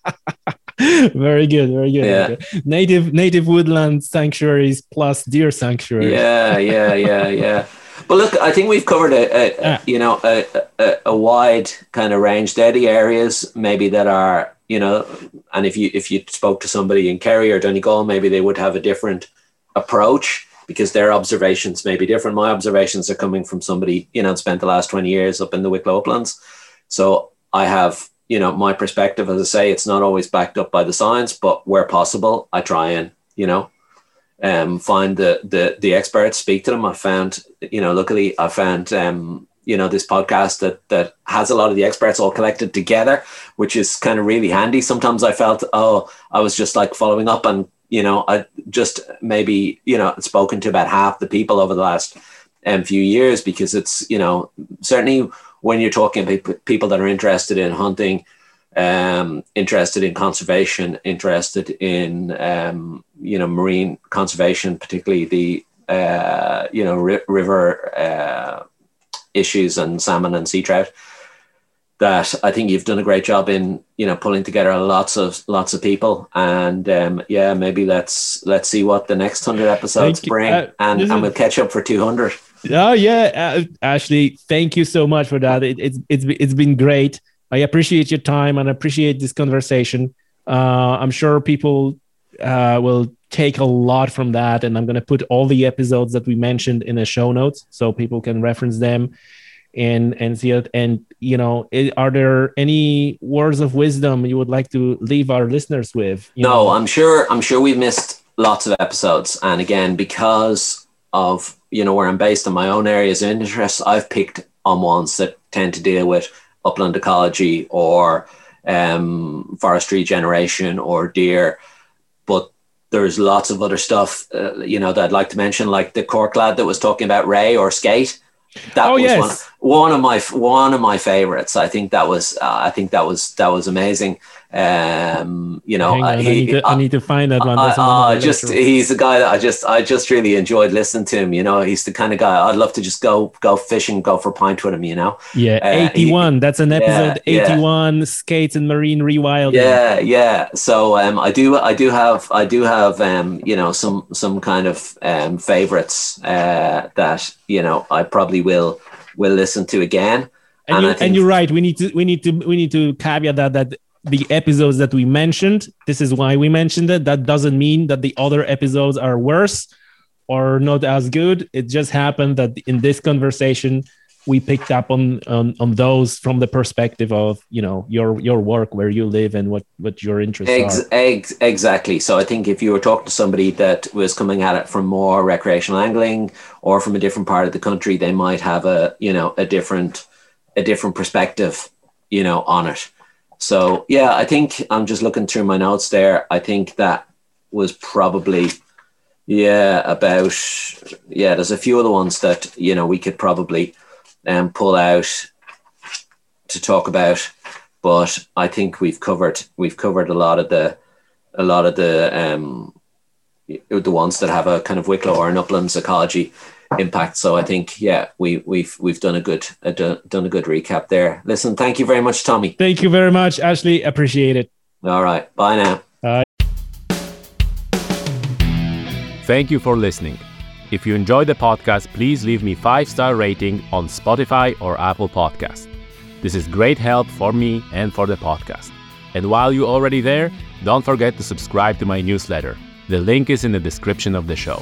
very good, very good. Yeah. Okay. Native native woodland sanctuaries plus deer sanctuaries.
Yeah, yeah, yeah, yeah. But look, I think we've covered a, a, yeah. you know a, a, a, wide kind of range. They're the areas maybe that are you know, and if you if you spoke to somebody in Kerry or Donegal, maybe they would have a different approach because their observations may be different. My observations are coming from somebody you know spent the last twenty years up in the Wicklow uplands, so I have you know my perspective. As I say, it's not always backed up by the science, but where possible, I try and you know um, find the, the the experts, speak to them. I found, you know, luckily I found um, you know this podcast that that has a lot of the experts all collected together, which is kind of really handy. Sometimes I felt, oh, I was just like following up and you know, I just maybe you know spoken to about half the people over the last um, few years because it's you know certainly when you're talking about people that are interested in hunting, um, interested in conservation, interested in um, you know marine conservation, particularly the uh, you know ri- river uh, issues and salmon and sea trout. That I think you've done a great job in you know pulling together lots of lots of people and um, yeah maybe let's let's see what the next hundred episodes bring uh, and, and we'll catch up for two hundred.
Oh yeah, uh, Ashley, thank you so much for that. It, it's it's it's been great. I appreciate your time and I appreciate this conversation. Uh, I'm sure people uh, will take a lot from that, and I'm going to put all the episodes that we mentioned in the show notes so people can reference them and and see it. And you know, are there any words of wisdom you would like to leave our listeners with?
no, know? I'm sure. I'm sure we've missed lots of episodes, and again, because of you know where I'm based in my own areas of interest, I've picked on ones that tend to deal with upland ecology or um, forestry generation or deer. But there's lots of other stuff, uh, you know, that I'd like to mention, like the Cork lad that was talking about Ray or skate. That
oh,
was
yes.
one, one of my one of my favorites. I think that was uh, I think that was that was amazing. Um, you know,
on, he, I, need to, I, need to, find that one.
I, just he's a guy that I just I just really enjoyed listening to him. You know, he's the kind of guy I'd love to just go go fishing, go for a pint with him. You know.
Yeah, uh, eighty one. That's an episode yeah, eighty one. Yeah. Skates and marine rewild.
Yeah, yeah. So um, I do I do have I do have um, you know some some kind of um favorites uh, that you know I probably will will listen to again.
And, and, you, and you're right. We need to we need to we need to caveat that that the episodes that we mentioned. This is why we mentioned it. That doesn't mean that the other episodes are worse or not as good. It just happened that in this conversation, we picked up on, on on those from the perspective of you know your your work where you live and what what your interests ex-
are ex- exactly so i think if you were talking to somebody that was coming at it from more recreational angling or from a different part of the country they might have a you know a different a different perspective you know on it so yeah, I think I'm just looking through my notes there. I think that was probably yeah about yeah. There's a few other ones that you know we could probably um, pull out to talk about, but I think we've covered we've covered a lot of the a lot of the um, the ones that have a kind of Wicklow or an uplands ecology impact. So I think yeah, we we've we've done a good a, done a good recap there. Listen, thank you very much, Tommy.
Thank you very much, Ashley. Appreciate it.
All right, bye now.
Bye.
Thank you for listening. If you enjoyed the podcast, please leave me five star rating on Spotify or Apple Podcast. This is great help for me and for the podcast. And while you're already there, don't forget to subscribe to my newsletter. The link is in the description of the show.